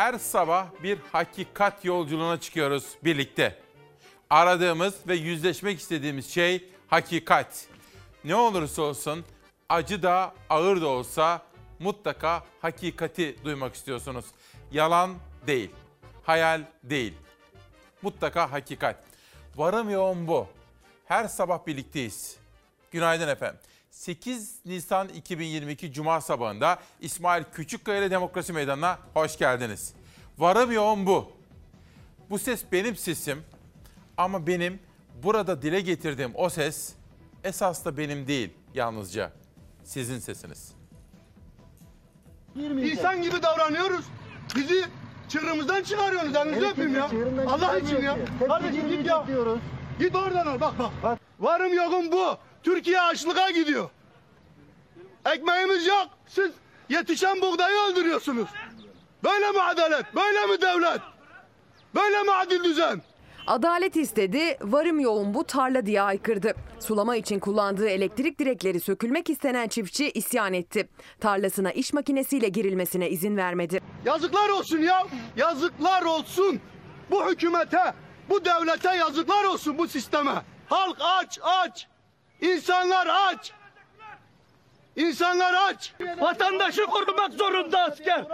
Her sabah bir hakikat yolculuğuna çıkıyoruz birlikte. Aradığımız ve yüzleşmek istediğimiz şey hakikat. Ne olursa olsun acı da ağır da olsa mutlaka hakikati duymak istiyorsunuz. Yalan değil, hayal değil. Mutlaka hakikat. Varım yoğun bu. Her sabah birlikteyiz. Günaydın efendim. 8 Nisan 2022 Cuma sabahında İsmail Küçükkaya ile Demokrasi Meydanı'na hoş geldiniz. Varım yoğun bu. Bu ses benim sesim ama benim burada dile getirdiğim o ses esas da benim değil yalnızca sizin sesiniz. İnsan gibi davranıyoruz. Bizi çığırımızdan çıkarıyorsunuz. Elinizi öpeyim ya. Allah için ya. Kardeşim git ya. Git oradan al bak bak. Varım yokum bu. Türkiye açlığa gidiyor. Ekmeğimiz yok. Siz yetişen buğdayı öldürüyorsunuz. Böyle mi adalet? Böyle mi devlet? Böyle mi adil düzen? Adalet istedi, varım yoğun bu tarla diye aykırdı. Sulama için kullandığı elektrik direkleri sökülmek istenen çiftçi isyan etti. Tarlasına iş makinesiyle girilmesine izin vermedi. Yazıklar olsun ya. Yazıklar olsun. Bu hükümete, bu devlete yazıklar olsun bu sisteme. Halk aç, aç. İnsanlar aç. İnsanlar aç. Vatandaşı korumak zorunda asker.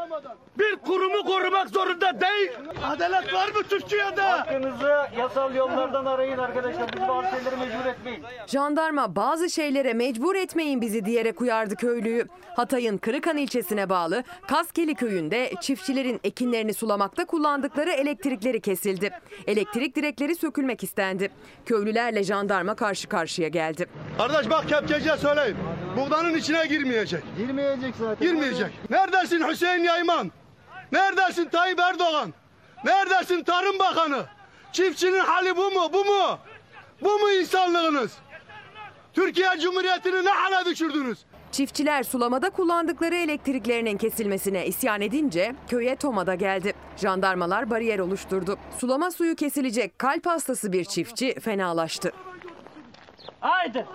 Bir kurumu korumak zorunda değil. Adalet var mı Türkiye'de? Hakkınızı yasal yollardan arayın arkadaşlar. Biz bazı şeyleri mecbur etmeyin. Jandarma bazı şeylere mecbur etmeyin bizi diyerek uyardı köylüyü. Hatay'ın Kırıkan ilçesine bağlı Kaskeli köyünde çiftçilerin ekinlerini sulamakta kullandıkları elektrikleri kesildi. Elektrik direkleri sökülmek istendi. Köylülerle jandarma karşı karşıya geldi. Kardeş bak kepçeciye söyleyeyim. Buğdanın içine girmeyecek. Girmeyecek zaten. Girmeyecek. Neredesin Hüseyin Yayman? Neredesin Tayyip Erdoğan? Neredesin Tarım Bakanı? Çiftçinin hali bu mu? Bu mu? Bu mu insanlığınız? Türkiye Cumhuriyeti'ni ne hale düşürdünüz? Çiftçiler sulamada kullandıkları elektriklerinin kesilmesine isyan edince köye Toma'da geldi. Jandarmalar bariyer oluşturdu. Sulama suyu kesilecek kalp hastası bir çiftçi fenalaştı. Haydi.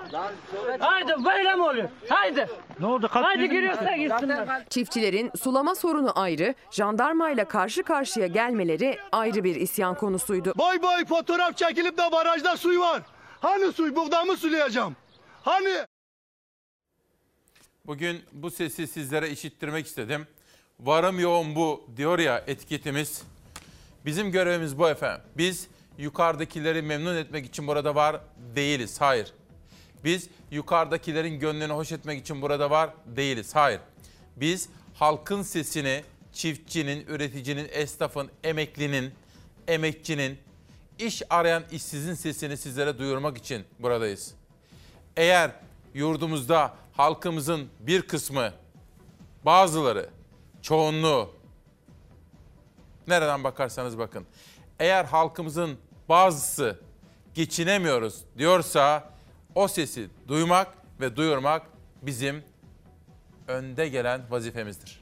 Haydi böyle mi oluyor? Haydi. Ne oldu? Haydi giriyorsa gitsinler. Çiftçilerin sulama sorunu ayrı, jandarmayla karşı karşıya gelmeleri ayrı bir isyan konusuydu. Boy boy fotoğraf çekilip de barajda suy var. Hani suy buğdamı sulayacağım? Hani? Bugün bu sesi sizlere işittirmek istedim. Varım yoğun bu diyor ya etiketimiz. Bizim görevimiz bu efendim. Biz yukarıdakileri memnun etmek için burada var değiliz. Hayır. Biz yukarıdakilerin gönlünü hoş etmek için burada var değiliz. Hayır. Biz halkın sesini çiftçinin, üreticinin, esnafın, emeklinin, emekçinin, iş arayan işsizin sesini sizlere duyurmak için buradayız. Eğer yurdumuzda halkımızın bir kısmı, bazıları, çoğunluğu, nereden bakarsanız bakın, eğer halkımızın bazısı geçinemiyoruz diyorsa o sesi duymak ve duyurmak bizim önde gelen vazifemizdir.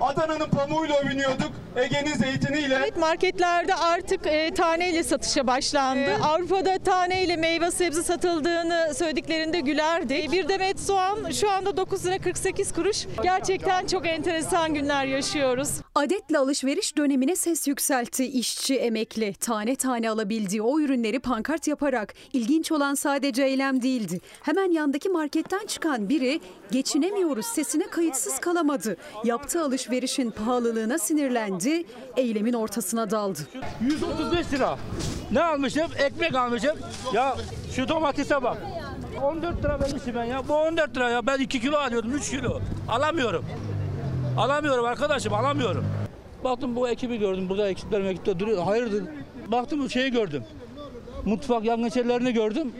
Adana'nın pamuğuyla övünüyorduk. Ege'nin zeytiniyle. Evet marketlerde artık e, taneyle satışa başlandı. Avrupa'da taneyle meyve sebze satıldığını söylediklerinde gülerdik. Bir demet soğan şu anda 9 lira 48 kuruş. Gerçekten çok enteresan günler yaşıyoruz. Adetle alışveriş dönemine ses yükseltti işçi emekli. Tane tane alabildiği o ürünleri pankart yaparak ilginç olan sadece eylem değildi. Hemen yandaki marketten çıkan biri geçinemiyoruz sesine kayıtsız kalamadı. Yaptığı alışverişin pahalılığına sinirlendi, eylemin ortasına daldı. 135 lira. Ne almışım? Ekmek almışım. Ya şu domatese bak. 14 lira vermişim ben ya. Bu 14 lira ya. Ben 2 kilo alıyordum 3 kilo. Alamıyorum. Alamıyorum arkadaşım alamıyorum. Baktım bu ekibi gördüm. Burada ekipler ekipler duruyor. Hayırdır? Baktım bu şeyi gördüm. Mutfak yangın şeylerini gördüm.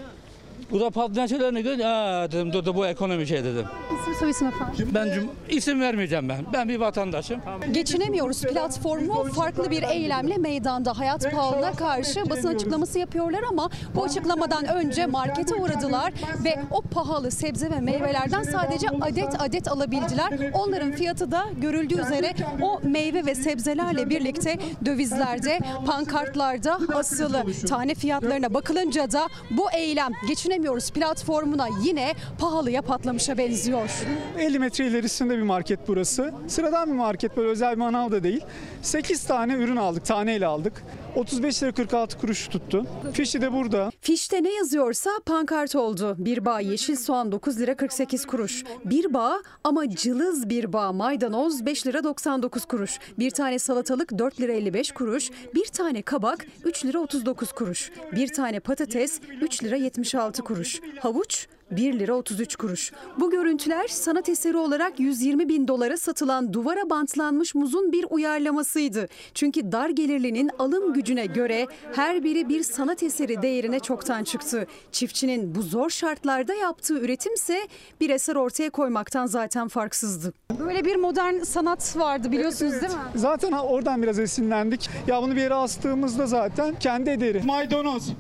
Bu da patlayan şeylerini gördüm. Aa dedim dur, dur bu ekonomi şey dedim. İsim soyisim efendim. Ben cum- isim vermeyeceğim ben. Ben bir vatandaşım. Geçinemiyoruz platformu farklı bir eylemle meydanda hayat pahalılığına karşı basın açıklaması yapıyorlar ama bu açıklamadan önce markete uğradılar ve o pahalı sebze ve meyvelerden sadece adet adet alabildiler. Onların fiyatı da görüldüğü üzere o meyve ve sebzelerle birlikte dövizlerde, pankartlarda asılı. Tane fiyatlarına bakılınca da bu eylem geçinebilirlik geçinemiyoruz platformuna yine pahalıya patlamışa benziyor. 50 metre ilerisinde bir market burası. Sıradan bir market böyle özel bir manav da değil. 8 tane ürün aldık taneyle aldık. 35 lira 46 kuruş tuttu. Fişi de burada. Fişte ne yazıyorsa pankart oldu. Bir bağ yeşil soğan 9 lira 48 kuruş. Bir bağ ama cılız bir bağ maydanoz 5 lira 99 kuruş. Bir tane salatalık 4 lira 55 kuruş. Bir tane kabak 3 lira 39 kuruş. Bir tane patates 3 lira 76 kuruş. Havuç 1 lira 33 kuruş. Bu görüntüler sanat eseri olarak 120 bin dolara satılan duvara bantlanmış muzun bir uyarlamasıydı. Çünkü dar gelirlinin alım gücüne göre her biri bir sanat eseri değerine çoktan çıktı. Çiftçinin bu zor şartlarda yaptığı üretimse bir eser ortaya koymaktan zaten farksızdı. Böyle bir modern sanat vardı biliyorsunuz değil mi? Zaten oradan biraz esinlendik. Ya bunu bir yere astığımızda zaten kendi ederi. Maydanoz.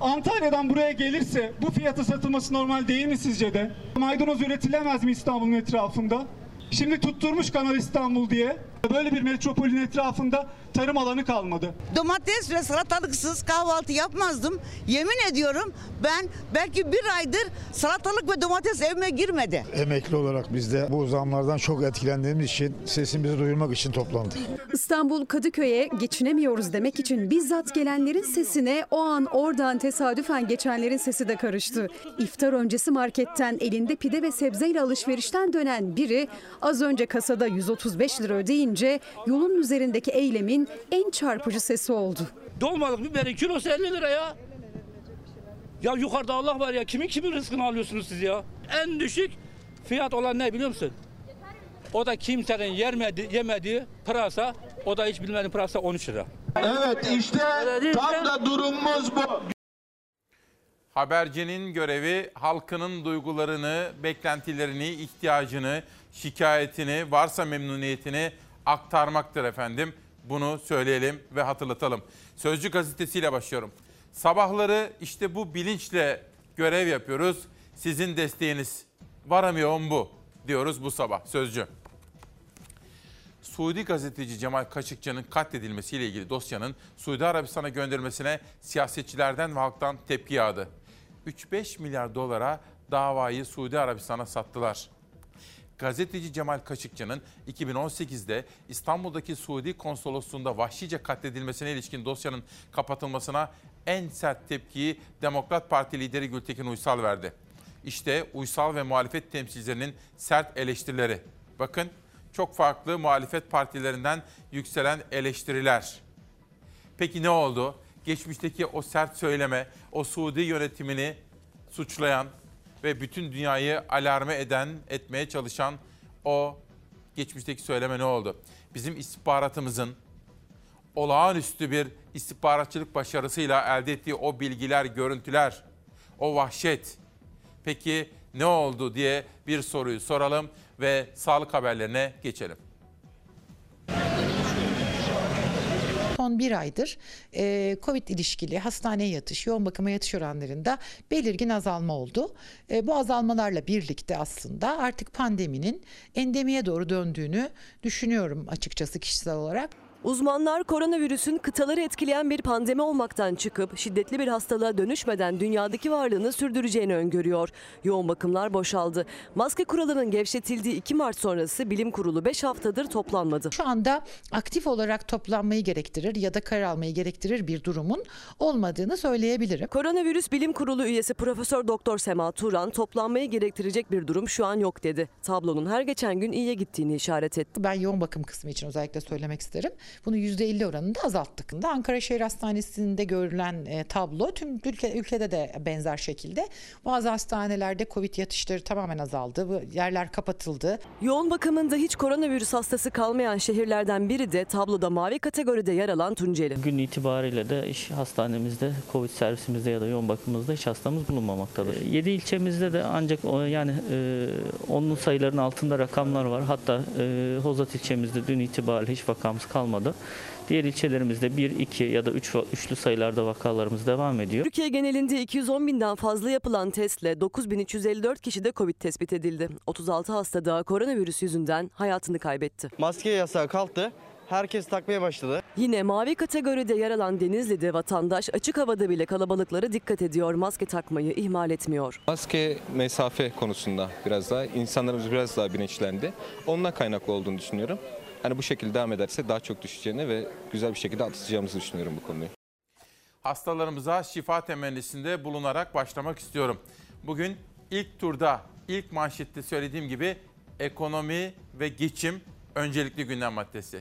Antalya'dan buraya gelirse bu fiyata satılması normal değil mi sizce de? Maydanoz üretilemez mi İstanbul'un etrafında? Şimdi tutturmuş Kanal İstanbul diye. Böyle bir metropolün etrafında tarım alanı kalmadı. Domates ve salatalıksız kahvaltı yapmazdım. Yemin ediyorum ben belki bir aydır salatalık ve domates evime girmedi. Emekli olarak biz de bu zamlardan çok etkilendiğimiz için sesimizi duyurmak için toplandık. İstanbul Kadıköy'e geçinemiyoruz demek için bizzat gelenlerin sesine o an oradan tesadüfen geçenlerin sesi de karıştı. İftar öncesi marketten elinde pide ve sebzeyle alışverişten dönen biri az önce kasada 135 lira ödeyince yolun üzerindeki eylemin en çarpıcı sesi oldu. Dolmalık biberin kilosu 50 lira ya. Ya yukarıda Allah var ya kimin kimin rızkını alıyorsunuz siz ya? En düşük fiyat olan ne biliyor musun? O da kimsenin yermedi, yemediği pırasa, o da hiç bilmediğin pırasa 13 lira. Evet işte tam da durumumuz bu. Habercinin görevi halkının duygularını, beklentilerini, ihtiyacını, şikayetini, varsa memnuniyetini aktarmaktır efendim. Bunu söyleyelim ve hatırlatalım. Sözcü gazetesiyle başlıyorum. Sabahları işte bu bilinçle görev yapıyoruz. Sizin desteğiniz varamıyor bu diyoruz bu sabah Sözcü. Suudi gazeteci Cemal Kaşıkçı'nın katledilmesiyle ilgili dosyanın Suudi Arabistan'a göndermesine siyasetçilerden ve halktan tepki yağdı. 3-5 milyar dolara davayı Suudi Arabistan'a sattılar. Gazeteci Cemal Kaşıkçı'nın 2018'de İstanbul'daki Suudi konsolosluğunda vahşice katledilmesine ilişkin dosyanın kapatılmasına en sert tepkiyi Demokrat Parti lideri Gültekin Uysal verdi. İşte Uysal ve muhalefet temsilcilerinin sert eleştirileri. Bakın çok farklı muhalefet partilerinden yükselen eleştiriler. Peki ne oldu? Geçmişteki o sert söyleme, o Suudi yönetimini suçlayan ve bütün dünyayı alarme eden, etmeye çalışan o geçmişteki söyleme ne oldu? Bizim istihbaratımızın olağanüstü bir istihbaratçılık başarısıyla elde ettiği o bilgiler, görüntüler, o vahşet. Peki ne oldu diye bir soruyu soralım ve sağlık haberlerine geçelim. Son bir aydır e, COVID ilişkili hastaneye yatış, yoğun bakıma yatış oranlarında belirgin azalma oldu. E, bu azalmalarla birlikte aslında artık pandeminin endemiye doğru döndüğünü düşünüyorum açıkçası kişisel olarak. Uzmanlar koronavirüsün kıtaları etkileyen bir pandemi olmaktan çıkıp şiddetli bir hastalığa dönüşmeden dünyadaki varlığını sürdüreceğini öngörüyor. Yoğun bakımlar boşaldı. Maske kuralının gevşetildiği 2 Mart sonrası bilim kurulu 5 haftadır toplanmadı. Şu anda aktif olarak toplanmayı gerektirir ya da karar almayı gerektirir bir durumun olmadığını söyleyebilirim. Koronavirüs Bilim Kurulu üyesi Profesör Doktor Sema Turan toplanmayı gerektirecek bir durum şu an yok dedi. Tablonun her geçen gün iyiye gittiğini işaret etti. Ben yoğun bakım kısmı için özellikle söylemek isterim. Bunu %50 oranında azalttık. Ankara Şehir Hastanesi'nde görülen e, tablo tüm ülke, ülkede de benzer şekilde. Bazı hastanelerde Covid yatışları tamamen azaldı. Bu yerler kapatıldı. Yoğun bakımında hiç koronavirüs hastası kalmayan şehirlerden biri de tabloda mavi kategoride yer alan Tunceli. Gün itibariyle de iş hastanemizde, Covid servisimizde ya da yoğun bakımımızda hiç hastamız bulunmamaktadır. 7 ilçemizde de ancak yani e, onlu sayıların altında rakamlar var. Hatta e, Hozat ilçemizde dün itibariyle hiç vakamız kalmadı. Diğer ilçelerimizde 1, 2 ya da 3 üçlü sayılarda vakalarımız devam ediyor. Türkiye genelinde 210 binden fazla yapılan testle 9354 kişide Covid tespit edildi. 36 hasta daha koronavirüs yüzünden hayatını kaybetti. Maske yasağı kalktı. herkes takmaya başladı. Yine mavi kategoride yer alan Denizli'de vatandaş açık havada bile kalabalıklara dikkat ediyor. Maske takmayı ihmal etmiyor. Maske mesafe konusunda biraz daha insanlarımız biraz daha bilinçlendi. Ondan kaynaklı olduğunu düşünüyorum. Hani bu şekilde devam ederse daha çok düşeceğini ve güzel bir şekilde atlatacağımızı düşünüyorum bu konuyu. Hastalarımıza şifa temennisinde bulunarak başlamak istiyorum. Bugün ilk turda, ilk manşette söylediğim gibi ekonomi ve geçim öncelikli gündem maddesi.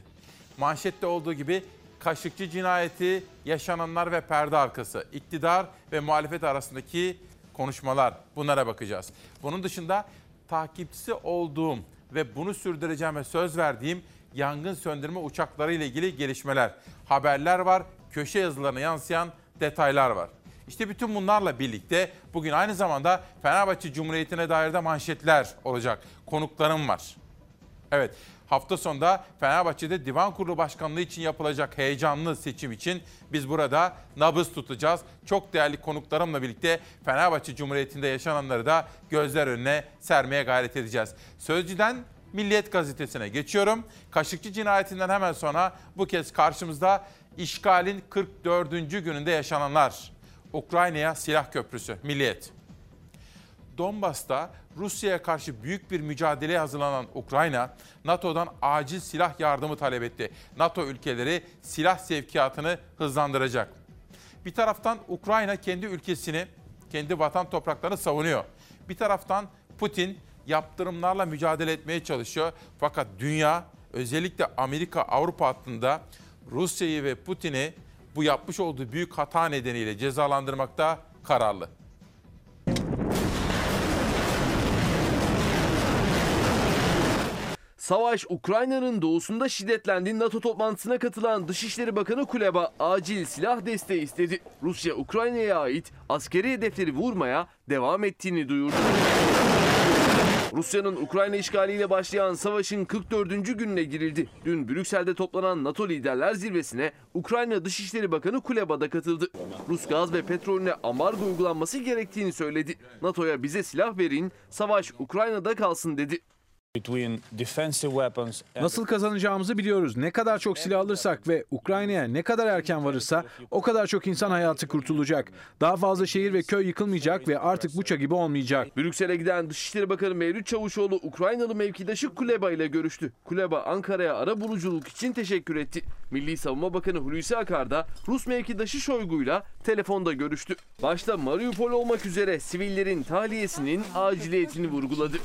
Manşette olduğu gibi Kaşıkçı cinayeti, yaşananlar ve perde arkası, iktidar ve muhalefet arasındaki konuşmalar bunlara bakacağız. Bunun dışında takipçisi olduğum ve bunu sürdüreceğime söz verdiğim yangın söndürme uçakları ile ilgili gelişmeler, haberler var, köşe yazılarına yansıyan detaylar var. İşte bütün bunlarla birlikte bugün aynı zamanda Fenerbahçe Cumhuriyeti'ne dair de manşetler olacak. Konuklarım var. Evet, hafta sonunda Fenerbahçe'de Divan Kurulu Başkanlığı için yapılacak heyecanlı seçim için biz burada nabız tutacağız. Çok değerli konuklarımla birlikte Fenerbahçe Cumhuriyeti'nde yaşananları da gözler önüne sermeye gayret edeceğiz. Sözcüden Milliyet Gazetesi'ne geçiyorum. Kaşıkçı cinayetinden hemen sonra bu kez karşımızda işgalin 44. gününde yaşananlar. Ukrayna'ya silah köprüsü, Milliyet. Donbas'ta Rusya'ya karşı büyük bir mücadeleye hazırlanan Ukrayna, NATO'dan acil silah yardımı talep etti. NATO ülkeleri silah sevkiyatını hızlandıracak. Bir taraftan Ukrayna kendi ülkesini, kendi vatan topraklarını savunuyor. Bir taraftan Putin yaptırımlarla mücadele etmeye çalışıyor. Fakat dünya özellikle Amerika Avrupa hattında Rusya'yı ve Putin'i bu yapmış olduğu büyük hata nedeniyle cezalandırmakta kararlı. Savaş Ukrayna'nın doğusunda şiddetlendi. NATO toplantısına katılan Dışişleri Bakanı Kuleba acil silah desteği istedi. Rusya Ukrayna'ya ait askeri hedefleri vurmaya devam ettiğini duyurdu. Rusya'nın Ukrayna işgaliyle başlayan savaşın 44. gününe girildi. Dün Brüksel'de toplanan NATO liderler zirvesine Ukrayna Dışişleri Bakanı Kuleba da katıldı. Rus gaz ve petrolüne ambargo uygulanması gerektiğini söyledi. NATO'ya bize silah verin, savaş Ukrayna'da kalsın dedi. Nasıl kazanacağımızı biliyoruz. Ne kadar çok silah alırsak ve Ukrayna'ya ne kadar erken varırsa o kadar çok insan hayatı kurtulacak. Daha fazla şehir ve köy yıkılmayacak ve artık Buça gibi olmayacak. Brüksel'e giden Dışişleri Bakanı Mevlüt Çavuşoğlu Ukraynalı mevkidaşı Kuleba ile görüştü. Kuleba Ankara'ya ara buluculuk için teşekkür etti. Milli Savunma Bakanı Hulusi Akar da Rus mevkidaşı Şoygu'yla telefonda görüştü. Başta Mariupol olmak üzere sivillerin tahliyesinin aciliyetini vurguladı.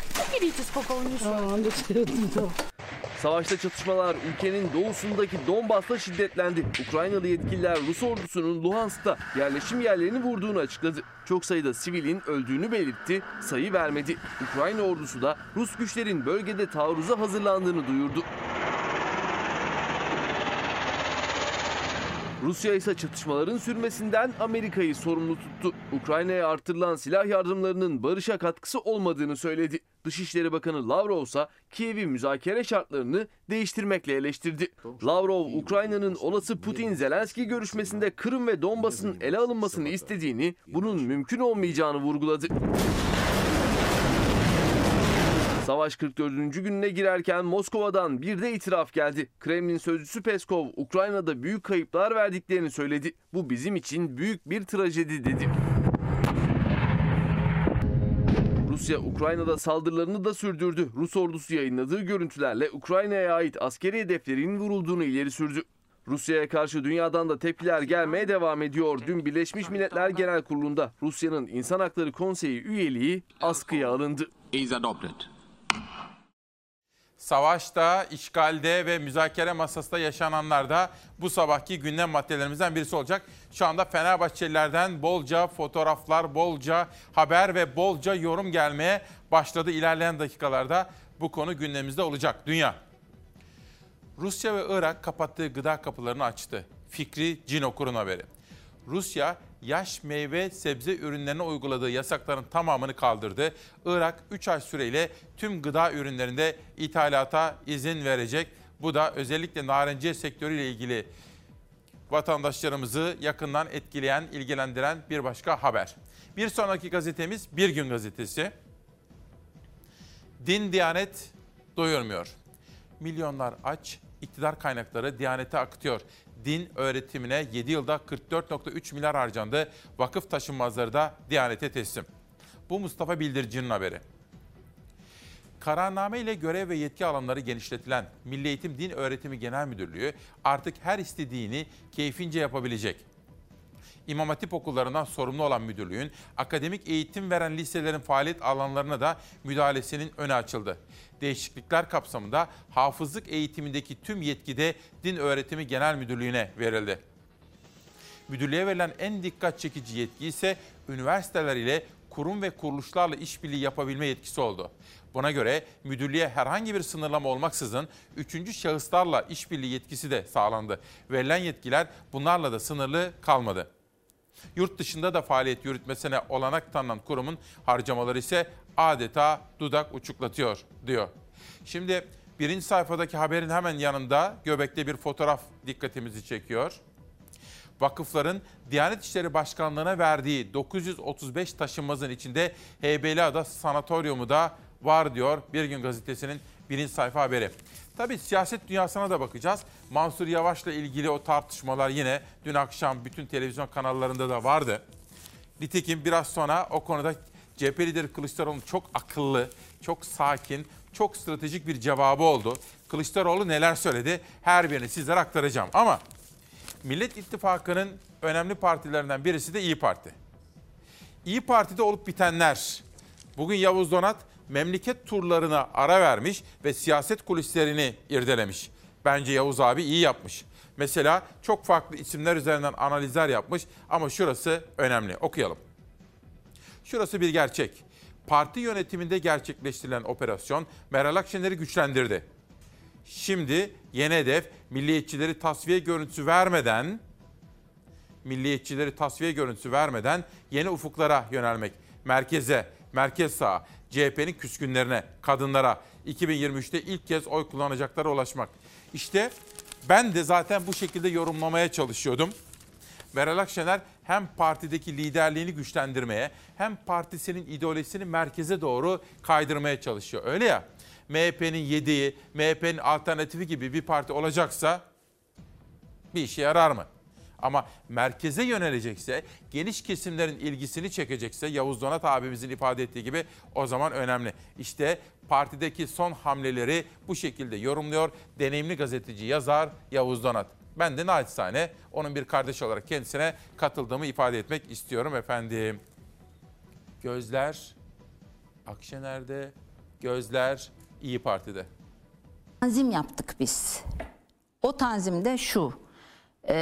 Savaşta çatışmalar ülkenin doğusundaki Donbas'ta şiddetlendi. Ukraynalı yetkililer Rus ordusunun Luhansk'ta yerleşim yerlerini vurduğunu açıkladı. Çok sayıda sivilin öldüğünü belirtti, sayı vermedi. Ukrayna ordusu da Rus güçlerin bölgede taarruza hazırlandığını duyurdu. Rusya ise çatışmaların sürmesinden Amerika'yı sorumlu tuttu. Ukrayna'ya artırılan silah yardımlarının barışa katkısı olmadığını söyledi. Dışişleri Bakanı Lavrov ise Kiev'i müzakere şartlarını değiştirmekle eleştirdi. Lavrov, Ukrayna'nın olası Putin-Zelenski görüşmesinde Kırım ve Donbas'ın ele alınmasını istediğini, bunun mümkün olmayacağını vurguladı. Savaş 44. gününe girerken Moskova'dan bir de itiraf geldi. Kremlin sözcüsü Peskov, Ukrayna'da büyük kayıplar verdiklerini söyledi. Bu bizim için büyük bir trajedi dedi. Rusya Ukrayna'da saldırılarını da sürdürdü. Rus ordusu yayınladığı görüntülerle Ukrayna'ya ait askeri hedeflerin vurulduğunu ileri sürdü. Rusya'ya karşı dünyadan da tepkiler gelmeye devam ediyor. Dün Birleşmiş Milletler Genel Kurulu'nda Rusya'nın İnsan Hakları Konseyi üyeliği askıya alındı. Savaşta, işgalde ve müzakere masasında yaşananlar da bu sabahki gündem maddelerimizden birisi olacak. Şu anda Fenerbahçelilerden bolca fotoğraflar, bolca haber ve bolca yorum gelmeye başladı. İlerleyen dakikalarda bu konu gündemimizde olacak. Dünya. Rusya ve Irak kapattığı gıda kapılarını açtı. Fikri Cinokur'un haberi. Rusya yaş meyve sebze ürünlerine uyguladığı yasakların tamamını kaldırdı. Irak 3 ay süreyle tüm gıda ürünlerinde ithalata izin verecek. Bu da özellikle narenciye sektörüyle ilgili vatandaşlarımızı yakından etkileyen, ilgilendiren bir başka haber. Bir sonraki gazetemiz Bir Gün Gazetesi. Din Diyanet doyurmuyor. Milyonlar aç, iktidar kaynakları Diyanet'e akıtıyor. Din öğretimine 7 yılda 44.3 milyar harcandı. Vakıf taşınmazları da Diyanet'e teslim. Bu Mustafa Bildirici'nin haberi. Kararname ile görev ve yetki alanları genişletilen Milli Eğitim Din Öğretimi Genel Müdürlüğü artık her istediğini keyfince yapabilecek. İmam Hatip okullarından sorumlu olan müdürlüğün akademik eğitim veren liselerin faaliyet alanlarına da müdahalesinin önü açıldı. Değişiklikler kapsamında hafızlık eğitimindeki tüm yetki de Din Öğretimi Genel Müdürlüğü'ne verildi. Müdürlüğe verilen en dikkat çekici yetki ise üniversiteler ile kurum ve kuruluşlarla işbirliği yapabilme yetkisi oldu. Buna göre müdürlüğe herhangi bir sınırlama olmaksızın üçüncü şahıslarla işbirliği yetkisi de sağlandı. Verilen yetkiler bunlarla da sınırlı kalmadı. Yurt dışında da faaliyet yürütmesine olanak tanınan kurumun harcamaları ise adeta dudak uçuklatıyor diyor. Şimdi birinci sayfadaki haberin hemen yanında göbekte bir fotoğraf dikkatimizi çekiyor. Vakıfların Diyanet İşleri Başkanlığı'na verdiği 935 taşınmazın içinde Heybeliada Sanatoryumu da var diyor Bir Gün Gazetesi'nin birinci sayfa haberi. Tabii siyaset dünyasına da bakacağız. Mansur Yavaş'la ilgili o tartışmalar yine dün akşam bütün televizyon kanallarında da vardı. Nitekim biraz sonra o konuda CHP lideri Kılıçdaroğlu çok akıllı, çok sakin, çok stratejik bir cevabı oldu. Kılıçdaroğlu neler söyledi her birini sizlere aktaracağım. Ama Millet İttifakı'nın önemli partilerinden birisi de İyi Parti. İyi Parti'de olup bitenler. Bugün Yavuz Donat memleket turlarına ara vermiş ve siyaset kulislerini irdelemiş. Bence Yavuz abi iyi yapmış. Mesela çok farklı isimler üzerinden analizler yapmış ama şurası önemli. Okuyalım. Şurası bir gerçek. Parti yönetiminde gerçekleştirilen operasyon Meral Akşener'i güçlendirdi. Şimdi yeni hedef milliyetçileri tasfiye görüntüsü vermeden milliyetçileri tasfiye görüntüsü vermeden yeni ufuklara yönelmek. Merkeze, merkez sağa, CHP'nin küskünlerine, kadınlara 2023'te ilk kez oy kullanacaklara ulaşmak. İşte ben de zaten bu şekilde yorumlamaya çalışıyordum. Meral Akşener hem partideki liderliğini güçlendirmeye hem partisinin ideolojisini merkeze doğru kaydırmaya çalışıyor. Öyle ya MHP'nin yediği, MHP'nin alternatifi gibi bir parti olacaksa bir işe yarar mı? Ama merkeze yönelecekse, geniş kesimlerin ilgisini çekecekse Yavuz Donat abimizin ifade ettiği gibi o zaman önemli. İşte partideki son hamleleri bu şekilde yorumluyor deneyimli gazeteci yazar Yavuz Donat. Ben de naçizane onun bir kardeş olarak kendisine katıldığımı ifade etmek istiyorum efendim. Gözler Akşener'de, gözler İyi Parti'de. Tanzim yaptık biz. O tanzimde şu, e,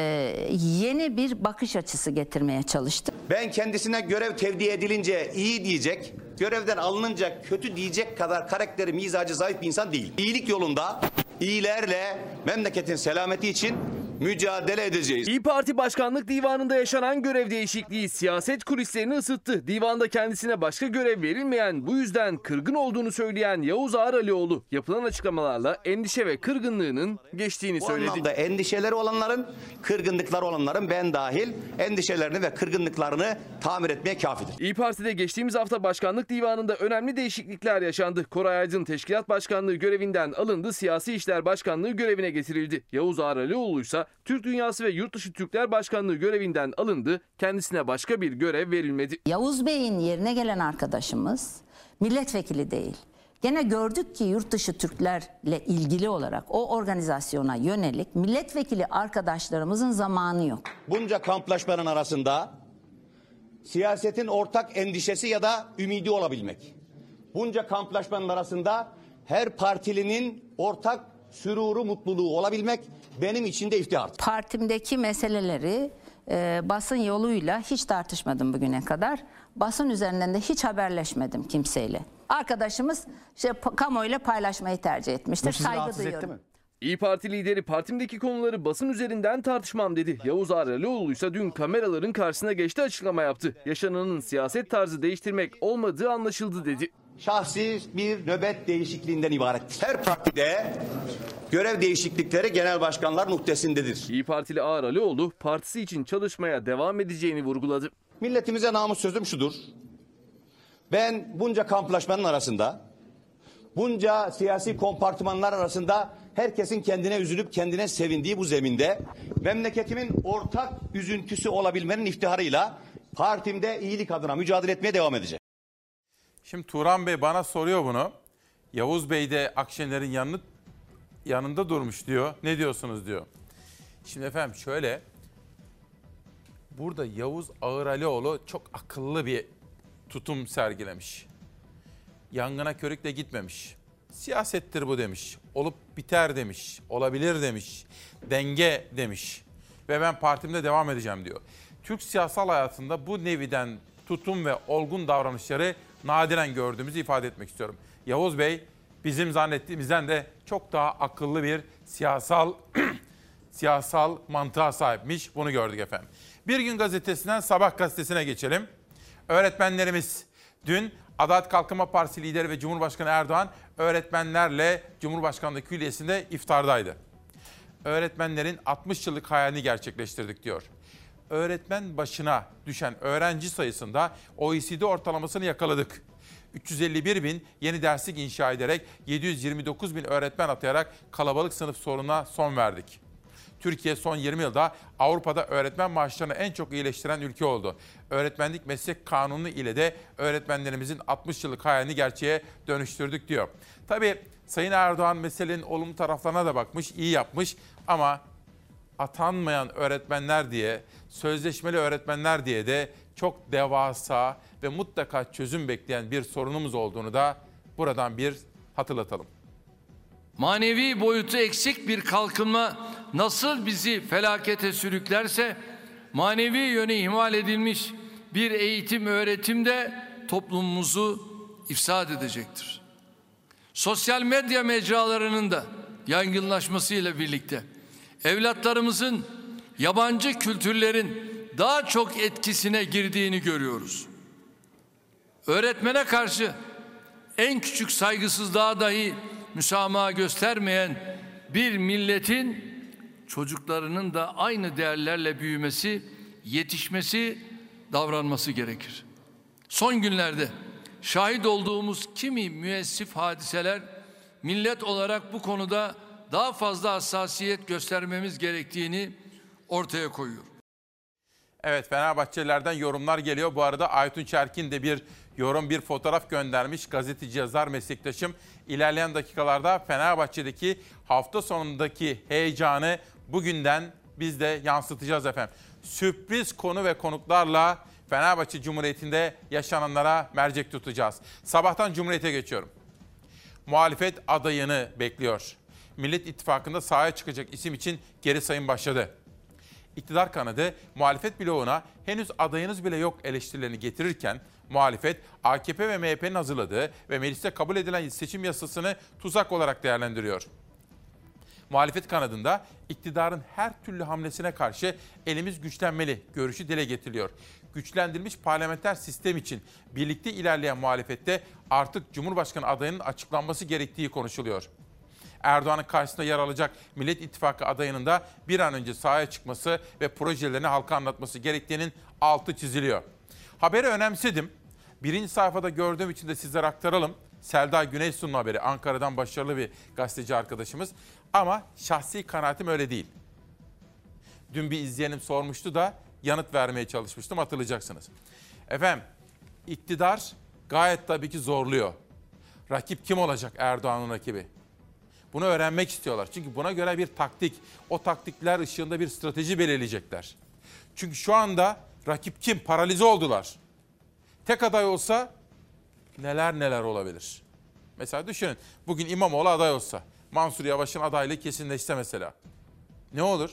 yeni bir bakış açısı getirmeye çalıştık. Ben kendisine görev tevdi edilince iyi diyecek, görevden alınınca kötü diyecek kadar karakteri, mizacı zayıf bir insan değil. İyilik yolunda iyilerle memleketin selameti için mücadele edeceğiz. İyi Parti Başkanlık Divanı'nda yaşanan görev değişikliği siyaset kulislerini ısıttı. Divanda kendisine başka görev verilmeyen, bu yüzden kırgın olduğunu söyleyen Yavuz Ağralioğlu yapılan açıklamalarla endişe ve kırgınlığının geçtiğini Bu söyledi. anlamda endişeleri olanların, kırgınlıkları olanların ben dahil endişelerini ve kırgınlıklarını tamir etmeye kafidir. İyi Parti'de geçtiğimiz hafta Başkanlık Divanı'nda önemli değişiklikler yaşandı. Koray Aydın Teşkilat Başkanlığı görevinden alındı, Siyasi İşler Başkanlığı görevine getirildi. Yavuz Ağralioğlu ise Türk Dünyası ve Yurtdışı Türkler Başkanlığı görevinden alındı, kendisine başka bir görev verilmedi. Yavuz Bey'in yerine gelen arkadaşımız milletvekili değil. Gene gördük ki yurt dışı Türklerle ilgili olarak o organizasyona yönelik milletvekili arkadaşlarımızın zamanı yok. Bunca kamplaşmanın arasında siyasetin ortak endişesi ya da ümidi olabilmek. Bunca kamplaşmanın arasında her partilinin ortak süruru, mutluluğu olabilmek benim için de iftihar. Partimdeki meseleleri e, basın yoluyla hiç tartışmadım bugüne kadar. Basın üzerinden de hiç haberleşmedim kimseyle. Arkadaşımız işte, kamuoyuyla paylaşmayı tercih etmiştir. Saygı duyuyorum. İyi Parti lideri partimdeki konuları basın üzerinden tartışmam dedi. Yavuz Ağralioğlu ise dün kameraların karşısına geçti açıklama yaptı. Yaşananın siyaset tarzı değiştirmek olmadığı anlaşıldı dedi. Şahsi bir nöbet değişikliğinden ibarettir. Her partide görev değişiklikleri genel başkanlar muhtesindedir. İyi Partili Ağralioğlu partisi için çalışmaya devam edeceğini vurguladı. Milletimize namus sözüm şudur. Ben bunca kamplaşmanın arasında, bunca siyasi kompartımanlar arasında herkesin kendine üzülüp kendine sevindiği bu zeminde memleketimin ortak üzüntüsü olabilmenin iftiharıyla partimde iyilik adına mücadele etmeye devam edeceğim. Şimdi Turan Bey bana soruyor bunu. Yavuz Bey de Akşener'in yanını, yanında durmuş diyor. Ne diyorsunuz diyor. Şimdi efendim şöyle. Burada Yavuz Ağıralioğlu çok akıllı bir tutum sergilemiş. Yangına körükle gitmemiş. Siyasettir bu demiş. Olup biter demiş. Olabilir demiş. Denge demiş. Ve ben partimde devam edeceğim diyor. Türk siyasal hayatında bu neviden tutum ve olgun davranışları nadiren gördüğümüzü ifade etmek istiyorum. Yavuz Bey bizim zannettiğimizden de çok daha akıllı bir siyasal siyasal mantığa sahipmiş. Bunu gördük efendim. Bir gün gazetesinden Sabah gazetesine geçelim. Öğretmenlerimiz dün Adalet Kalkınma Partisi lideri ve Cumhurbaşkanı Erdoğan öğretmenlerle Cumhurbaşkanlığı Külliyesi'nde iftardaydı. Öğretmenlerin 60 yıllık hayalini gerçekleştirdik diyor. Öğretmen başına düşen öğrenci sayısında OECD ortalamasını yakaladık. 351 bin yeni derslik inşa ederek 729 bin öğretmen atayarak kalabalık sınıf sorununa son verdik. Türkiye son 20 yılda Avrupa'da öğretmen maaşlarını en çok iyileştiren ülke oldu. Öğretmenlik meslek kanunu ile de öğretmenlerimizin 60 yıllık hayalini gerçeğe dönüştürdük diyor. Tabii Sayın Erdoğan meselenin olumlu taraflarına da bakmış, iyi yapmış ama atanmayan öğretmenler diye, sözleşmeli öğretmenler diye de çok devasa ve mutlaka çözüm bekleyen bir sorunumuz olduğunu da buradan bir hatırlatalım. Manevi boyutu eksik bir kalkınma nasıl bizi felakete sürüklerse manevi yönü ihmal edilmiş bir eğitim öğretim de toplumumuzu ifsad edecektir. Sosyal medya mecralarının da yaygınlaşmasıyla birlikte evlatlarımızın yabancı kültürlerin daha çok etkisine girdiğini görüyoruz. Öğretmene karşı en küçük saygısızlığa dahi müsamaha göstermeyen bir milletin çocuklarının da aynı değerlerle büyümesi, yetişmesi, davranması gerekir. Son günlerde şahit olduğumuz kimi müessif hadiseler millet olarak bu konuda daha fazla hassasiyet göstermemiz gerektiğini ortaya koyuyor. Evet Fenerbahçelilerden yorumlar geliyor. Bu arada Aytun Çerkin de bir yorum, bir fotoğraf göndermiş. Gazeteci yazar meslektaşım. İlerleyen dakikalarda Fenerbahçe'deki hafta sonundaki heyecanı bugünden biz de yansıtacağız efendim. Sürpriz konu ve konuklarla Fenerbahçe Cumhuriyeti'nde yaşananlara mercek tutacağız. Sabahtan Cumhuriyet'e geçiyorum. Muhalefet adayını bekliyor. Millet İttifakı'nda sahaya çıkacak isim için geri sayım başladı. İktidar kanadı muhalefet bloğuna henüz adayınız bile yok eleştirilerini getirirken muhalefet AKP ve MHP'nin hazırladığı ve mecliste kabul edilen seçim yasasını tuzak olarak değerlendiriyor. Muhalefet kanadında iktidarın her türlü hamlesine karşı elimiz güçlenmeli görüşü dile getiriliyor. Güçlendirilmiş parlamenter sistem için birlikte ilerleyen muhalefette artık Cumhurbaşkanı adayının açıklanması gerektiği konuşuluyor. Erdoğan'ın karşısında yer alacak Millet İttifakı adayının da bir an önce sahaya çıkması ve projelerini halka anlatması gerektiğinin altı çiziliyor. Haberi önemsedim. Birinci sayfada gördüğüm için de sizlere aktaralım. Selda Güneysu'nun haberi. Ankara'dan başarılı bir gazeteci arkadaşımız. Ama şahsi kanaatim öyle değil. Dün bir izleyenim sormuştu da yanıt vermeye çalışmıştım hatırlayacaksınız. Efendim iktidar gayet tabii ki zorluyor. Rakip kim olacak Erdoğan'ın rakibi? Bunu öğrenmek istiyorlar. Çünkü buna göre bir taktik, o taktikler ışığında bir strateji belirleyecekler. Çünkü şu anda rakip kim? Paralize oldular. Tek aday olsa neler neler olabilir. Mesela düşünün bugün İmamoğlu aday olsa, Mansur Yavaş'ın adaylığı kesinleşse mesela. Ne olur?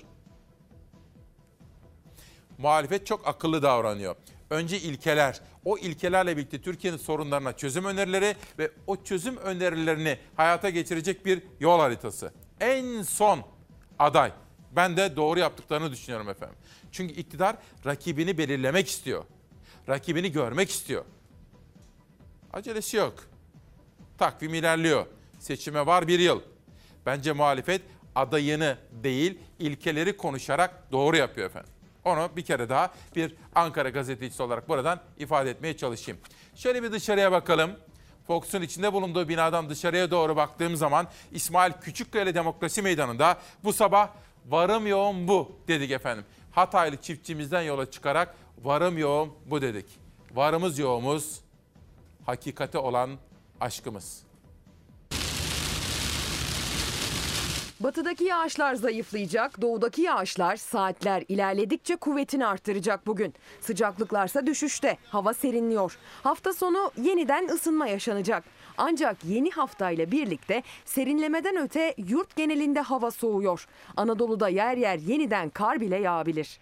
Muhalefet çok akıllı davranıyor. Önce ilkeler, o ilkelerle birlikte Türkiye'nin sorunlarına çözüm önerileri ve o çözüm önerilerini hayata geçirecek bir yol haritası. En son aday. Ben de doğru yaptıklarını düşünüyorum efendim. Çünkü iktidar rakibini belirlemek istiyor. Rakibini görmek istiyor. Acelesi yok. Takvim ilerliyor. Seçime var bir yıl. Bence muhalefet adayını değil ilkeleri konuşarak doğru yapıyor efendim. Onu bir kere daha bir Ankara gazetecisi olarak buradan ifade etmeye çalışayım. Şöyle bir dışarıya bakalım. Fox'un içinde bulunduğu binadan dışarıya doğru baktığım zaman İsmail Küçükkaya Demokrasi Meydanı'nda bu sabah varım yoğun bu dedik efendim. Hataylı çiftçimizden yola çıkarak varım yoğun bu dedik. Varımız yoğumuz hakikate olan aşkımız. Batıdaki yağışlar zayıflayacak, doğudaki yağışlar saatler ilerledikçe kuvvetini arttıracak bugün. Sıcaklıklarsa düşüşte, hava serinliyor. Hafta sonu yeniden ısınma yaşanacak. Ancak yeni haftayla birlikte serinlemeden öte yurt genelinde hava soğuyor. Anadolu'da yer yer yeniden kar bile yağabilir.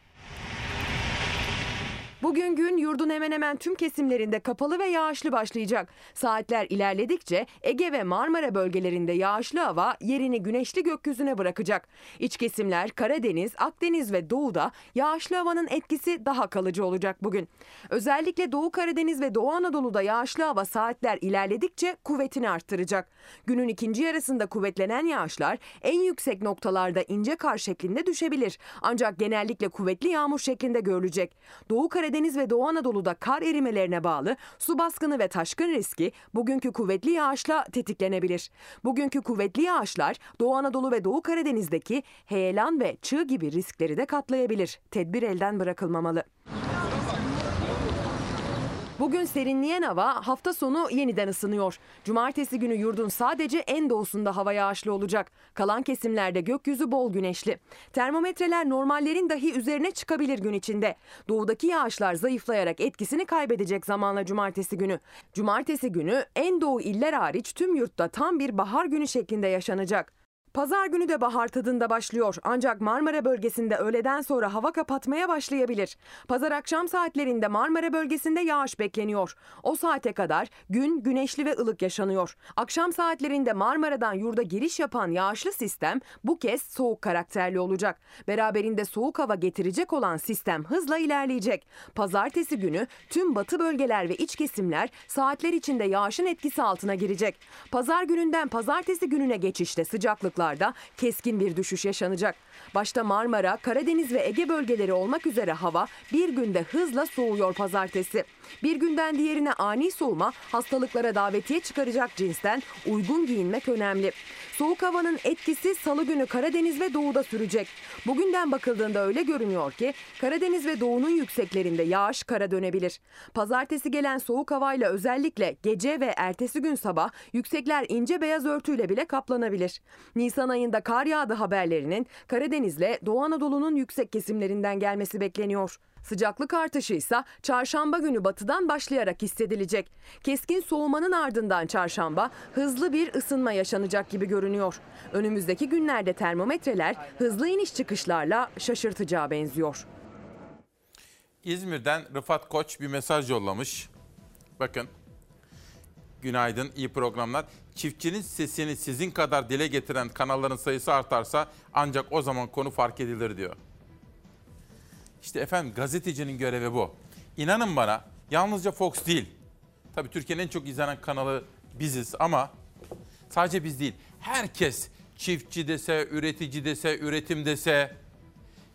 Bugün gün yurdun hemen hemen tüm kesimlerinde kapalı ve yağışlı başlayacak. Saatler ilerledikçe Ege ve Marmara bölgelerinde yağışlı hava yerini güneşli gökyüzüne bırakacak. İç kesimler Karadeniz, Akdeniz ve Doğu'da yağışlı havanın etkisi daha kalıcı olacak bugün. Özellikle Doğu Karadeniz ve Doğu Anadolu'da yağışlı hava saatler ilerledikçe kuvvetini arttıracak. Günün ikinci yarısında kuvvetlenen yağışlar en yüksek noktalarda ince kar şeklinde düşebilir. Ancak genellikle kuvvetli yağmur şeklinde görülecek. Doğu Karadeniz ve Doğu Anadolu'da kar erimelerine bağlı su baskını ve taşkın riski bugünkü kuvvetli yağışla tetiklenebilir. Bugünkü kuvvetli yağışlar Doğu Anadolu ve Doğu Karadeniz'deki heyelan ve çığ gibi riskleri de katlayabilir. Tedbir elden bırakılmamalı. Bugün serinleyen hava hafta sonu yeniden ısınıyor. Cumartesi günü yurdun sadece en doğusunda hava yağışlı olacak. Kalan kesimlerde gökyüzü bol güneşli. Termometreler normallerin dahi üzerine çıkabilir gün içinde. Doğudaki yağışlar zayıflayarak etkisini kaybedecek zamanla cumartesi günü. Cumartesi günü en doğu iller hariç tüm yurtta tam bir bahar günü şeklinde yaşanacak. Pazar günü de bahar tadında başlıyor ancak Marmara bölgesinde öğleden sonra hava kapatmaya başlayabilir. Pazar akşam saatlerinde Marmara bölgesinde yağış bekleniyor. O saate kadar gün güneşli ve ılık yaşanıyor. Akşam saatlerinde Marmara'dan yurda giriş yapan yağışlı sistem bu kez soğuk karakterli olacak. Beraberinde soğuk hava getirecek olan sistem hızla ilerleyecek. Pazartesi günü tüm batı bölgeler ve iç kesimler saatler içinde yağışın etkisi altına girecek. Pazar gününden pazartesi gününe geçişte sıcaklıklar sıcaklıklarda keskin bir düşüş yaşanacak. Başta Marmara, Karadeniz ve Ege bölgeleri olmak üzere hava bir günde hızla soğuyor pazartesi. Bir günden diğerine ani soğuma hastalıklara davetiye çıkaracak cinsten uygun giyinmek önemli. Soğuk havanın etkisi salı günü Karadeniz ve doğuda sürecek. Bugünden bakıldığında öyle görünüyor ki Karadeniz ve doğunun yükseklerinde yağış kara dönebilir. Pazartesi gelen soğuk havayla özellikle gece ve ertesi gün sabah yüksekler ince beyaz örtüyle bile kaplanabilir. Nisan ayında kar yağdı haberlerinin Karadeniz'le Doğu Anadolu'nun yüksek kesimlerinden gelmesi bekleniyor. Sıcaklık artışı ise çarşamba günü batıdan başlayarak hissedilecek. Keskin soğumanın ardından çarşamba hızlı bir ısınma yaşanacak gibi görünüyor. Önümüzdeki günlerde termometreler hızlı iniş çıkışlarla şaşırtacağı benziyor. İzmir'den Rıfat Koç bir mesaj yollamış. Bakın. Günaydın, iyi programlar. Çiftçinin sesini sizin kadar dile getiren kanalların sayısı artarsa ancak o zaman konu fark edilir diyor. İşte efendim gazetecinin görevi bu. İnanın bana yalnızca Fox değil. Tabii Türkiye'nin en çok izlenen kanalı biziz ama sadece biz değil. Herkes çiftçi dese, üretici dese, üretim dese,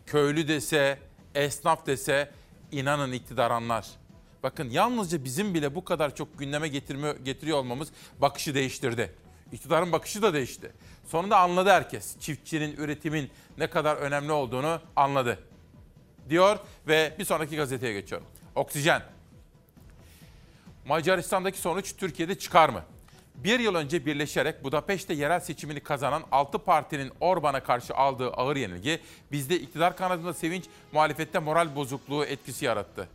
köylü dese, esnaf dese inanın iktidar anlar. Bakın yalnızca bizim bile bu kadar çok gündeme getirme, getiriyor olmamız bakışı değiştirdi. İktidarın bakışı da değişti. Sonunda anladı herkes. Çiftçinin, üretimin ne kadar önemli olduğunu anladı. Diyor ve bir sonraki gazeteye geçiyorum. Oksijen. Macaristan'daki sonuç Türkiye'de çıkar mı? Bir yıl önce birleşerek Budapeşte yerel seçimini kazanan 6 partinin Orban'a karşı aldığı ağır yenilgi bizde iktidar kanadında sevinç, muhalefette moral bozukluğu etkisi yarattı.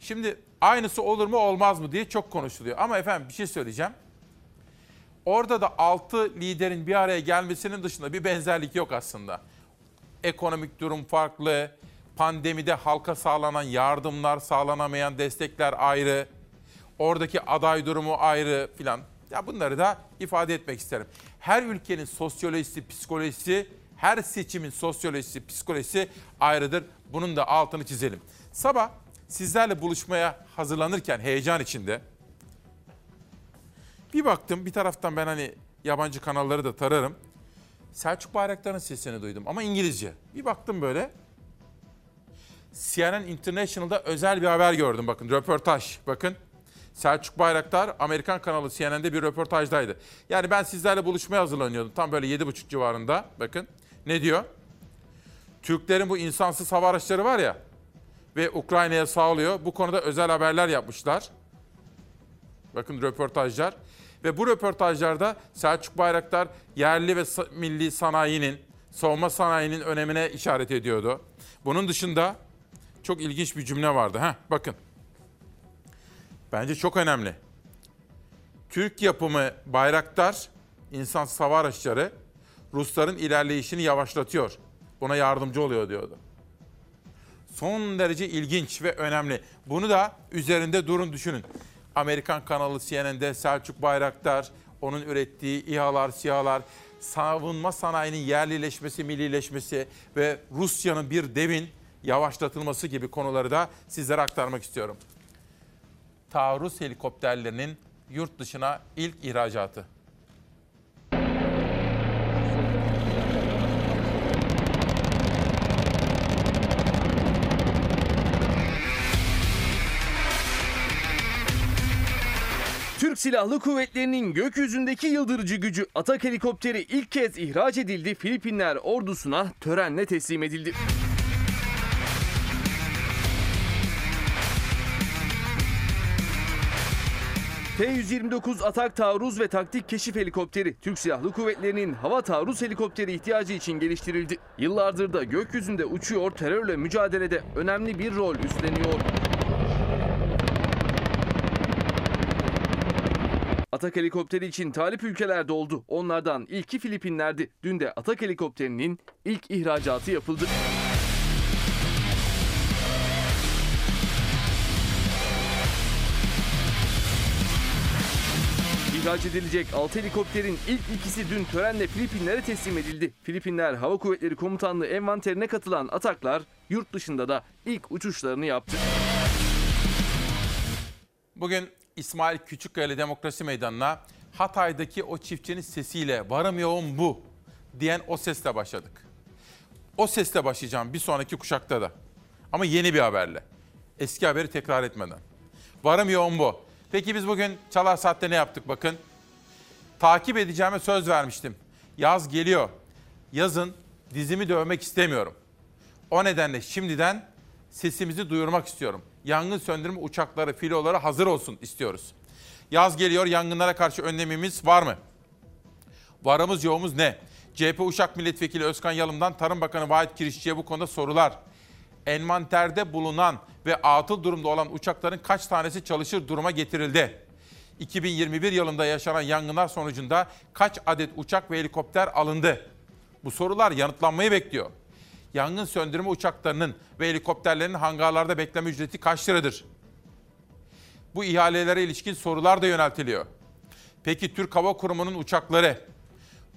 Şimdi aynısı olur mu olmaz mı diye çok konuşuluyor. Ama efendim bir şey söyleyeceğim. Orada da 6 liderin bir araya gelmesinin dışında bir benzerlik yok aslında. Ekonomik durum farklı, pandemide halka sağlanan yardımlar, sağlanamayan destekler ayrı, oradaki aday durumu ayrı filan. Ya bunları da ifade etmek isterim. Her ülkenin sosyolojisi, psikolojisi, her seçimin sosyolojisi, psikolojisi ayrıdır. Bunun da altını çizelim. Sabah sizlerle buluşmaya hazırlanırken heyecan içinde bir baktım bir taraftan ben hani yabancı kanalları da tararım. Selçuk Bayraktar'ın sesini duydum ama İngilizce. Bir baktım böyle. CNN International'da özel bir haber gördüm bakın röportaj bakın. Selçuk Bayraktar Amerikan kanalı CNN'de bir röportajdaydı. Yani ben sizlerle buluşmaya hazırlanıyordum. Tam böyle 7.30 civarında. Bakın ne diyor? Türklerin bu insansız hava araçları var ya ve Ukrayna'ya sağlıyor. Bu konuda özel haberler yapmışlar. Bakın röportajlar. Ve bu röportajlarda Selçuk Bayraktar yerli ve milli sanayinin, savunma sanayinin önemine işaret ediyordu. Bunun dışında çok ilginç bir cümle vardı. Heh, bakın. Bence çok önemli. Türk yapımı Bayraktar insansız hava araçları Rusların ilerleyişini yavaşlatıyor. Buna yardımcı oluyor diyordu. Son derece ilginç ve önemli. Bunu da üzerinde durun düşünün. Amerikan kanalı CNN'de Selçuk Bayraktar, onun ürettiği İHA'lar, SİHA'lar, savunma sanayinin yerlileşmesi, millileşmesi ve Rusya'nın bir devin yavaşlatılması gibi konuları da sizlere aktarmak istiyorum. Taarruz helikopterlerinin yurt dışına ilk ihracatı. Silahlı Kuvvetleri'nin gökyüzündeki yıldırıcı gücü Atak helikopteri ilk kez ihraç edildi. Filipinler ordusuna törenle teslim edildi. T-129 Atak taarruz ve taktik keşif helikopteri Türk Silahlı Kuvvetleri'nin hava taarruz helikopteri ihtiyacı için geliştirildi. Yıllardır da gökyüzünde uçuyor, terörle mücadelede önemli bir rol üstleniyor. Atak helikopteri için talip ülkeler de oldu. Onlardan ilki Filipinler'di. Dün de Atak helikopterinin ilk ihracatı yapıldı. İhraç edilecek 6 helikopterin ilk ikisi dün törenle Filipinlere teslim edildi. Filipinler Hava Kuvvetleri Komutanlığı envanterine katılan Ataklar yurt dışında da ilk uçuşlarını yaptı. Bugün İsmail Küçükkaya Demokrasi Meydanı'na Hatay'daki o çiftçinin sesiyle varım yoğun bu diyen o sesle başladık. O sesle başlayacağım bir sonraki kuşakta da. Ama yeni bir haberle. Eski haberi tekrar etmeden. Varım yoğun bu. Peki biz bugün Çalar Saat'te ne yaptık bakın. Takip edeceğime söz vermiştim. Yaz geliyor. Yazın dizimi dövmek istemiyorum. O nedenle şimdiden sesimizi duyurmak istiyorum. Yangın söndürme uçakları, filoları hazır olsun istiyoruz. Yaz geliyor, yangınlara karşı önlemimiz var mı? Varımız yoğumuz ne? CHP Uşak Milletvekili Özkan Yalım'dan Tarım Bakanı Vahit Kirişçi'ye bu konuda sorular. Envanterde bulunan ve atıl durumda olan uçakların kaç tanesi çalışır duruma getirildi? 2021 yılında yaşanan yangınlar sonucunda kaç adet uçak ve helikopter alındı? Bu sorular yanıtlanmayı bekliyor. Yangın söndürme uçaklarının ve helikopterlerin hangarlarda bekleme ücreti kaç liradır? Bu ihalelere ilişkin sorular da yöneltiliyor. Peki Türk Hava Kurumu'nun uçakları?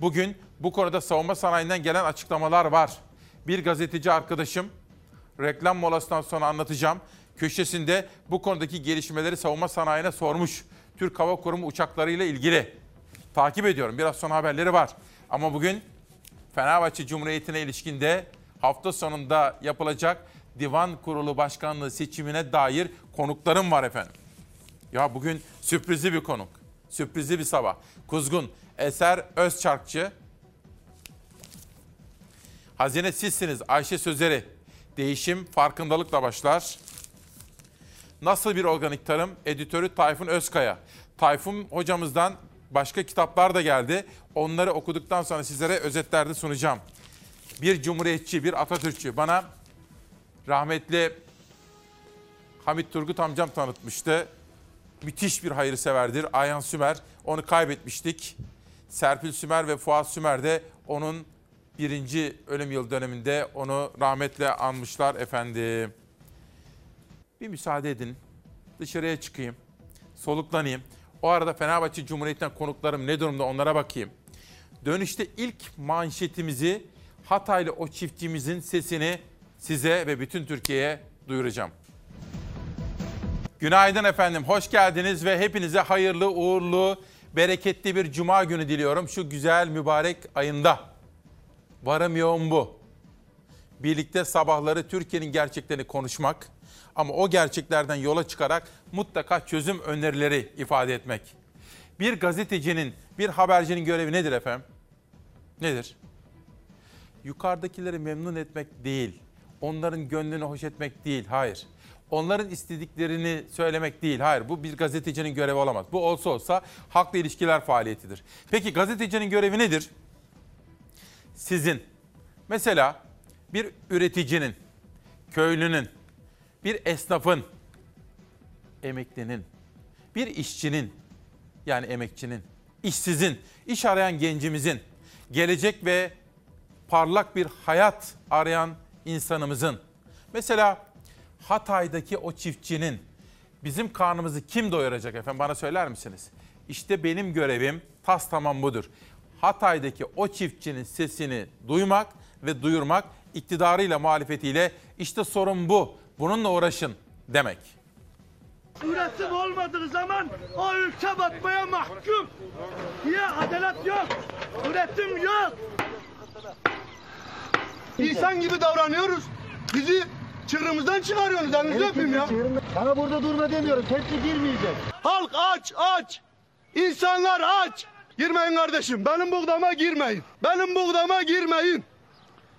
Bugün bu konuda savunma sanayinden gelen açıklamalar var. Bir gazeteci arkadaşım reklam molasından sonra anlatacağım. Köşesinde bu konudaki gelişmeleri savunma sanayine sormuş. Türk Hava Kurumu uçaklarıyla ilgili. Takip ediyorum. Biraz sonra haberleri var. Ama bugün Fenerbahçe Cumhuriyeti'ne ilişkinde hafta sonunda yapılacak Divan Kurulu Başkanlığı seçimine dair konuklarım var efendim. Ya bugün sürprizli bir konuk. Sürprizli bir sabah. Kuzgun Eser Özçarkçı. Hazine sizsiniz Ayşe Sözeri. Değişim farkındalıkla başlar. Nasıl bir organik tarım? Editörü Tayfun Özkaya. Tayfun hocamızdan başka kitaplar da geldi. Onları okuduktan sonra sizlere özetlerde sunacağım. Bir cumhuriyetçi, bir Atatürkçü bana rahmetli Hamit Turgut amcam tanıtmıştı. Müthiş bir hayırseverdir. Ayhan Sümer. Onu kaybetmiştik. Serpil Sümer ve Fuat Sümer de onun birinci ölüm yıl döneminde onu rahmetle anmışlar efendim. Bir müsaade edin. Dışarıya çıkayım. Soluklanayım. O arada Fenerbahçe Cumhuriyeti'nden konuklarım ne durumda onlara bakayım. Dönüşte ilk manşetimizi Hataylı o çiftçimizin sesini size ve bütün Türkiye'ye duyuracağım. Günaydın efendim, hoş geldiniz ve hepinize hayırlı, uğurlu, bereketli bir cuma günü diliyorum şu güzel mübarek ayında. Varım yoğun bu. birlikte sabahları Türkiye'nin gerçeklerini konuşmak ama o gerçeklerden yola çıkarak mutlaka çözüm önerileri ifade etmek. Bir gazetecinin, bir habercinin görevi nedir efendim? Nedir? Yukarıdakileri memnun etmek değil, onların gönlünü hoş etmek değil, hayır. Onların istediklerini söylemek değil, hayır. Bu bir gazetecinin görevi olamaz. Bu olsa olsa halkla ilişkiler faaliyetidir. Peki gazetecinin görevi nedir? Sizin, mesela bir üreticinin, köylünün, bir esnafın, emeklinin, bir işçinin, yani emekçinin, işsizin, iş arayan gencimizin, gelecek ve parlak bir hayat arayan insanımızın, mesela Hatay'daki o çiftçinin bizim karnımızı kim doyuracak efendim bana söyler misiniz? İşte benim görevim tas tamam budur. Hatay'daki o çiftçinin sesini duymak ve duyurmak iktidarıyla muhalefetiyle işte sorun bu. Bununla uğraşın demek. Üretim olmadığı zaman o ülke batmaya mahkum. Niye? Adalet yok. Üretim yok. İnsan gibi davranıyoruz. Bizi çığırımızdan çıkarıyorsunuz. Elinizi öpeyim ya. Sana burada durma demiyorum. Tepki girmeyecek. Halk aç aç. İnsanlar aç. Girmeyin kardeşim. Benim buğdama girmeyin. Benim buğdama girmeyin.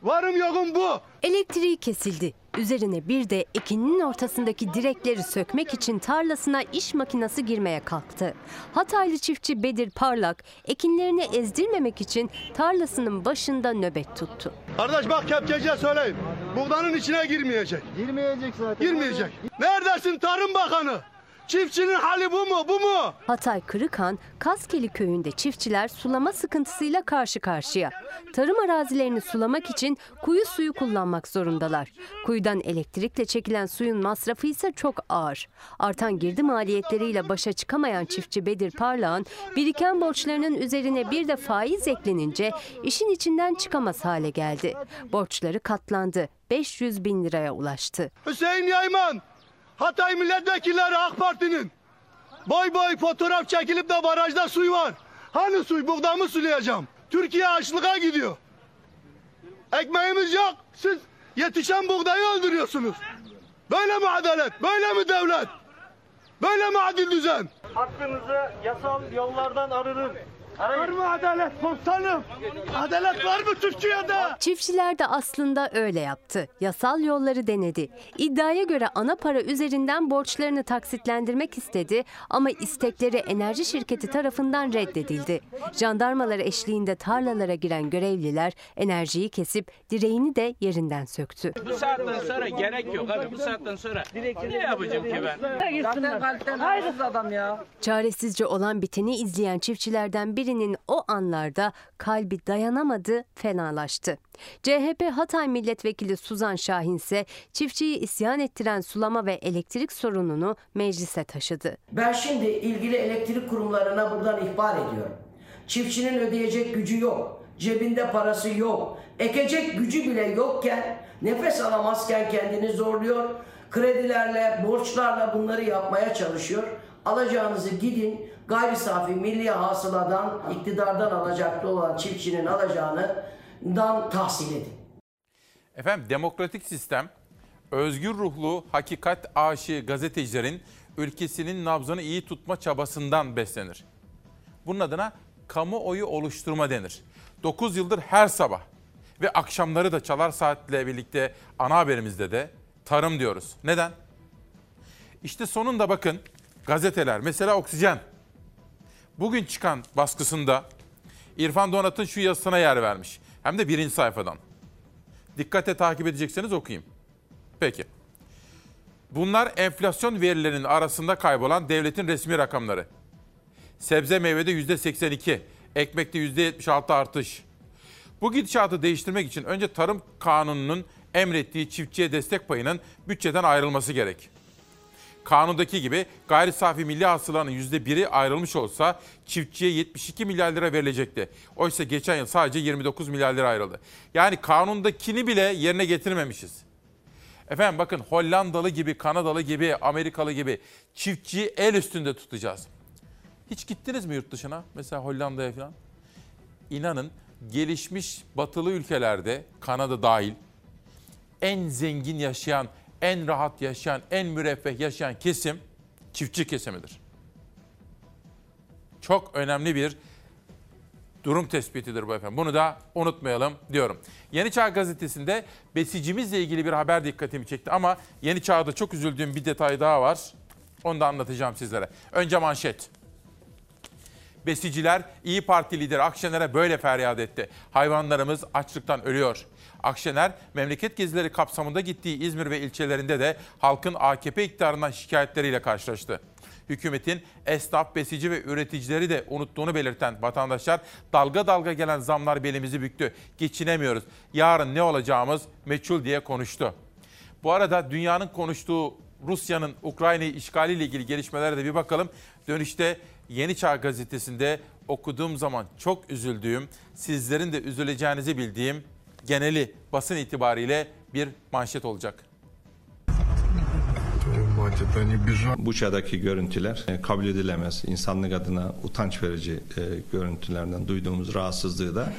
Varım yokum bu. Elektriği kesildi. Üzerine bir de ekinin ortasındaki direkleri sökmek için tarlasına iş makinesi girmeye kalktı. Hataylı çiftçi Bedir Parlak ekinlerini ezdirmemek için tarlasının başında nöbet tuttu. Kardeş bak kepçeciye söyleyin. Buğdanın içine girmeyecek. Girmeyecek zaten. Girmeyecek. Neredesin Tarım Bakanı? Çiftçinin hali bu mu? Bu mu? Hatay Kırıkhan, Kaskeli köyünde çiftçiler sulama sıkıntısıyla karşı karşıya. Tarım arazilerini sulamak için kuyu suyu kullanmak zorundalar. Kuyudan elektrikle çekilen suyun masrafı ise çok ağır. Artan girdi maliyetleriyle başa çıkamayan çiftçi Bedir Parlağan, biriken borçlarının üzerine bir de faiz eklenince işin içinden çıkamaz hale geldi. Borçları katlandı. 500 bin liraya ulaştı. Hüseyin Yayman, Hatay milletvekilleri AK Parti'nin. Boy boy fotoğraf çekilip de barajda suy var. Hani suy buğdamı sulayacağım. Türkiye açlığa gidiyor. Ekmeğimiz yok. Siz yetişen buğdayı öldürüyorsunuz. Böyle mi adalet? Böyle mi devlet? Böyle mi adil düzen? Hakkınızı yasal yollardan arının. Var mı adalet komutanım? Adalet var mı Türkiye'de? Çiftçiler de aslında öyle yaptı. Yasal yolları denedi. İddiaya göre ana para üzerinden borçlarını taksitlendirmek istedi ama istekleri enerji şirketi tarafından reddedildi. Jandarmalar eşliğinde tarlalara giren görevliler enerjiyi kesip direğini de yerinden söktü. Bu saatten sonra gerek yok abi. Bu saatten sonra ne yapacağım ki ben? Zaten kalpten adam ya. Çaresizce olan biteni izleyen çiftçilerden birinin o anlarda kalbi dayanamadı, fenalaştı. CHP Hatay Milletvekili Suzan Şahin ise çiftçiyi isyan ettiren sulama ve elektrik sorununu meclise taşıdı. Ben şimdi ilgili elektrik kurumlarına buradan ihbar ediyorum. Çiftçinin ödeyecek gücü yok. Cebinde parası yok. Ekecek gücü bile yokken nefes alamazken kendini zorluyor. Kredilerle, borçlarla bunları yapmaya çalışıyor. Alacağınızı gidin gayri safi milli hasıladan iktidardan alacaklı olan çiftçinin alacağından tahsil edin. Efendim demokratik sistem özgür ruhlu hakikat aşığı gazetecilerin ülkesinin nabzını iyi tutma çabasından beslenir. Bunun adına kamuoyu oluşturma denir. 9 yıldır her sabah ve akşamları da çalar saatle birlikte ana haberimizde de tarım diyoruz. Neden? İşte sonunda bakın gazeteler mesela Oksijen bugün çıkan baskısında İrfan Donat'ın şu yazısına yer vermiş. Hem de birinci sayfadan. Dikkate takip edecekseniz okuyayım. Peki. Bunlar enflasyon verilerinin arasında kaybolan devletin resmi rakamları. Sebze meyvede %82, ekmekte %76 artış. Bu gidişatı değiştirmek için önce Tarım Kanunu'nun emrettiği çiftçiye destek payının bütçeden ayrılması gerek. Kanundaki gibi gayri safi milli hasılanın %1'i ayrılmış olsa çiftçiye 72 milyar lira verilecekti. Oysa geçen yıl sadece 29 milyar lira ayrıldı. Yani kanundakini bile yerine getirmemişiz. Efendim bakın Hollandalı gibi, Kanadalı gibi, Amerikalı gibi çiftçiyi el üstünde tutacağız. Hiç gittiniz mi yurt dışına? Mesela Hollanda'ya falan. İnanın gelişmiş batılı ülkelerde, Kanada dahil, en zengin yaşayan, en rahat yaşayan, en müreffeh yaşayan kesim çiftçi kesimidir. Çok önemli bir durum tespitidir bu efendim. Bunu da unutmayalım diyorum. Yeni Çağ gazetesinde besicimizle ilgili bir haber dikkatimi çekti ama Yeni Çağ'da çok üzüldüğüm bir detay daha var. Onu da anlatacağım sizlere. Önce manşet. Besiciler İyi Parti lideri Akşener'e böyle feryat etti. Hayvanlarımız açlıktan ölüyor. Akşener, memleket gezileri kapsamında gittiği İzmir ve ilçelerinde de halkın AKP iktidarından şikayetleriyle karşılaştı. Hükümetin esnaf, besici ve üreticileri de unuttuğunu belirten vatandaşlar dalga dalga gelen zamlar belimizi büktü. Geçinemiyoruz. Yarın ne olacağımız meçhul diye konuştu. Bu arada dünyanın konuştuğu Rusya'nın Ukrayna'yı işgaliyle ilgili gelişmelere de bir bakalım. Dönüşte Yeni Çağ gazetesinde okuduğum zaman çok üzüldüğüm, sizlerin de üzüleceğinizi bildiğim geneli basın itibariyle bir manşet olacak. Buça'daki görüntüler e, kabul edilemez. İnsanlık adına utanç verici e, görüntülerden duyduğumuz rahatsızlığı da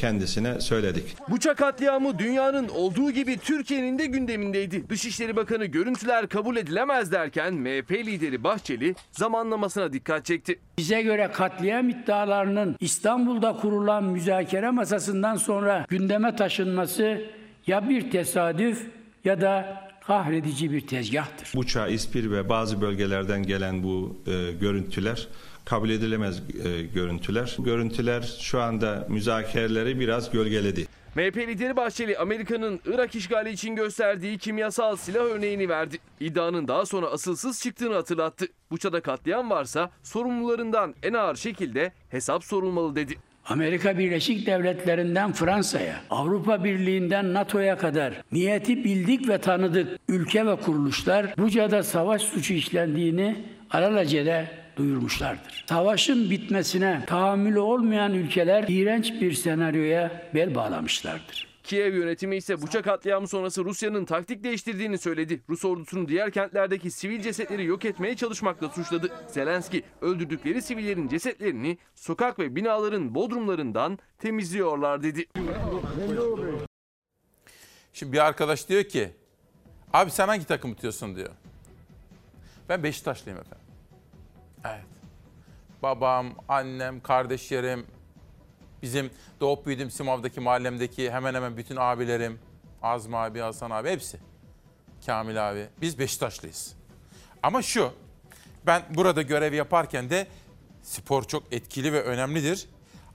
kendisine söyledik. Buça katliamı dünyanın olduğu gibi Türkiye'nin de gündemindeydi. Dışişleri Bakanı görüntüler kabul edilemez derken MHP lideri Bahçeli zamanlamasına dikkat çekti. Bize göre katliam iddialarının İstanbul'da kurulan müzakere masasından sonra gündeme taşınması ya bir tesadüf ya da kahredici bir tezgahtır. Buça, İspir ve bazı bölgelerden gelen bu e, görüntüler kabul edilemez e, görüntüler. Görüntüler şu anda müzakereleri biraz gölgeledi. MHP lideri Bahçeli Amerika'nın Irak işgali için gösterdiği kimyasal silah örneğini verdi. İddianın daha sonra asılsız çıktığını hatırlattı. Buça'da katliam varsa sorumlularından en ağır şekilde hesap sorulmalı dedi. Amerika Birleşik Devletleri'nden Fransa'ya, Avrupa Birliği'nden NATO'ya kadar niyeti bildik ve tanıdık ülke ve kuruluşlar Buca'da savaş suçu işlendiğini alelacele duyurmuşlardır. Savaşın bitmesine tahammülü olmayan ülkeler iğrenç bir senaryoya bel bağlamışlardır. Kiev yönetimi ise Buça katliamı sonrası Rusya'nın taktik değiştirdiğini söyledi. Rus ordusunu diğer kentlerdeki sivil cesetleri yok etmeye çalışmakla suçladı. Zelenski öldürdükleri sivillerin cesetlerini sokak ve binaların bodrumlarından temizliyorlar dedi. Şimdi bir arkadaş diyor ki, abi sen hangi takım tutuyorsun diyor. Ben Beşiktaşlıyım efendim. Evet. Babam, annem, kardeşlerim, bizim doğup büyüdüğüm Simav'daki mahallemdeki hemen hemen bütün abilerim, Azmi abi, Hasan abi hepsi. Kamil abi. Biz Beşiktaşlıyız. Ama şu, ben burada görev yaparken de spor çok etkili ve önemlidir.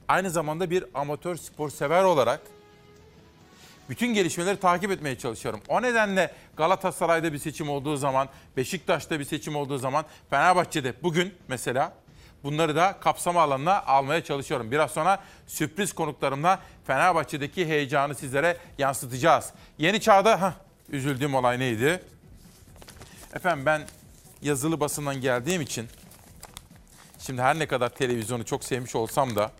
Aynı zamanda bir amatör spor sever olarak bütün gelişmeleri takip etmeye çalışıyorum. O nedenle Galatasaray'da bir seçim olduğu zaman, Beşiktaş'ta bir seçim olduğu zaman, Fenerbahçe'de bugün mesela bunları da kapsama alanına almaya çalışıyorum. Biraz sonra sürpriz konuklarımla Fenerbahçe'deki heyecanı sizlere yansıtacağız. Yeni çağda heh, üzüldüğüm olay neydi? Efendim ben yazılı basından geldiğim için şimdi her ne kadar televizyonu çok sevmiş olsam da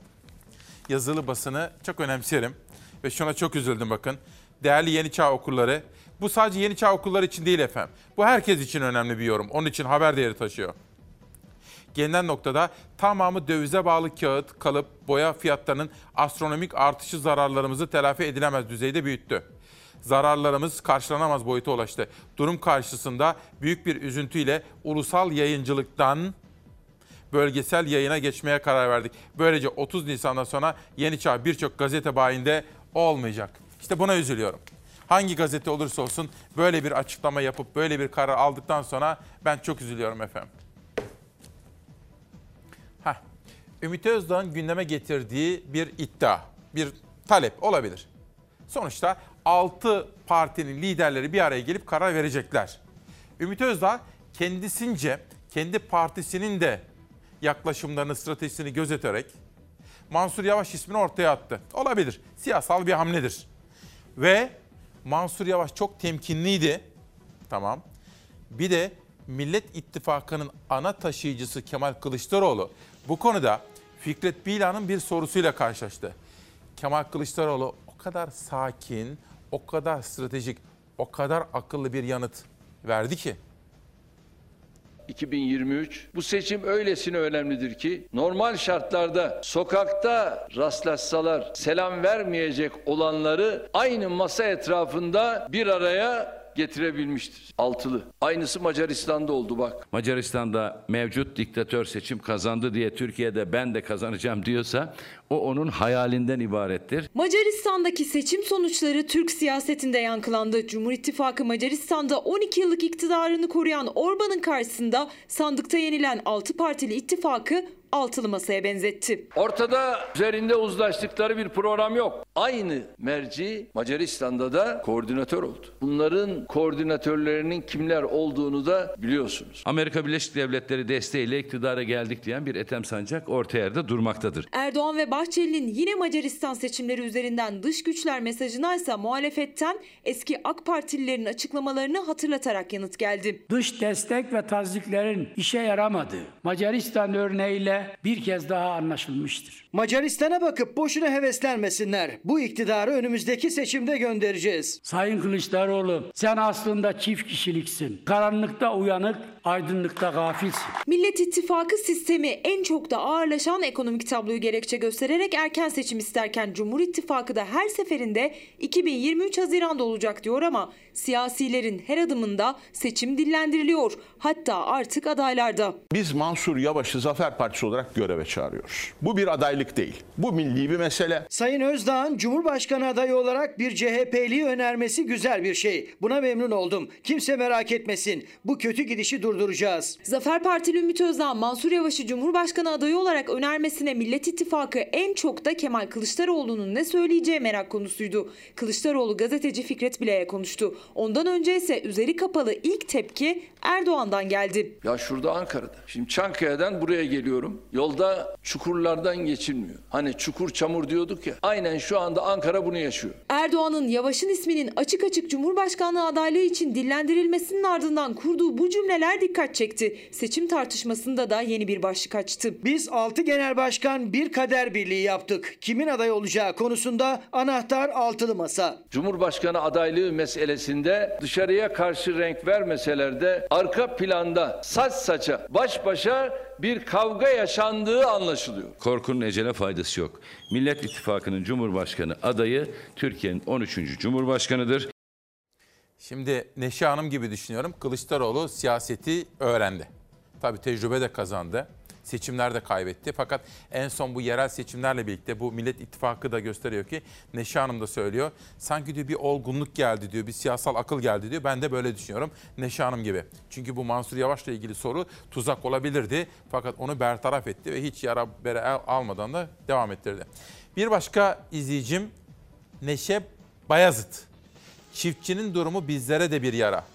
yazılı basını çok önemserim. Ve şuna çok üzüldüm bakın. Değerli Yeni Çağ okurları, bu sadece Yeni Çağ okurları için değil efendim. Bu herkes için önemli bir yorum. Onun için haber değeri taşıyor. Gelinen noktada tamamı dövize bağlı kağıt, kalıp, boya fiyatlarının astronomik artışı zararlarımızı telafi edilemez düzeyde büyüttü. Zararlarımız karşılanamaz boyuta ulaştı. Durum karşısında büyük bir üzüntüyle ulusal yayıncılıktan bölgesel yayına geçmeye karar verdik. Böylece 30 Nisan'dan sonra Yeni Çağ birçok gazete bayinde olmayacak. İşte buna üzülüyorum. Hangi gazete olursa olsun böyle bir açıklama yapıp böyle bir karar aldıktan sonra ben çok üzülüyorum efendim. Heh. Ümit Özdağ'ın gündeme getirdiği bir iddia, bir talep olabilir. Sonuçta 6 partinin liderleri bir araya gelip karar verecekler. Ümit Özdağ kendisince kendi partisinin de yaklaşımlarını, stratejisini gözeterek Mansur Yavaş ismini ortaya attı. Olabilir. Siyasal bir hamledir. Ve Mansur Yavaş çok temkinliydi. Tamam. Bir de Millet İttifakı'nın ana taşıyıcısı Kemal Kılıçdaroğlu bu konuda Fikret Bilan'ın bir sorusuyla karşılaştı. Kemal Kılıçdaroğlu o kadar sakin, o kadar stratejik, o kadar akıllı bir yanıt verdi ki 2023. Bu seçim öylesine önemlidir ki normal şartlarda sokakta rastlaşsalar selam vermeyecek olanları aynı masa etrafında bir araya getirebilmiştir. Altılı. Aynısı Macaristan'da oldu bak. Macaristan'da mevcut diktatör seçim kazandı diye Türkiye'de ben de kazanacağım diyorsa o onun hayalinden ibarettir. Macaristan'daki seçim sonuçları Türk siyasetinde yankılandı. Cumhur İttifakı Macaristan'da 12 yıllık iktidarını koruyan Orban'ın karşısında sandıkta yenilen 6 partili ittifakı altılı masaya benzetti. Ortada üzerinde uzlaştıkları bir program yok. Aynı merci Macaristan'da da koordinatör oldu. Bunların koordinatörlerinin kimler olduğunu da biliyorsunuz. Amerika Birleşik Devletleri desteğiyle iktidara geldik diyen bir Ethem Sancak orta yerde durmaktadır. Erdoğan ve Bahçeli'nin yine Macaristan seçimleri üzerinden dış güçler mesajına ise muhalefetten eski AK Partililerin açıklamalarını hatırlatarak yanıt geldi. Dış destek ve taziklerin işe yaramadığı Macaristan örneğiyle bir kez daha anlaşılmıştır. Macaristan'a bakıp boşuna heveslenmesinler. Bu iktidarı önümüzdeki seçimde göndereceğiz. Sayın Kılıçdaroğlu sen aslında çift kişiliksin. Karanlıkta uyanık, aydınlıkta gafilsin. Millet İttifakı sistemi en çok da ağırlaşan ekonomik tabloyu gerekçe göstererek erken seçim isterken Cumhur İttifakı da her seferinde 2023 Haziran'da olacak diyor ama siyasilerin her adımında seçim dillendiriliyor. Hatta artık adaylarda. Biz Mansur Yavaş'ı Zafer Partisi olarak göreve çağırıyoruz. Bu bir adaylık değil. Bu milli bir mesele. Sayın Özdağ'ın Cumhurbaşkanı adayı olarak bir CHP'liyi önermesi güzel bir şey. Buna memnun oldum. Kimse merak etmesin. Bu kötü gidişi durduracağız. Zafer Partili Ümit Özdağ Mansur Yavaş'ı Cumhurbaşkanı adayı olarak önermesine Millet İttifakı en çok da Kemal Kılıçdaroğlu'nun ne söyleyeceği merak konusuydu. Kılıçdaroğlu gazeteci Fikret Bile'ye konuştu. Ondan önce ise üzeri kapalı ilk tepki Erdoğan'dan geldi. Ya şurada Ankara'da. Şimdi Çankaya'dan buraya geliyorum. Yolda çukurlardan geçilmiyor. Hani çukur çamur diyorduk ya. Aynen şu anda Ankara bunu yaşıyor. Erdoğan'ın Yavaş'ın isminin açık açık Cumhurbaşkanlığı adaylığı için dillendirilmesinin ardından kurduğu bu cümleler dikkat çekti. Seçim tartışmasında da yeni bir başlık açtı. Biz 6 genel başkan bir kader birliği yaptık. Kimin aday olacağı konusunda anahtar altılı masa. Cumhurbaşkanı adaylığı meselesinde dışarıya karşı renk vermeseler de arka planda saç saça baş başa bir kavga yaşandığı anlaşılıyor. Korkunun ecele faydası yok. Millet İttifakı'nın Cumhurbaşkanı adayı Türkiye'nin 13. Cumhurbaşkanıdır. Şimdi Neşe Hanım gibi düşünüyorum. Kılıçdaroğlu siyaseti öğrendi. Tabii tecrübe de kazandı. Seçimlerde kaybetti. Fakat en son bu yerel seçimlerle birlikte bu Millet İttifakı da gösteriyor ki Neşe Hanım da söylüyor. Sanki diyor bir olgunluk geldi diyor, bir siyasal akıl geldi diyor. Ben de böyle düşünüyorum Neşe Hanım gibi. Çünkü bu Mansur Yavaş'la ilgili soru tuzak olabilirdi. Fakat onu bertaraf etti ve hiç yara bere almadan da devam ettirdi. Bir başka izleyicim Neşe Bayazıt. Çiftçinin durumu bizlere de bir yara.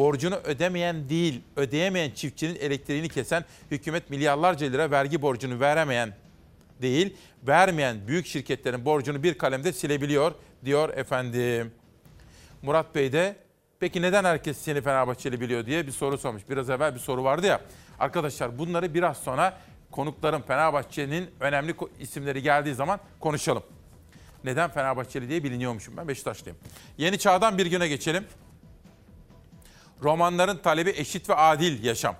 Borcunu ödemeyen değil, ödeyemeyen çiftçinin elektriğini kesen hükümet milyarlarca lira vergi borcunu veremeyen değil, vermeyen büyük şirketlerin borcunu bir kalemde silebiliyor diyor efendim. Murat Bey de peki neden herkes seni Fenerbahçeli biliyor diye bir soru sormuş. Biraz evvel bir soru vardı ya. Arkadaşlar bunları biraz sonra konuklarım Fenerbahçe'nin önemli isimleri geldiği zaman konuşalım. Neden Fenerbahçeli diye biliniyormuşum ben Beşiktaşlıyım. Yeni çağdan bir güne geçelim. Romanların talebi eşit ve adil yaşam.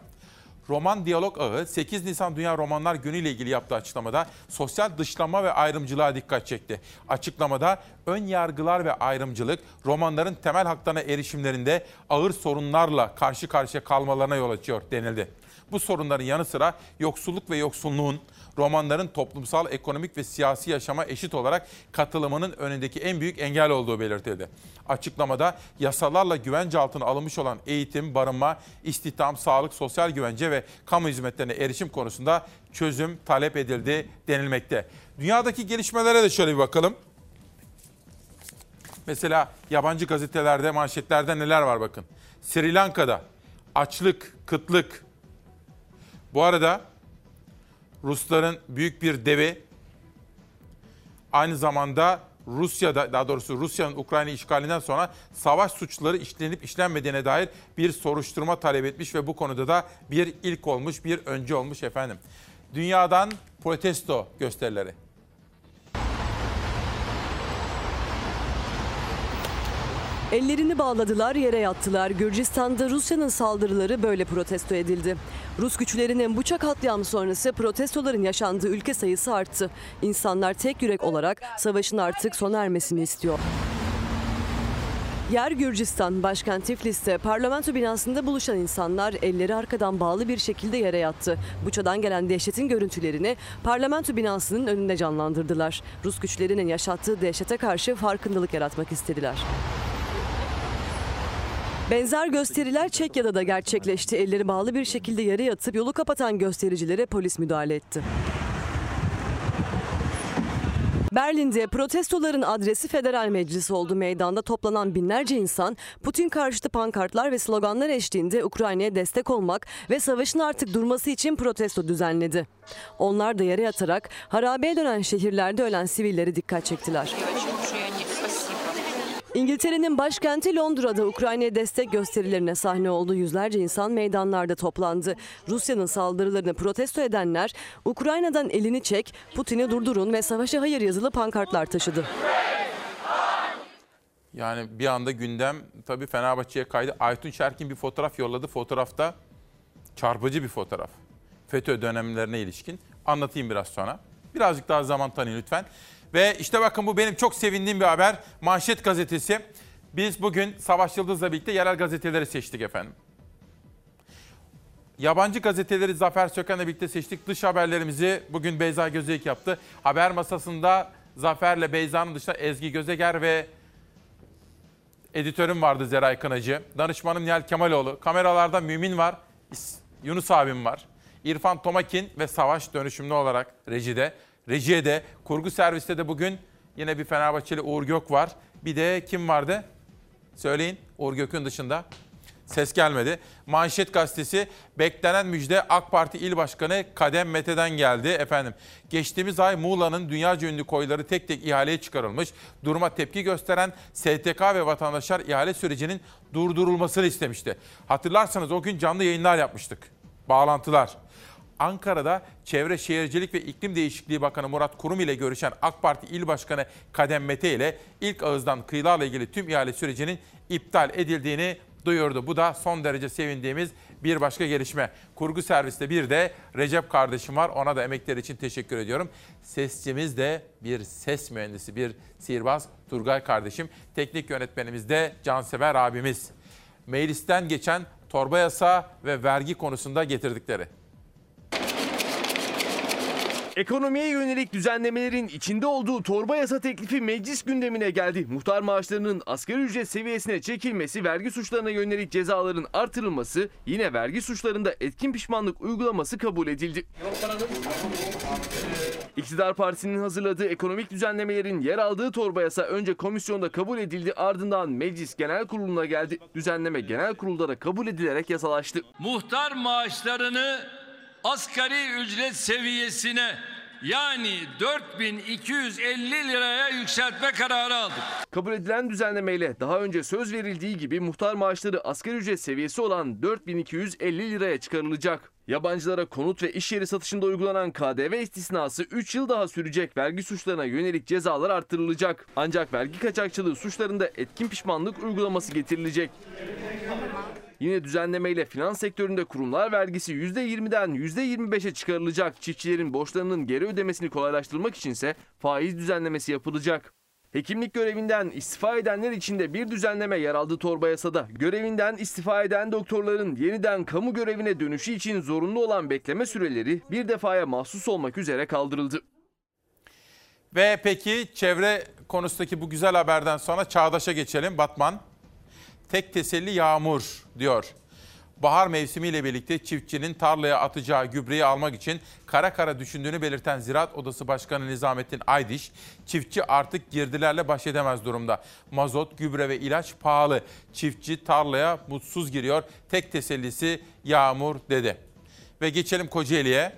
Roman Diyalog Ağı 8 Nisan Dünya Romanlar Günü ile ilgili yaptığı açıklamada sosyal dışlama ve ayrımcılığa dikkat çekti. Açıklamada ön yargılar ve ayrımcılık romanların temel haklarına erişimlerinde ağır sorunlarla karşı karşıya kalmalarına yol açıyor denildi. Bu sorunların yanı sıra yoksulluk ve yoksunluğun romanların toplumsal, ekonomik ve siyasi yaşama eşit olarak katılımının önündeki en büyük engel olduğu belirtildi. Açıklamada yasalarla güvence altına alınmış olan eğitim, barınma, istihdam, sağlık, sosyal güvence ve kamu hizmetlerine erişim konusunda çözüm talep edildi denilmekte. Dünyadaki gelişmelere de şöyle bir bakalım. Mesela yabancı gazetelerde, manşetlerde neler var bakın. Sri Lanka'da açlık, kıtlık. Bu arada Rusların büyük bir devi aynı zamanda Rusya'da daha doğrusu Rusya'nın Ukrayna işgalinden sonra savaş suçları işlenip işlenmediğine dair bir soruşturma talep etmiş ve bu konuda da bir ilk olmuş, bir önce olmuş efendim. Dünyadan protesto Ellerini bağladılar, yere yattılar. Gürcistan'da Rusya'nın saldırıları böyle protesto edildi. Rus güçlerinin Buça katliamı sonrası protestoların yaşandığı ülke sayısı arttı. İnsanlar tek yürek olarak savaşın artık sona ermesini istiyor. Yer Gürcistan, başkent Tiflis'te parlamento binasında buluşan insanlar elleri arkadan bağlı bir şekilde yere yattı. Buça'dan gelen dehşetin görüntülerini parlamento binasının önünde canlandırdılar. Rus güçlerinin yaşattığı dehşete karşı farkındalık yaratmak istediler. Benzer gösteriler Çekya'da da gerçekleşti. Elleri bağlı bir şekilde yere yatıp yolu kapatan göstericilere polis müdahale etti. Berlin'de protestoların adresi Federal Meclis oldu. Meydanda toplanan binlerce insan Putin karşıtı pankartlar ve sloganlar eşliğinde Ukrayna'ya destek olmak ve savaşın artık durması için protesto düzenledi. Onlar da yere yatarak harabeye dönen şehirlerde ölen sivilleri dikkat çektiler. İngiltere'nin başkenti Londra'da Ukrayna'ya destek gösterilerine sahne oldu. Yüzlerce insan meydanlarda toplandı. Rusya'nın saldırılarını protesto edenler Ukrayna'dan elini çek, Putin'i durdurun ve savaşa hayır yazılı pankartlar taşıdı. Yani bir anda gündem tabii Fenerbahçe'ye kaydı. Aytun Şerkin bir fotoğraf yolladı. Fotoğrafta çarpıcı bir fotoğraf. FETÖ dönemlerine ilişkin. Anlatayım biraz sonra. Birazcık daha zaman tanıyın lütfen. Ve işte bakın bu benim çok sevindiğim bir haber. Manşet gazetesi. Biz bugün Savaş Yıldız'la birlikte yerel gazeteleri seçtik efendim. Yabancı gazeteleri Zafer Söken'le birlikte seçtik. Dış haberlerimizi bugün Beyza Gözeyik yaptı. Haber masasında Zafer'le Beyza'nın dışında Ezgi Gözeger ve editörüm vardı Zeray Kınacı. Danışmanım Nihal Kemaloğlu. Kameralarda Mümin var, Yunus abim var. İrfan Tomakin ve Savaş dönüşümlü olarak rejide. Rejiye de, kurgu serviste de bugün yine bir Fenerbahçeli Uğur Gök var. Bir de kim vardı? Söyleyin Uğur Gök'ün dışında. Ses gelmedi. Manşet gazetesi beklenen müjde AK Parti İl Başkanı Kadem Mete'den geldi. Efendim geçtiğimiz ay Muğla'nın dünyaca ünlü koyları tek tek ihaleye çıkarılmış. Duruma tepki gösteren STK ve vatandaşlar ihale sürecinin durdurulmasını istemişti. Hatırlarsanız o gün canlı yayınlar yapmıştık. Bağlantılar. Ankara'da Çevre Şehircilik ve İklim Değişikliği Bakanı Murat Kurum ile görüşen AK Parti İl Başkanı Kadem Mete ile ilk ağızdan kıyılarla ilgili tüm ihale sürecinin iptal edildiğini duyurdu. Bu da son derece sevindiğimiz bir başka gelişme. Kurgu serviste bir de Recep kardeşim var. Ona da emekleri için teşekkür ediyorum. Sesçimiz de bir ses mühendisi, bir sihirbaz Turgay kardeşim. Teknik yönetmenimiz de Cansever abimiz. Meclisten geçen torba yasa ve vergi konusunda getirdikleri. Ekonomiye yönelik düzenlemelerin içinde olduğu torba yasa teklifi meclis gündemine geldi. Muhtar maaşlarının asgari ücret seviyesine çekilmesi, vergi suçlarına yönelik cezaların artırılması, yine vergi suçlarında etkin pişmanlık uygulaması kabul edildi. İktidar Partisi'nin hazırladığı ekonomik düzenlemelerin yer aldığı torba yasa önce komisyonda kabul edildi ardından meclis genel kuruluna geldi. Düzenleme genel kurulda da kabul edilerek yasalaştı. Muhtar maaşlarını asgari ücret seviyesine yani 4250 liraya yükseltme kararı aldık. Kabul edilen düzenlemeyle daha önce söz verildiği gibi muhtar maaşları asgari ücret seviyesi olan 4250 liraya çıkarılacak. Yabancılara konut ve iş yeri satışında uygulanan KDV istisnası 3 yıl daha sürecek. Vergi suçlarına yönelik cezalar artırılacak. Ancak vergi kaçakçılığı suçlarında etkin pişmanlık uygulaması getirilecek. Yine düzenlemeyle finans sektöründe kurumlar vergisi %20'den %25'e çıkarılacak. Çiftçilerin borçlarının geri ödemesini kolaylaştırmak içinse faiz düzenlemesi yapılacak. Hekimlik görevinden istifa edenler için de bir düzenleme yer aldı torba yasada. Görevinden istifa eden doktorların yeniden kamu görevine dönüşü için zorunlu olan bekleme süreleri bir defaya mahsus olmak üzere kaldırıldı. Ve peki çevre konusundaki bu güzel haberden sonra Çağdaş'a geçelim. Batman. Tek teselli yağmur diyor. Bahar mevsimiyle birlikte çiftçinin tarlaya atacağı gübreyi almak için kara kara düşündüğünü belirten Ziraat Odası Başkanı Nizamettin Aydiş, çiftçi artık girdilerle baş edemez durumda. Mazot, gübre ve ilaç pahalı. Çiftçi tarlaya mutsuz giriyor. Tek tesellisi yağmur dedi. Ve geçelim Kocaeli'ye.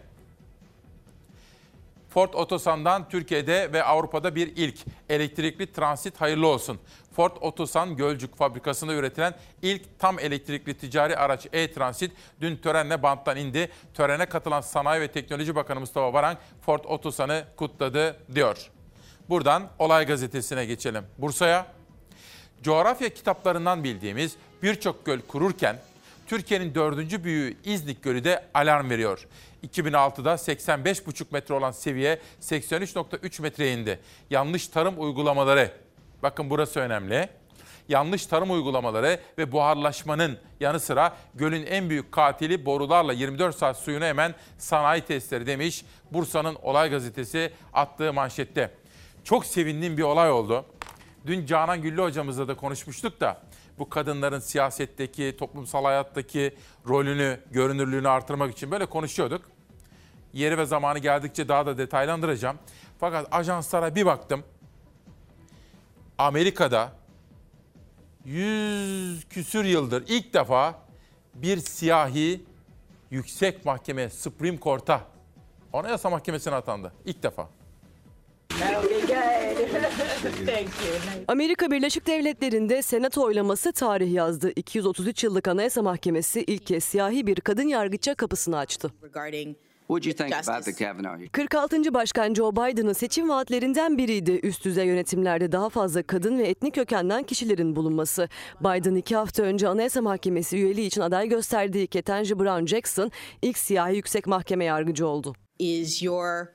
Ford Otosan'dan Türkiye'de ve Avrupa'da bir ilk elektrikli transit hayırlı olsun. Ford Otosan Gölcük fabrikasında üretilen ilk tam elektrikli ticari araç e-Transit dün törenle banttan indi. Törene katılan Sanayi ve Teknoloji Bakanı Mustafa Varank Ford Otosan'ı kutladı diyor. Buradan Olay Gazetesi'ne geçelim. Bursa'ya Coğrafya kitaplarından bildiğimiz birçok göl kururken Türkiye'nin dördüncü büyüğü İznik Gölü de alarm veriyor. 2006'da 85,5 metre olan seviye 83,3 metreye indi. Yanlış tarım uygulamaları, bakın burası önemli. Yanlış tarım uygulamaları ve buharlaşmanın yanı sıra gölün en büyük katili borularla 24 saat suyunu emen sanayi tesisleri demiş Bursa'nın Olay Gazetesi attığı manşette. Çok sevindiğim bir olay oldu. Dün Canan Güllü hocamızla da konuşmuştuk da bu kadınların siyasetteki, toplumsal hayattaki rolünü, görünürlüğünü artırmak için böyle konuşuyorduk. Yeri ve zamanı geldikçe daha da detaylandıracağım. Fakat ajanslara bir baktım. Amerika'da 100 küsür yıldır ilk defa bir siyahi yüksek mahkeme Supreme Court'a Anayasa Mahkemesi'ne atandı. İlk defa. Amerika Birleşik Devletleri'nde senato oylaması tarih yazdı. 233 yıllık Anayasa Mahkemesi ilk kez siyahi bir kadın yargıça kapısını açtı. What do you think about the Kavanaugh? 46. Başkan Joe Biden'ın seçim vaatlerinden biriydi. Üst düzey yönetimlerde daha fazla kadın ve etnik kökenden kişilerin bulunması. Biden iki hafta önce Anayasa Mahkemesi üyeliği için aday gösterdiği Ketanji Brown Jackson ilk siyahi yüksek mahkeme yargıcı oldu. Is your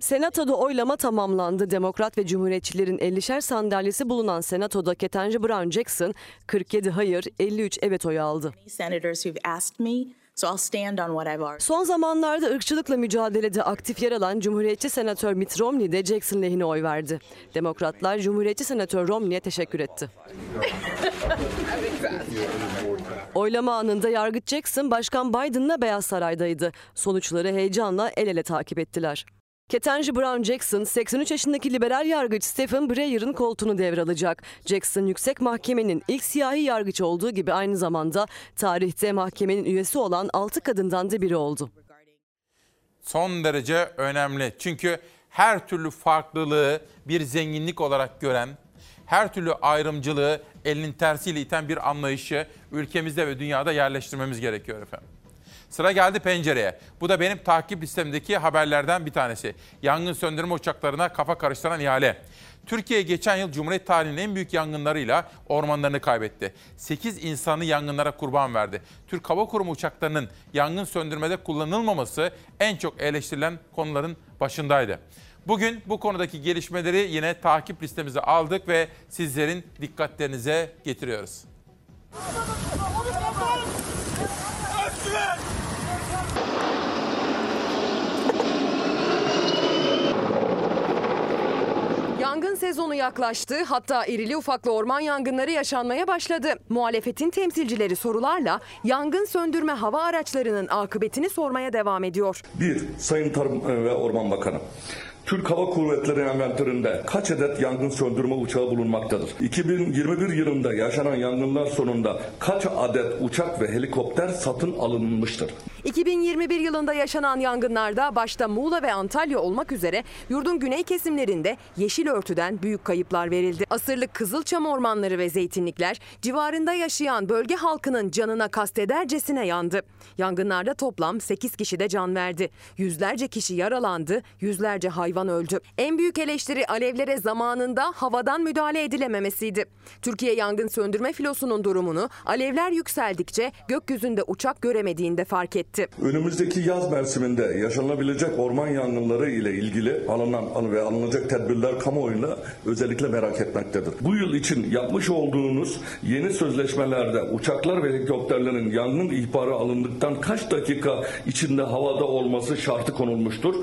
Senatoda oylama tamamlandı. Demokrat ve Cumhuriyetçilerin 50'şer sandalyesi bulunan Senatoda Ketanji Brown Jackson 47 hayır, 53 evet oyu aldı. Son zamanlarda ırkçılıkla mücadelede aktif yer alan Cumhuriyetçi Senatör Mitt Romney de Jackson lehine oy verdi. Demokratlar Cumhuriyetçi Senatör Romney'e teşekkür etti. Oylama anında Yargıç Jackson Başkan Biden'la Beyaz Saray'daydı. Sonuçları heyecanla el ele takip ettiler. Ketanji Brown Jackson 83 yaşındaki liberal yargıç Stephen Breyer'ın koltuğunu devralacak. Jackson yüksek mahkemenin ilk siyahi yargıç olduğu gibi aynı zamanda tarihte mahkemenin üyesi olan 6 kadından da biri oldu. Son derece önemli. Çünkü her türlü farklılığı bir zenginlik olarak gören, her türlü ayrımcılığı elinin tersiyle iten bir anlayışı ülkemizde ve dünyada yerleştirmemiz gerekiyor efendim. Sıra geldi pencereye. Bu da benim takip listemdeki haberlerden bir tanesi. Yangın söndürme uçaklarına kafa karıştıran ihale. Türkiye geçen yıl Cumhuriyet tarihinin en büyük yangınlarıyla ormanlarını kaybetti. 8 insanı yangınlara kurban verdi. Türk Hava Kurumu uçaklarının yangın söndürmede kullanılmaması en çok eleştirilen konuların başındaydı. Bugün bu konudaki gelişmeleri yine takip listemize aldık ve sizlerin dikkatlerinize getiriyoruz. Yangın sezonu yaklaştı. Hatta irili ufaklı orman yangınları yaşanmaya başladı. Muhalefetin temsilcileri sorularla yangın söndürme hava araçlarının akıbetini sormaya devam ediyor. Bir, Sayın Tarım ve Orman Bakanı. Türk Hava Kuvvetleri envanterinde kaç adet yangın söndürme uçağı bulunmaktadır? 2021 yılında yaşanan yangınlar sonunda kaç adet uçak ve helikopter satın alınmıştır? 2021 yılında yaşanan yangınlarda başta Muğla ve Antalya olmak üzere yurdun güney kesimlerinde yeşil örtüden büyük kayıplar verildi. Asırlık Kızılçam ormanları ve zeytinlikler civarında yaşayan bölge halkının canına kastedercesine yandı. Yangınlarda toplam 8 kişi de can verdi. Yüzlerce kişi yaralandı, yüzlerce hayvan öldü. En büyük eleştiri alevlere zamanında havadan müdahale edilememesiydi. Türkiye yangın söndürme filosunun durumunu alevler yükseldikçe gökyüzünde uçak göremediğinde fark etti. Önümüzdeki yaz mevsiminde yaşanabilecek orman yangınları ile ilgili alınan ve alınacak tedbirler kamuoyuna özellikle merak etmektedir. Bu yıl için yapmış olduğunuz yeni sözleşmelerde uçaklar ve helikopterlerin yangın ihbarı alındıktan kaç dakika içinde havada olması şartı konulmuştur.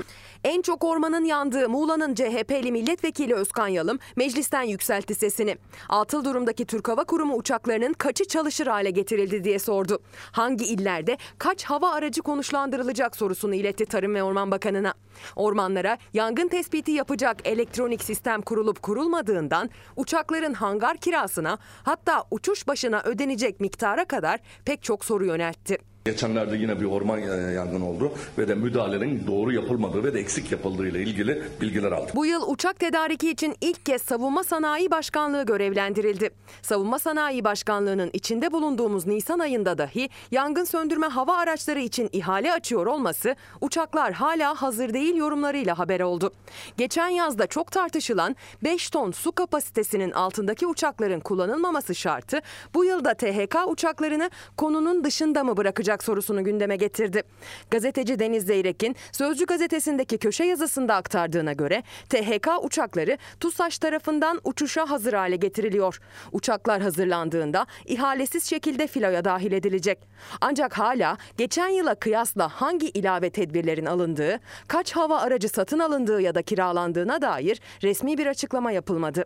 En çok ormanın yandığı Muğla'nın CHP'li milletvekili Özkan Yalım meclisten yükseltti sesini. Atıl durumdaki Türk Hava Kurumu uçaklarının kaçı çalışır hale getirildi diye sordu. Hangi illerde kaç hava aracı konuşlandırılacak sorusunu iletti Tarım ve Orman Bakanı'na. Ormanlara yangın tespiti yapacak elektronik sistem kurulup kurulmadığından uçakların hangar kirasına hatta uçuş başına ödenecek miktara kadar pek çok soru yöneltti. Geçenlerde yine bir orman e, yangını oldu ve de müdahalenin doğru yapılmadığı ve de eksik yapıldığı ile ilgili bilgiler aldık. Bu yıl uçak tedariki için ilk kez Savunma Sanayi Başkanlığı görevlendirildi. Savunma Sanayi Başkanlığı'nın içinde bulunduğumuz Nisan ayında dahi yangın söndürme hava araçları için ihale açıyor olması uçaklar hala hazır değil yorumlarıyla haber oldu. Geçen yazda çok tartışılan 5 ton su kapasitesinin altındaki uçakların kullanılmaması şartı bu yılda THK uçaklarını konunun dışında mı bırakacak sorusunu gündeme getirdi. Gazeteci Deniz Zeyrek'in Sözcü gazetesindeki köşe yazısında aktardığına göre THK uçakları TUSAŞ tarafından uçuşa hazır hale getiriliyor. Uçaklar hazırlandığında ihalesiz şekilde filoya dahil edilecek. Ancak hala geçen yıla kıyasla hangi ilave tedbirlerin alındığı, kaç hava aracı satın alındığı ya da kiralandığına dair resmi bir açıklama yapılmadı.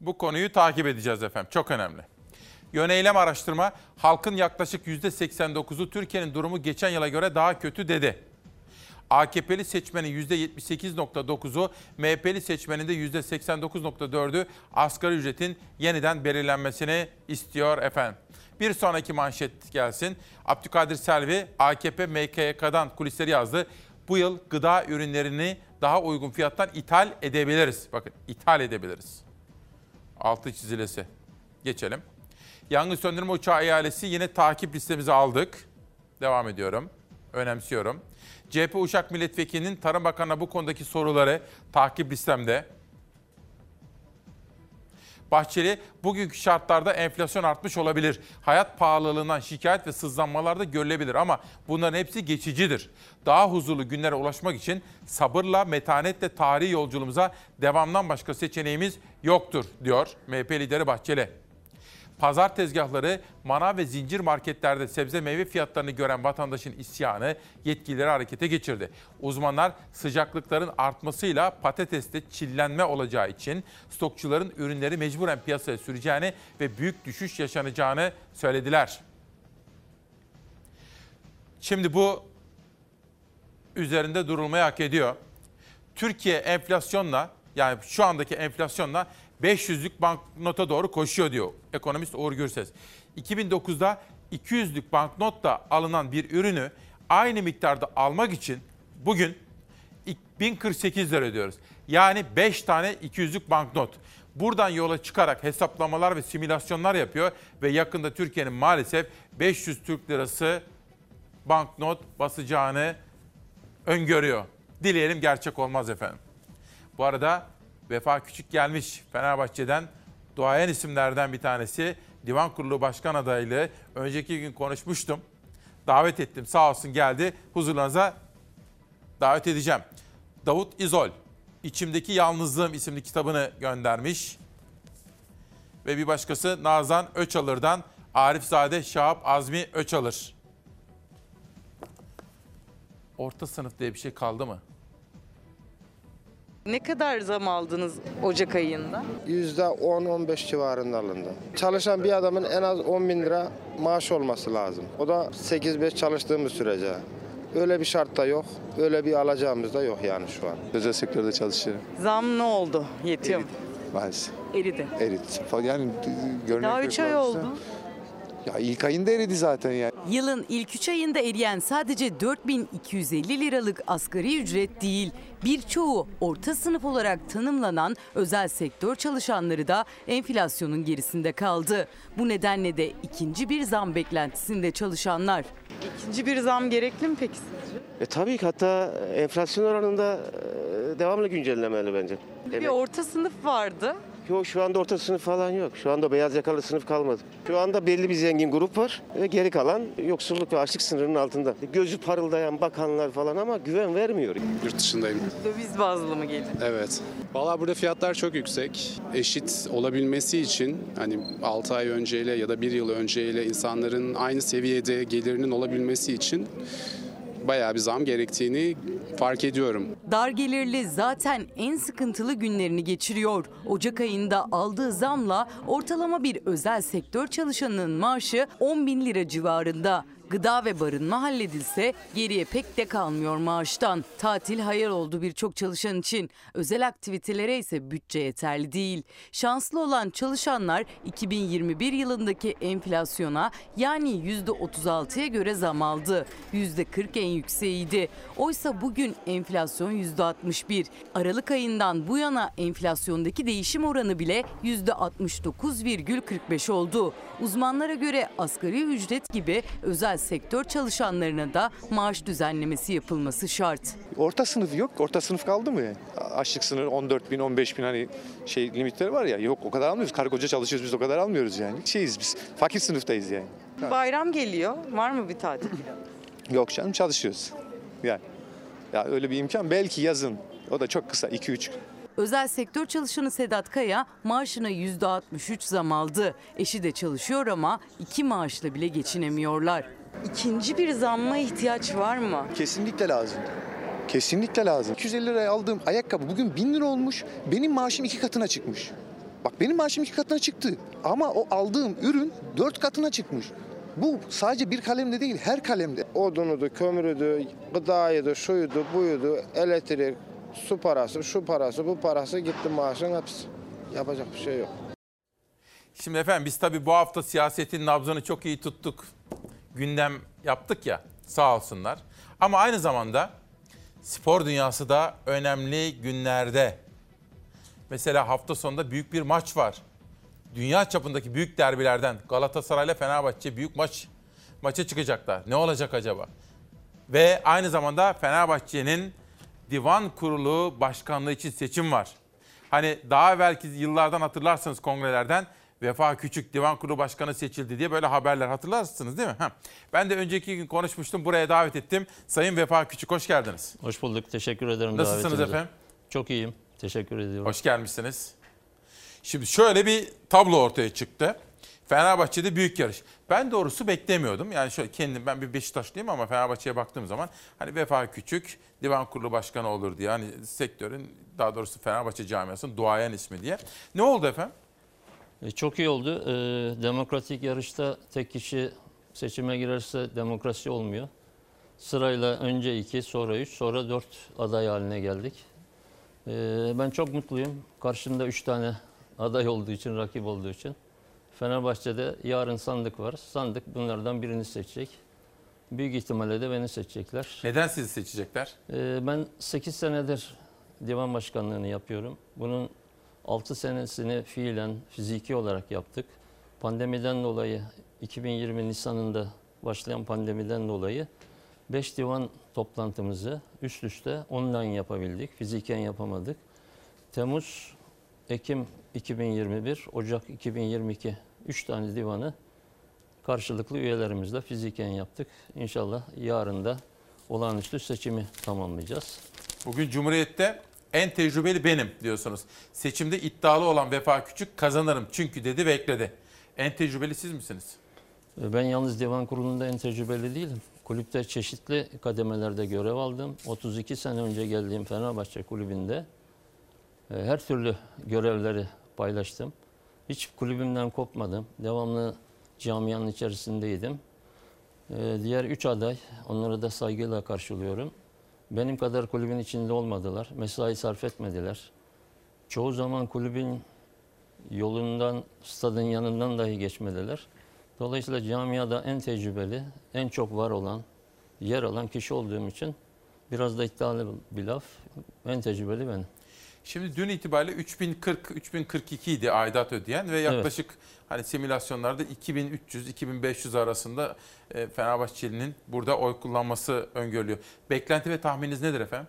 Bu konuyu takip edeceğiz efendim. Çok önemli. Yöneylem araştırma halkın yaklaşık %89'u Türkiye'nin durumu geçen yıla göre daha kötü dedi. AKP'li seçmenin %78.9'u, MHP'li seçmenin de %89.4'ü asgari ücretin yeniden belirlenmesini istiyor efendim. Bir sonraki manşet gelsin. Abdülkadir Selvi AKP MKYK'dan kulisleri yazdı. Bu yıl gıda ürünlerini daha uygun fiyattan ithal edebiliriz. Bakın ithal edebiliriz. Altı çizilesi. Geçelim. Yangın söndürme uçağı ihalesi yine takip listemize aldık. Devam ediyorum. Önemsiyorum. CHP Uşak Milletvekili'nin Tarım Bakanı'na bu konudaki soruları takip listemde. Bahçeli, bugünkü şartlarda enflasyon artmış olabilir. Hayat pahalılığından şikayet ve sızlanmalar da görülebilir ama bunların hepsi geçicidir. Daha huzurlu günlere ulaşmak için sabırla, metanetle tarihi yolculuğumuza devamdan başka seçeneğimiz yoktur, diyor MHP lideri Bahçeli. Pazar tezgahları, manav ve zincir marketlerde sebze meyve fiyatlarını gören vatandaşın isyanı yetkilileri harekete geçirdi. Uzmanlar sıcaklıkların artmasıyla patateste çillenme olacağı için stokçuların ürünleri mecburen piyasaya süreceğini ve büyük düşüş yaşanacağını söylediler. Şimdi bu üzerinde durulmayı hak ediyor. Türkiye enflasyonla yani şu andaki enflasyonla 500'lük banknota doğru koşuyor diyor ekonomist Uğur Gürses. 2009'da 200'lük banknotla alınan bir ürünü aynı miktarda almak için bugün 1048 lira ödüyoruz. Yani 5 tane 200'lük banknot. Buradan yola çıkarak hesaplamalar ve simülasyonlar yapıyor ve yakında Türkiye'nin maalesef 500 Türk lirası banknot basacağını öngörüyor. Dileyelim gerçek olmaz efendim. Bu arada Vefa Küçük gelmiş Fenerbahçe'den duayen isimlerden bir tanesi. Divan Kurulu Başkan adaylığı. Önceki gün konuşmuştum. Davet ettim sağ olsun geldi. Huzurlarınıza davet edeceğim. Davut İzol, İçimdeki Yalnızlığım isimli kitabını göndermiş. Ve bir başkası Nazan Öçalır'dan Arifzade Şahap Azmi Öçalır. Orta sınıf diye bir şey kaldı mı? Ne kadar zam aldınız Ocak ayında? %10-15 civarında alındı. Çalışan bir adamın en az 10 bin lira maaş olması lazım. O da 8-5 çalıştığımız sürece. Öyle bir şart da yok. Öyle bir alacağımız da yok yani şu an. Özel sektörde çalışıyorum. Zam ne oldu? Yetiyor mu? Maalesef. Eridi. Eridi. Yani görünek Daha 3 ay oldu. Ya ilk ayında eridi zaten yani. Yılın ilk 3 ayında eriyen sadece 4250 liralık asgari ücret değil, birçoğu orta sınıf olarak tanımlanan özel sektör çalışanları da enflasyonun gerisinde kaldı. Bu nedenle de ikinci bir zam beklentisinde çalışanlar. İkinci bir zam gerekli mi peki sizce? E, tabii ki hatta enflasyon oranında e, devamlı güncellemeli bence. Bir orta sınıf vardı. Yok şu anda orta sınıf falan yok. Şu anda beyaz yakalı sınıf kalmadı. Şu anda belli bir zengin grup var. Ve geri kalan yoksulluk ve açlık sınırının altında. Gözü parıldayan bakanlar falan ama güven vermiyor. Yurt dışındayım. Döviz bazlı mı gelir? Evet. Valla burada fiyatlar çok yüksek. Eşit olabilmesi için hani 6 ay önceyle ya da 1 yıl önceyle insanların aynı seviyede gelirinin olabilmesi için bayağı bir zam gerektiğini fark ediyorum. Dar gelirli zaten en sıkıntılı günlerini geçiriyor. Ocak ayında aldığı zamla ortalama bir özel sektör çalışanının maaşı 10 bin lira civarında. Gıda ve barınma halledilse geriye pek de kalmıyor maaştan. Tatil hayal oldu birçok çalışan için. Özel aktivitelere ise bütçe yeterli değil. Şanslı olan çalışanlar 2021 yılındaki enflasyona yani %36'ya göre zam aldı. %40 en yükseğiydi. Oysa bugün enflasyon %61. Aralık ayından bu yana enflasyondaki değişim oranı bile %69,45 oldu. Uzmanlara göre asgari ücret gibi özel sektör çalışanlarına da maaş düzenlemesi yapılması şart. Orta sınıf yok. Orta sınıf kaldı mı? Açlık sınırı 14 bin, 15 bin hani şey limitleri var ya. Yok o kadar almıyoruz. Karı koca çalışıyoruz biz o kadar almıyoruz yani. Şeyiz biz. Fakir sınıftayız yani. Bayram geliyor. Var mı bir tatil? Yok canım çalışıyoruz. Yani. Ya öyle bir imkan belki yazın. O da çok kısa 2-3 Özel sektör çalışanı Sedat Kaya maaşına %63 zam aldı. Eşi de çalışıyor ama iki maaşla bile geçinemiyorlar. İkinci bir zamma ihtiyaç var mı? Kesinlikle lazım. Kesinlikle lazım. 250 liraya aldığım ayakkabı bugün 1000 lira olmuş. Benim maaşım iki katına çıkmış. Bak benim maaşım iki katına çıktı. Ama o aldığım ürün dört katına çıkmış. Bu sadece bir kalemde değil her kalemde. Odunudu, kömürüdü, gıdaydı, şuydu, buydu, elektrik, su parası, şu parası, bu parası gitti maaşın hepsi. Yapacak bir şey yok. Şimdi efendim biz tabii bu hafta siyasetin nabzını çok iyi tuttuk. Gündem yaptık ya sağ olsunlar. Ama aynı zamanda spor dünyası da önemli günlerde. Mesela hafta sonunda büyük bir maç var. Dünya çapındaki büyük derbilerden Galatasaray ile Fenerbahçe büyük maç maça çıkacaklar. Ne olacak acaba? Ve aynı zamanda Fenerbahçe'nin divan kurulu başkanlığı için seçim var. Hani daha evvelki yıllardan hatırlarsınız kongrelerden Vefa Küçük divan kurulu başkanı seçildi diye böyle haberler hatırlarsınız değil mi? Heh. Ben de önceki gün konuşmuştum buraya davet ettim. Sayın Vefa Küçük hoş geldiniz. Hoş bulduk. Teşekkür ederim Nasılsınız efendim? Çok iyiyim. Teşekkür ediyorum. Hoş gelmişsiniz. Şimdi şöyle bir tablo ortaya çıktı. Fenerbahçe'de büyük yarış. Ben doğrusu beklemiyordum. Yani şöyle kendim ben bir Beşiktaşlıyım ama Fenerbahçe'ye baktığım zaman hani Vefa Küçük divan kurulu başkanı olur diye hani sektörün daha doğrusu Fenerbahçe camiasının duayen ismi diye. Ne oldu efendim? E, Çok iyi oldu. E, demokratik yarışta tek kişi seçime girerse demokrasi olmuyor. Sırayla önce iki, sonra üç, sonra dört aday haline geldik. E, Ben çok mutluyum. Karşımda üç tane aday olduğu için, rakip olduğu için. Fenerbahçe'de yarın sandık var. Sandık bunlardan birini seçecek. Büyük ihtimalle de beni seçecekler. Neden sizi seçecekler? Ben 8 senedir divan başkanlığını yapıyorum. Bunun 6 senesini fiilen fiziki olarak yaptık. Pandemiden dolayı 2020 Nisan'ında başlayan pandemiden dolayı 5 divan toplantımızı üst üste online yapabildik. Fiziken yapamadık. Temmuz, Ekim 2021, Ocak 2022 3 tane divanı karşılıklı üyelerimizle fiziken yaptık. İnşallah yarın da olağanüstü seçimi tamamlayacağız. Bugün Cumhuriyet'te en tecrübeli benim diyorsunuz. Seçimde iddialı olan Vefa Küçük kazanırım çünkü dedi ve ekledi. En tecrübeli siz misiniz? Ben yalnız divan kurulunda en tecrübeli değilim. Kulüpte çeşitli kademelerde görev aldım. 32 sene önce geldiğim Fenerbahçe kulübünde e, her türlü görevleri paylaştım. Hiç kulübümden kopmadım. Devamlı camianın içerisindeydim. E, Diğer üç aday, onları da saygıyla karşılıyorum. Benim kadar kulübün içinde olmadılar. Mesai sarf etmediler. Çoğu zaman kulübün yolundan, stadın yanından dahi geçmediler. Dolayısıyla camiada en tecrübeli, en çok var olan, yer alan kişi olduğum için biraz da iddialı bir laf. En tecrübeli benim. Şimdi dün itibariyle 3040 3042 idi aidat ödeyen ve yaklaşık hani simülasyonlarda 2300 2500 arasında e, Fenerbahçeli'nin burada oy kullanması öngörülüyor. Beklenti ve tahmininiz nedir efendim?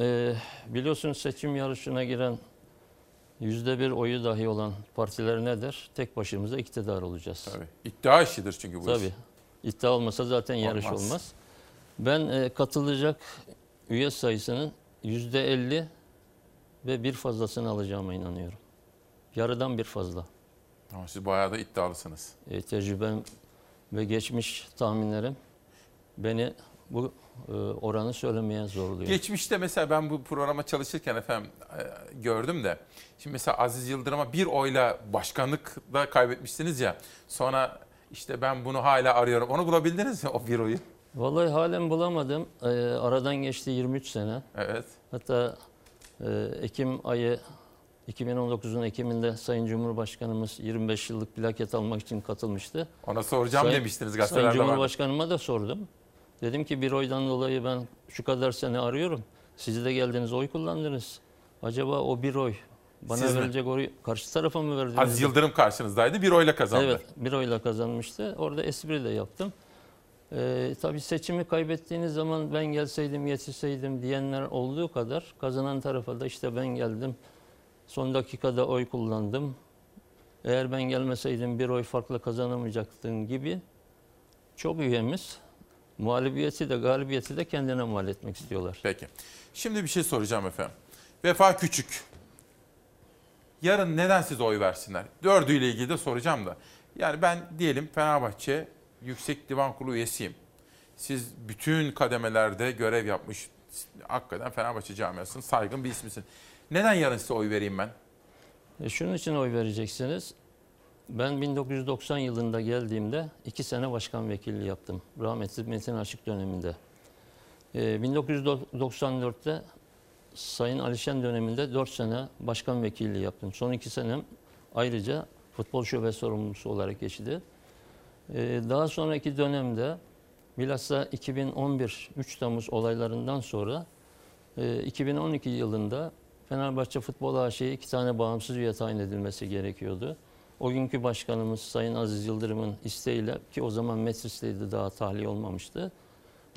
Ee, biliyorsunuz seçim yarışına giren yüzde bir oyu dahi olan partiler nedir? Tek başımıza iktidar olacağız. Tabii. İddia işidir çünkü bu iş. Tabii. İddia olmasa zaten yarış Olmaz. olmaz. Ben e, katılacak üye sayısının yüzde elli ve bir fazlasını alacağıma inanıyorum. Yarıdan bir fazla. Ama siz bayağı da iddialısınız. E, tecrübem ve geçmiş tahminlerim beni bu e, oranı söylemeye zorluyor. Geçmişte mesela ben bu programa çalışırken efendim e, gördüm de. Şimdi mesela Aziz Yıldırım'a bir oyla başkanlık da kaybetmişsiniz ya. Sonra işte ben bunu hala arıyorum. Onu bulabildiniz mi o bir oyu? Vallahi halen bulamadım. Ee, aradan geçti 23 sene. Evet. Hatta e, Ekim ayı 2019'un Ekim'inde Sayın Cumhurbaşkanımız 25 yıllık plaket almak için katılmıştı. Ona soracağım Sayın- demiştiniz gazetelerde Sayın. Cumhurbaşkanıma da sordum. Dedim ki bir oydan dolayı ben şu kadar sene arıyorum. Siz de geldiniz oy kullandınız. Acaba o bir oy bana Siz mi? verilecek oy karşı tarafa mı verdiniz? Aziz Yıldırım karşınızdaydı. Bir oyla kazandı. Evet, bir oyla kazanmıştı. Orada espri de yaptım. Ee, tabii seçimi kaybettiğiniz zaman ben gelseydim, yetişseydim diyenler olduğu kadar kazanan tarafa da işte ben geldim. Son dakikada oy kullandım. Eğer ben gelmeseydim bir oy farklı kazanamayacaktın gibi çok üyemiz muhalefiyeti de galibiyeti de kendine mal etmek istiyorlar. Peki. Şimdi bir şey soracağım efendim. Vefa Küçük. Yarın neden size oy versinler? Dördüyle ilgili de soracağım da. Yani ben diyelim Fenerbahçe Yüksek Divan Kurulu üyesiyim. Siz bütün kademelerde görev yapmış, hakikaten Fenerbahçe camiasının saygın bir ismisin. Neden yarın size oy vereyim ben? E, şunun için oy vereceksiniz. Ben 1990 yılında geldiğimde iki sene başkan vekilliği yaptım. Rahmetli Metin Aşık döneminde. E, 1994'te Sayın Alişen döneminde 4 sene başkan vekilliği yaptım. Son iki senem ayrıca futbol şube sorumlusu olarak geçti. E, daha sonraki dönemde bilhassa 2011 3 Temmuz olaylarından sonra e, 2012 yılında Fenerbahçe Futbol AŞ'ye iki tane bağımsız üye tayin edilmesi gerekiyordu. O günkü başkanımız Sayın Aziz Yıldırım'ın isteğiyle ki o zaman Metris'teydi daha tahliye olmamıştı.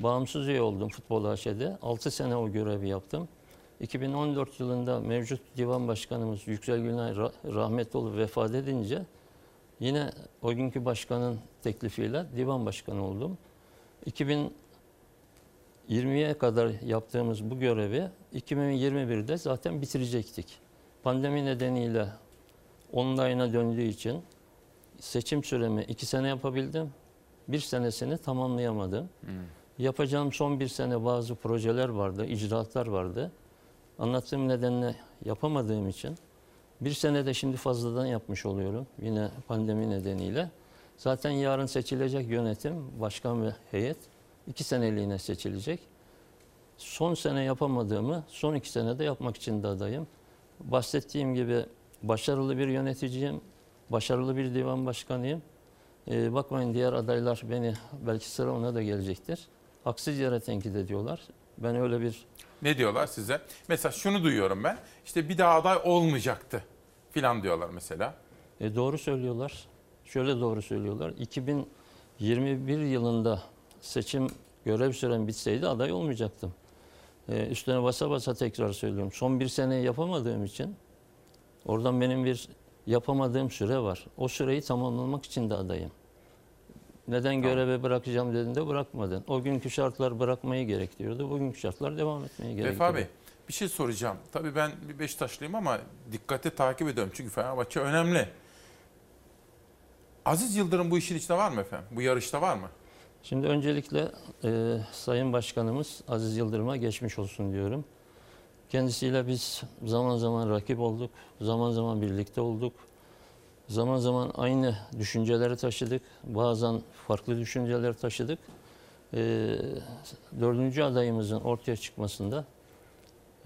Bağımsız üye oldum Futbol AŞ'de. 6 sene o görevi yaptım. 2014 yılında mevcut divan başkanımız Yüksel Günay rah- rahmetli olup vefat edince yine o günkü başkanın teklifiyle divan başkanı oldum. 2020'ye kadar yaptığımız bu görevi 2021'de zaten bitirecektik. Pandemi nedeniyle online'a döndüğü için seçim süremi iki sene yapabildim. Bir senesini tamamlayamadım. Yapacağım son bir sene bazı projeler vardı, icraatlar vardı. Anlattığım nedenle yapamadığım için bir senede şimdi fazladan yapmış oluyorum yine pandemi nedeniyle. Zaten yarın seçilecek yönetim, başkan ve heyet iki seneliğine seçilecek. Son sene yapamadığımı son iki senede yapmak için de adayım. Bahsettiğim gibi başarılı bir yöneticiyim, başarılı bir divan başkanıyım. Ee, bakmayın diğer adaylar beni belki sıra ona da gelecektir. Haksız yere tenkit ediyorlar. Ben öyle bir Ne diyorlar size? Mesela şunu duyuyorum ben. İşte bir daha aday olmayacaktı filan diyorlar mesela. E doğru söylüyorlar. Şöyle doğru söylüyorlar. 2021 yılında seçim görev sürem bitseydi aday olmayacaktım. E, üstüne basa basa tekrar söylüyorum. Son bir sene yapamadığım için oradan benim bir yapamadığım süre var. O süreyi tamamlamak için de adayım. Neden görevi bırakacağım dediğinde bırakmadın. O günkü şartlar bırakmayı gerektiriyordu. Bugünkü şartlar devam etmeyi gerektiriyor. Vefa Bey bir şey soracağım. Tabii ben bir Beşiktaşlıyım ama dikkate takip ediyorum. Çünkü Fenerbahçe önemli. Aziz Yıldırım bu işin içinde var mı efendim? Bu yarışta var mı? Şimdi öncelikle e, Sayın Başkanımız Aziz Yıldırım'a geçmiş olsun diyorum. Kendisiyle biz zaman zaman rakip olduk, zaman zaman birlikte olduk. Zaman zaman aynı düşünceleri taşıdık, bazen farklı düşünceler taşıdık. E, dördüncü adayımızın ortaya çıkmasında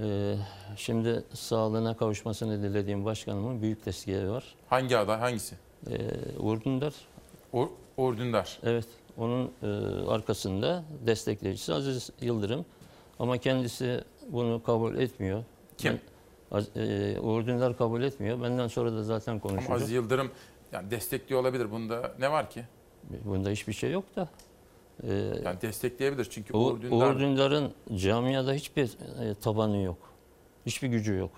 e, şimdi sağlığına kavuşmasını dilediğim başkanımın büyük desteği var. Hangi aday? Hangisi? E, Uğur Dündar. Uğur, Uğur Dündar. Evet. Onun e, arkasında destekleyicisi Aziz Yıldırım. Ama kendisi bunu kabul etmiyor. Kim? Ben, Az- e, Uğur Dündar kabul etmiyor. Benden sonra da zaten Ama konuşacak. Aziz Yıldırım yani destekliyor olabilir. Bunda ne var ki? Bunda hiçbir şey yok da. E, Yani destekleyebilir çünkü Uğur, Uğur Dündar... Uğur Dündar'ın camiada hiçbir e, tabanı yok. Hiçbir gücü yok.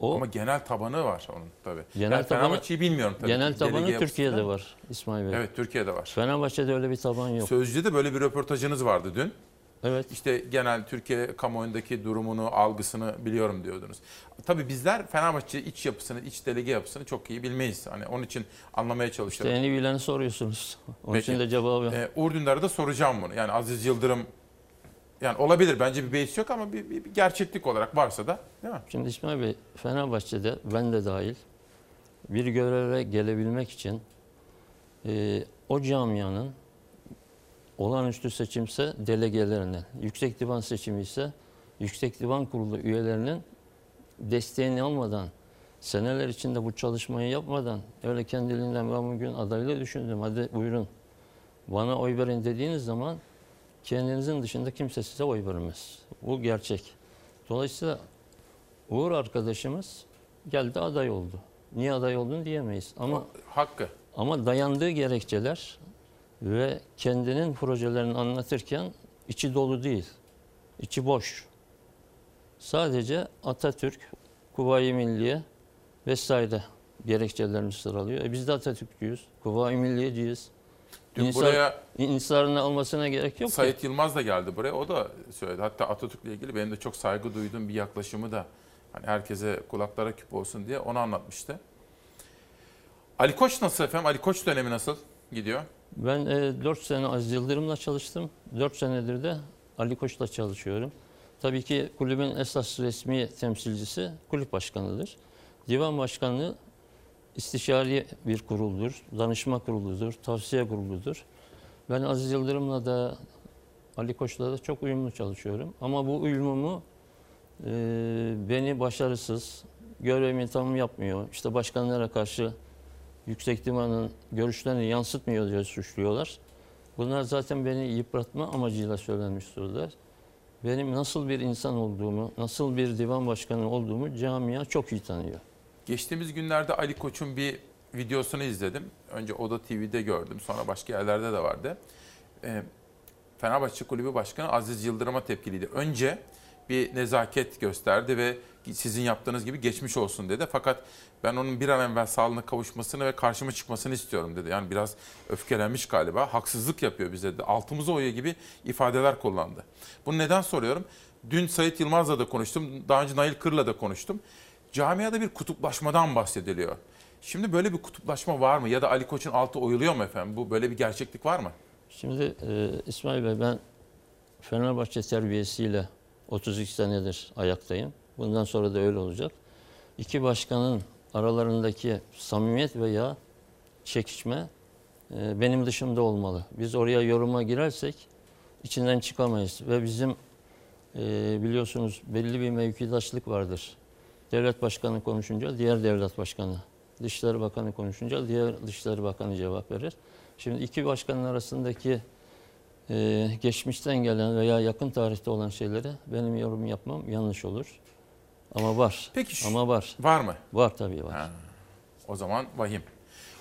O Ama genel tabanı var onun tabii. Genel yani tabanı- Fenerbahçe'yi bilmiyorum tabii. genel tabanı delege Türkiye'de falan. var İsmail Bey. Evet Türkiye'de var. Fenerbahçe'de öyle bir taban yok. Sözcü'de böyle bir röportajınız vardı dün. Evet. İşte genel Türkiye kamuoyundaki durumunu, algısını biliyorum diyordunuz. Tabii bizler Fenerbahçe iç yapısını, iç delege yapısını çok iyi bilmeyiz. Hani onun için anlamaya çalışıyorum. İşte en iyi bileni soruyorsunuz. Onun Peki. için de cevabı Ee, Uğur Dündar'a da soracağım bunu. Yani Aziz Yıldırım yani olabilir bence bir beis yok ama bir, bir- bir gerçeklik olarak varsa da değil mi? Şimdi İsmail Bey, Fenerbahçe'de ben de dahil bir göreve gelebilmek için e, o camianın olağanüstü seçimse delegelerinin, yüksek divan seçimi ise yüksek divan kurulu üyelerinin desteğini almadan, seneler içinde bu çalışmayı yapmadan öyle kendiliğinden ben bugün adaylığı düşündüm. Hadi buyurun bana oy verin dediğiniz zaman kendinizin dışında kimse size oy vermez. Bu gerçek. Dolayısıyla Uğur arkadaşımız geldi aday oldu. Niye aday olduğunu diyemeyiz. Ama Hakkı. ama dayandığı gerekçeler ve kendinin projelerini anlatırken içi dolu değil. içi boş. Sadece Atatürk, Kuvayi Milliye vesaire gerekçelerini sıralıyor. E biz de Atatürkçüyüz, Kuvayi Milliyeciyiz. Dün İnsar, buraya- insarını almasına gerek yok ki. Sayit Yılmaz da geldi buraya. O da söyledi. Hatta Atatürk'le ilgili benim de çok saygı duyduğum bir yaklaşımı da hani herkese kulaklara küp olsun diye onu anlatmıştı. Ali Koç nasıl efendim? Ali Koç dönemi nasıl gidiyor? Ben e, 4 sene Aziz Yıldırım'la çalıştım. 4 senedir de Ali Koç'la çalışıyorum. Tabii ki kulübün esas resmi temsilcisi kulüp başkanıdır. Divan başkanlığı istişari bir kuruldur, danışma kuruludur, tavsiye kuruludur. Ben Aziz Yıldırım'la da Ali Koç'la da çok uyumlu çalışıyorum. Ama bu uyumumu e, beni başarısız, görevimi tam yapmıyor, işte başkanlara karşı Yüksek Divan'ın görüşlerini yansıtmıyor diye suçluyorlar. Bunlar zaten beni yıpratma amacıyla söylenmiş sözler. Benim nasıl bir insan olduğumu, nasıl bir divan başkanı olduğumu camia çok iyi tanıyor. Geçtiğimiz günlerde Ali Koç'un bir videosunu izledim. Önce Oda TV'de gördüm. Sonra başka yerlerde de vardı. Ee, Fenerbahçe Kulübü Başkanı Aziz Yıldırım'a tepkiliydi. Önce bir nezaket gösterdi ve sizin yaptığınız gibi geçmiş olsun dedi. Fakat ben onun bir an evvel sağlığına kavuşmasını ve karşıma çıkmasını istiyorum dedi. Yani biraz öfkelenmiş galiba. Haksızlık yapıyor bize de. Altımıza oyuyor gibi ifadeler kullandı. Bunu neden soruyorum? Dün Sayit Yılmaz'la da konuştum. Daha önce Nail Kır'la da konuştum. Camiada bir kutuplaşmadan bahsediliyor. Şimdi böyle bir kutuplaşma var mı? Ya da Ali Koç'un altı oyuluyor mu efendim? Bu böyle bir gerçeklik var mı? Şimdi e, İsmail Bey ben Fenerbahçe terbiyesiyle 32 senedir ayaktayım. Bundan sonra da öyle olacak. İki başkanın aralarındaki samimiyet veya çekişme e, benim dışımda olmalı. Biz oraya yoruma girersek içinden çıkamayız ve bizim e, biliyorsunuz belli bir mevkidaşlık vardır. Devlet başkanı konuşunca diğer devlet başkanı, Dışişleri Bakanı konuşunca diğer Dışişleri Bakanı cevap verir. Şimdi iki başkanın arasındaki e, geçmişten gelen veya yakın tarihte olan şeyleri benim yorum yapmam yanlış olur. Ama var. Peki Ama var. Var mı? Var tabii var. Ha, o zaman vahim.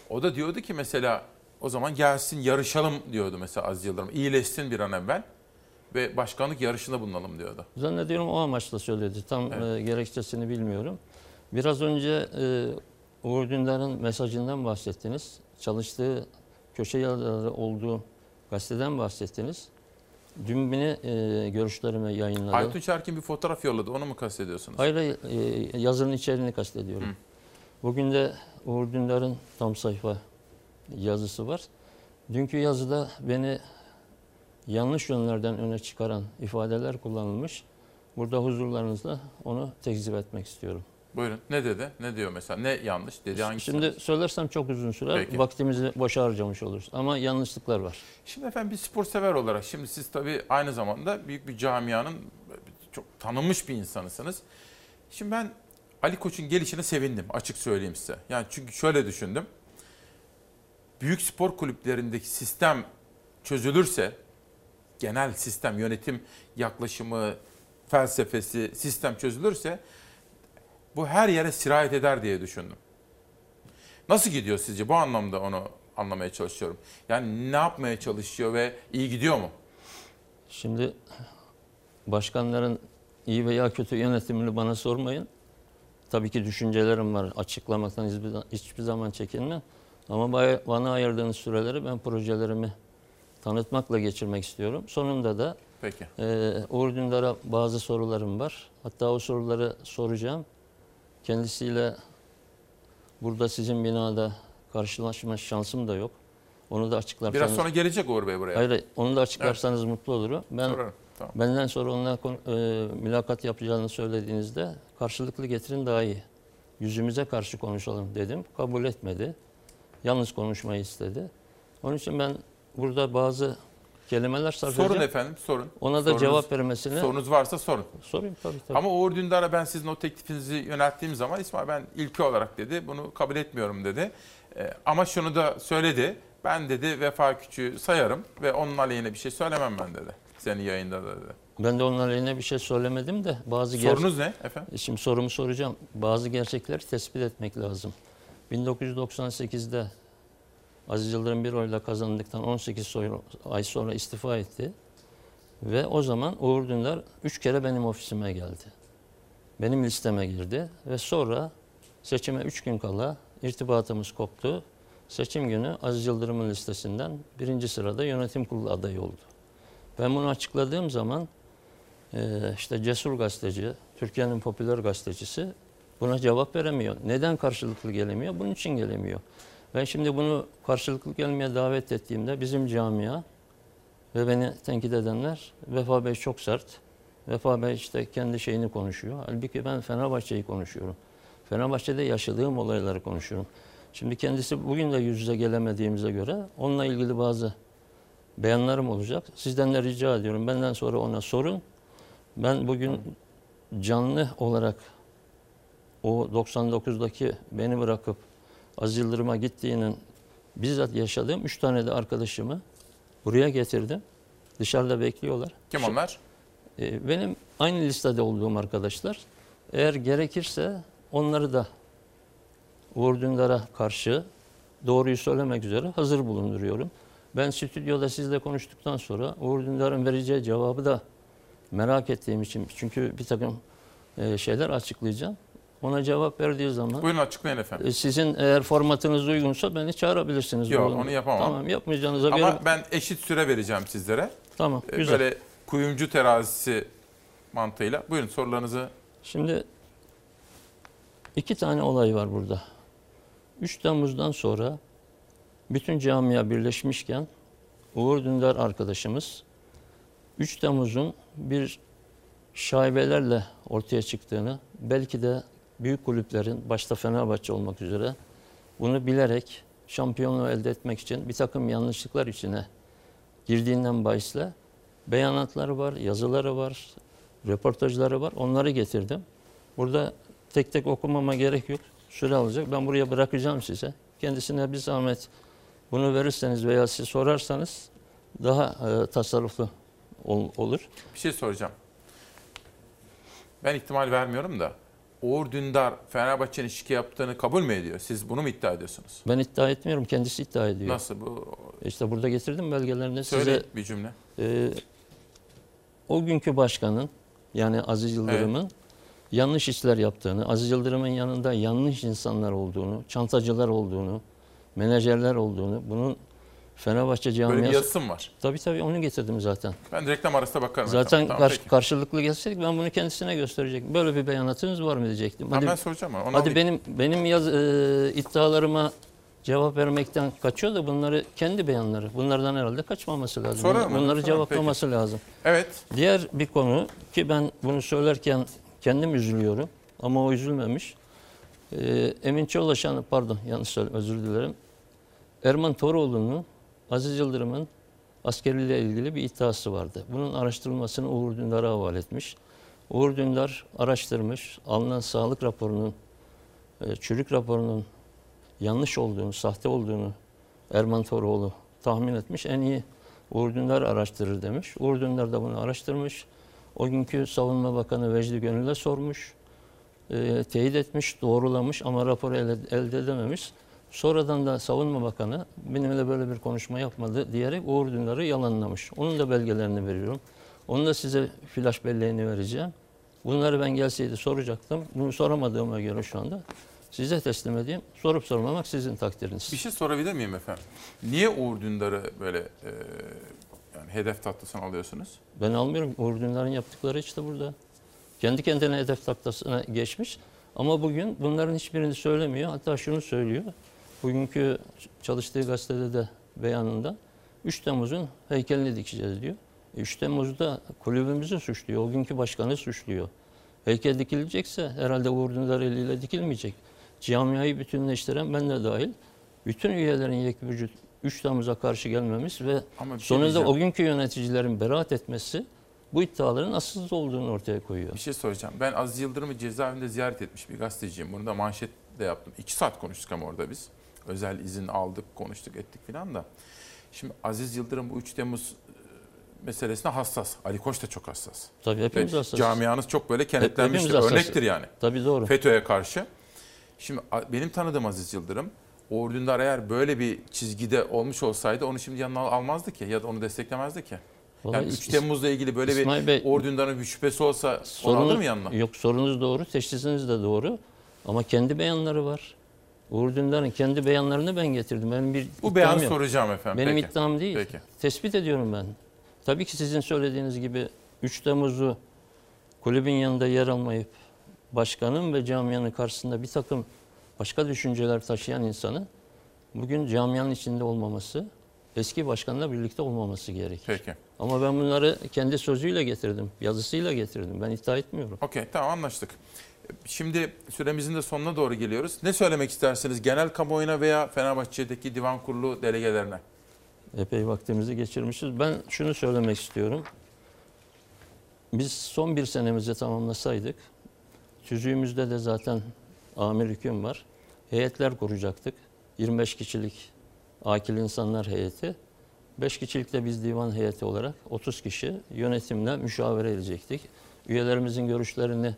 O da diyordu ki mesela o zaman gelsin yarışalım diyordu mesela Aziz Yıldırım. İyileşsin bir an evvel ve başkanlık yarışında bulunalım diyordu. Zannediyorum o amaçla söyledi. Tam e, gerekçesini bilmiyorum. Biraz önce e, Uğur Dündar'ın mesajından bahsettiniz. Çalıştığı köşe yazarı olduğu gazeteden bahsettiniz. Dün beni e, görüşlerime yayınladı. Aytunç Erkin bir fotoğraf yolladı. Onu mu kastediyorsunuz? Hayır, hayır e, yazının içeriğini kastediyorum. Hı. Bugün de Uğur Dündar'ın tam sayfa yazısı var. Dünkü yazıda beni yanlış yönlerden öne çıkaran ifadeler kullanılmış. Burada huzurlarınızda onu tekzip etmek istiyorum. Buyurun. Ne dedi? Ne diyor mesela? Ne yanlış? Dedi hangisi? Şimdi söylersem çok uzun sürer. Peki. Vaktimizi boşa harcamış oluruz. Ama yanlışlıklar var. Şimdi efendim bir spor sever olarak şimdi siz tabii aynı zamanda büyük bir camianın çok tanınmış bir insanısınız. Şimdi ben Ali Koç'un gelişine sevindim açık söyleyeyim size. Yani çünkü şöyle düşündüm. Büyük spor kulüplerindeki sistem çözülürse genel sistem, yönetim yaklaşımı, felsefesi, sistem çözülürse bu her yere sirayet eder diye düşündüm. Nasıl gidiyor sizce? Bu anlamda onu anlamaya çalışıyorum. Yani ne yapmaya çalışıyor ve iyi gidiyor mu? Şimdi başkanların iyi veya kötü yönetimini bana sormayın. Tabii ki düşüncelerim var. Açıklamaktan hiçbir, zaman çekinmem. Ama bana ayırdığınız süreleri ben projelerimi tanıtmakla geçirmek istiyorum. Sonunda da Peki. e, Uğur Dündar'a bazı sorularım var. Hatta o soruları soracağım. Kendisiyle burada sizin binada karşılaşma şansım da yok. Onu da açıklarsanız... Biraz sonra gelecek Uğur Bey buraya. Hayır, onu da açıklarsanız mutlu olurum. Ben Sorarım, tamam. benden sonra onunla e, mülakat yapacağını söylediğinizde karşılıklı getirin daha iyi. Yüzümüze karşı konuşalım dedim. Kabul etmedi. Yalnız konuşmayı istedi. Onun için ben burada bazı kelimeler sarf Sorun edeceğim. efendim, sorun. Ona da Sorunuz- cevap vermesini... Sorunuz varsa sorun. Sorayım tabii tabii. Ama Uğur Dündar'a ben sizin o teklifinizi yönelttiğim zaman İsmail ben ilki olarak dedi bunu kabul etmiyorum dedi. Ee, ama şunu da söyledi. Ben dedi Vefa Küçüğü sayarım ve onun aleyhine bir şey söylemem ben dedi. Senin yayında da dedi. Ben de onun aleyhine bir şey söylemedim de bazı ger- Sorunuz ne efendim? Şimdi sorumu soracağım. Bazı gerçekleri tespit etmek lazım. 1998'de Aziz Yıldırım bir oyla kazandıktan 18 soy- ay sonra istifa etti. Ve o zaman Uğur Dündar 3 kere benim ofisime geldi. Benim listeme girdi ve sonra seçime 3 gün kala irtibatımız koptu. Seçim günü Aziz Yıldırım'ın listesinden birinci sırada yönetim kurulu adayı oldu. Ben bunu açıkladığım zaman e, işte cesur gazeteci, Türkiye'nin popüler gazetecisi buna cevap veremiyor. Neden karşılıklı gelemiyor? Bunun için gelemiyor. Ben şimdi bunu karşılıklı gelmeye davet ettiğimde bizim camia ve beni tenkit edenler Vefa Bey çok sert. Vefa Bey işte kendi şeyini konuşuyor. Halbuki ben Fenerbahçe'yi konuşuyorum. Fenerbahçe'de yaşadığım olayları konuşuyorum. Şimdi kendisi bugün de yüz yüze gelemediğimize göre onunla ilgili bazı beyanlarım olacak. Sizden de rica ediyorum. Benden sonra ona sorun. Ben bugün canlı olarak o 99'daki beni bırakıp Aziz Yıldırım'a gittiğinin bizzat yaşadığım üç tane de arkadaşımı buraya getirdim. Dışarıda bekliyorlar. Kim onlar? e, Benim aynı listede olduğum arkadaşlar. Eğer gerekirse onları da Uğur Dündar'a karşı doğruyu söylemek üzere hazır bulunduruyorum. Ben stüdyoda sizle konuştuktan sonra Uğur Dündar'ın vereceği cevabı da merak ettiğim için çünkü bir takım e, şeyler açıklayacağım. Ona cevap verdiği zaman Buyurun açıklayın efendim. e, sizin eğer formatınız uygunsa beni çağırabilirsiniz. Yok onu yapamam. Tamam yapmayacağınıza Ama göre ben eşit süre vereceğim sizlere. Tamam, Ee, güzel. Böyle kuyumcu terazisi mantığıyla. Buyurun sorularınızı. Şimdi iki tane olay var burada. 3 Temmuz'dan sonra bütün camia birleşmişken Uğur Dündar arkadaşımız 3 Temmuz'un bir şaibelerle ortaya çıktığını, belki de büyük kulüplerin, başta Fenerbahçe olmak üzere bunu bilerek şampiyonluğu elde etmek için bir takım yanlışlıklar içine girdiğinden bahisle beyanatları var, yazıları var, röportajları var. Onları getirdim. Burada tek tek okumama gerek yok. Süre alacak. Ben buraya bırakacağım size. Kendisine bir zahmet bunu verirseniz veya siz sorarsanız daha e, tasarruflu ol- olur. Bir şey soracağım. Ben ihtimal vermiyorum da Uğur Dündar Fenerbahçe'nin şike yaptığını kabul mü ediyor? Siz bunu mu iddia ediyorsunuz? Ben iddia etmiyorum. Kendisi iddia ediyor. Nasıl bu? İşte burada getirdim belgelerini Söyle size. bir cümle. e, o günkü başkanın yani Aziz Yıldırım'ın yanlış işler yaptığını, Aziz Yıldırım'ın yanında yanlış insanlar olduğunu, çantacılar olduğunu, menajerler olduğunu, bunun Fenerbahçe camiası... Böyle bir yazısı mı var? Tabii tabii onu getirdim zaten. Ben reklam arasında bakarım. Zaten. Tamam, karş- peki. karşılıklı gelseydik ben bunu kendisine gösterecektim. Böyle bir beyanatınız var mı diyecektim. Tamam, ben soracağım ama Hadi alayım. benim benim yaz, e, iddialarıma cevap vermekten kaçıyor da bunları kendi beyanları. Bunlardan herhalde kaçmaması lazım. Ben, bunları sorarım, cevaplaması lazım. Evet. Diğer bir konu ki ben bunu söylerken kendim üzülüyorum ama o üzülmemiş. Ee, Emin Çolaşan, pardon yanlış söyledim özür dilerim. Erman Toroğlu'nun Aziz Yıldırım'ın askeriyle ilgili bir iddiası vardı. Bunun araştırılmasını Uğur Dündar'a havale etmiş. Uğur Dündar araştırmış, alınan sağlık raporunun, e, çürük raporunun yanlış olduğunu, sahte olduğunu Erman Toroğlu tahmin etmiş. En iyi Uğur Dündar araştırır demiş. Uğur Dündar da bunu araştırmış. O günkü Savunma Bakanı Vecdi Gönül'e sormuş. E, teyit etmiş, doğrulamış ama raporu elde, elde edememiş. Sonradan da Savunma Bakanı benimle böyle bir konuşma yapmadı diyerek Uğur Dündar'ı yalanlamış. Onun da belgelerini veriyorum. Onu da size flash belleğini vereceğim. Bunları ben gelseydi soracaktım. Bunu soramadığıma göre şu anda size teslim edeyim. Sorup sormamak sizin takdiriniz. Bir şey sorabilir miyim efendim? Niye Uğur Dündar'ı böyle e, yani hedef tahtasına alıyorsunuz? Ben almıyorum. Uğur Dündar'ın yaptıkları işte burada. Kendi kendine hedef taktasına geçmiş. Ama bugün bunların hiçbirini söylemiyor. Hatta şunu söylüyor. Bugünkü çalıştığı gazetede de beyanında 3 Temmuz'un heykelini dikeceğiz diyor. E 3 Temmuz'da kulübümüzü suçluyor. O günkü başkanı suçluyor. Heykel dikilecekse herhalde Uğur Dündar eliyle dikilmeyecek. Camiayı bütünleştiren ben de dahil bütün üyelerin yek vücut 3 Temmuz'a karşı gelmemiz ve Ama şey sonunda o günkü yöneticilerin beraat etmesi bu iddiaların asılsız olduğunu ortaya koyuyor. Bir şey soracağım. Ben Aziz Yıldırım'ı cezaevinde ziyaret etmiş bir gazeteciyim. Bunu da manşet de yaptım. İki saat konuştuk ama orada biz. Özel izin aldık, konuştuk, ettik filan da. Şimdi Aziz Yıldırım bu 3 Temmuz e, meselesine hassas. Ali Koç da çok hassas. Tabii hepimiz Ve hassasız. Camianız çok böyle kenetlenmiştir. Örnektir yani. Tabii doğru. FETÖ'ye karşı. Şimdi benim tanıdığım Aziz Yıldırım, Uğur Dündar eğer böyle bir çizgide olmuş olsaydı onu şimdi yanına almazdı ki ya da onu desteklemezdi ki. Vallahi Yani İs- 3 Temmuz'la ilgili böyle İsmail bir Bey- Uğur Dündar'ın bir şüphesi olsa onu alır mı yanına? Yok sorunuz doğru, teşhisiniz de doğru. Ama kendi beyanları var. Uğur Dündar'ın kendi beyanlarını ben getirdim. Benim bir Bu beyanı yok. soracağım efendim. Benim Peki. iddiam değil. Peki. Tespit ediyorum ben. Tabii ki sizin söylediğiniz gibi 3 Temmuz'u kulübün yanında yer almayıp başkanın ve camianın karşısında bir takım başka düşünceler taşıyan insanın bugün camianın içinde olmaması, eski başkanla birlikte olmaması gerekir. Peki. Ama ben bunları kendi sözüyle getirdim, yazısıyla getirdim. Ben iddia etmiyorum. Okey tamam anlaştık. Şimdi süremizin de sonuna doğru geliyoruz. Ne söylemek istersiniz genel kamuoyuna veya Fenerbahçe'deki divan kurulu delegelerine? Epey vaktimizi geçirmişiz. Ben şunu söylemek istiyorum. Biz son bir senemizi tamamlasaydık, tüzüğümüzde de zaten amir hüküm var. Heyetler kuracaktık. 25 kişilik akil insanlar heyeti. 5 kişilik de biz divan heyeti olarak 30 kişi yönetimle müşavere edecektik. Üyelerimizin görüşlerini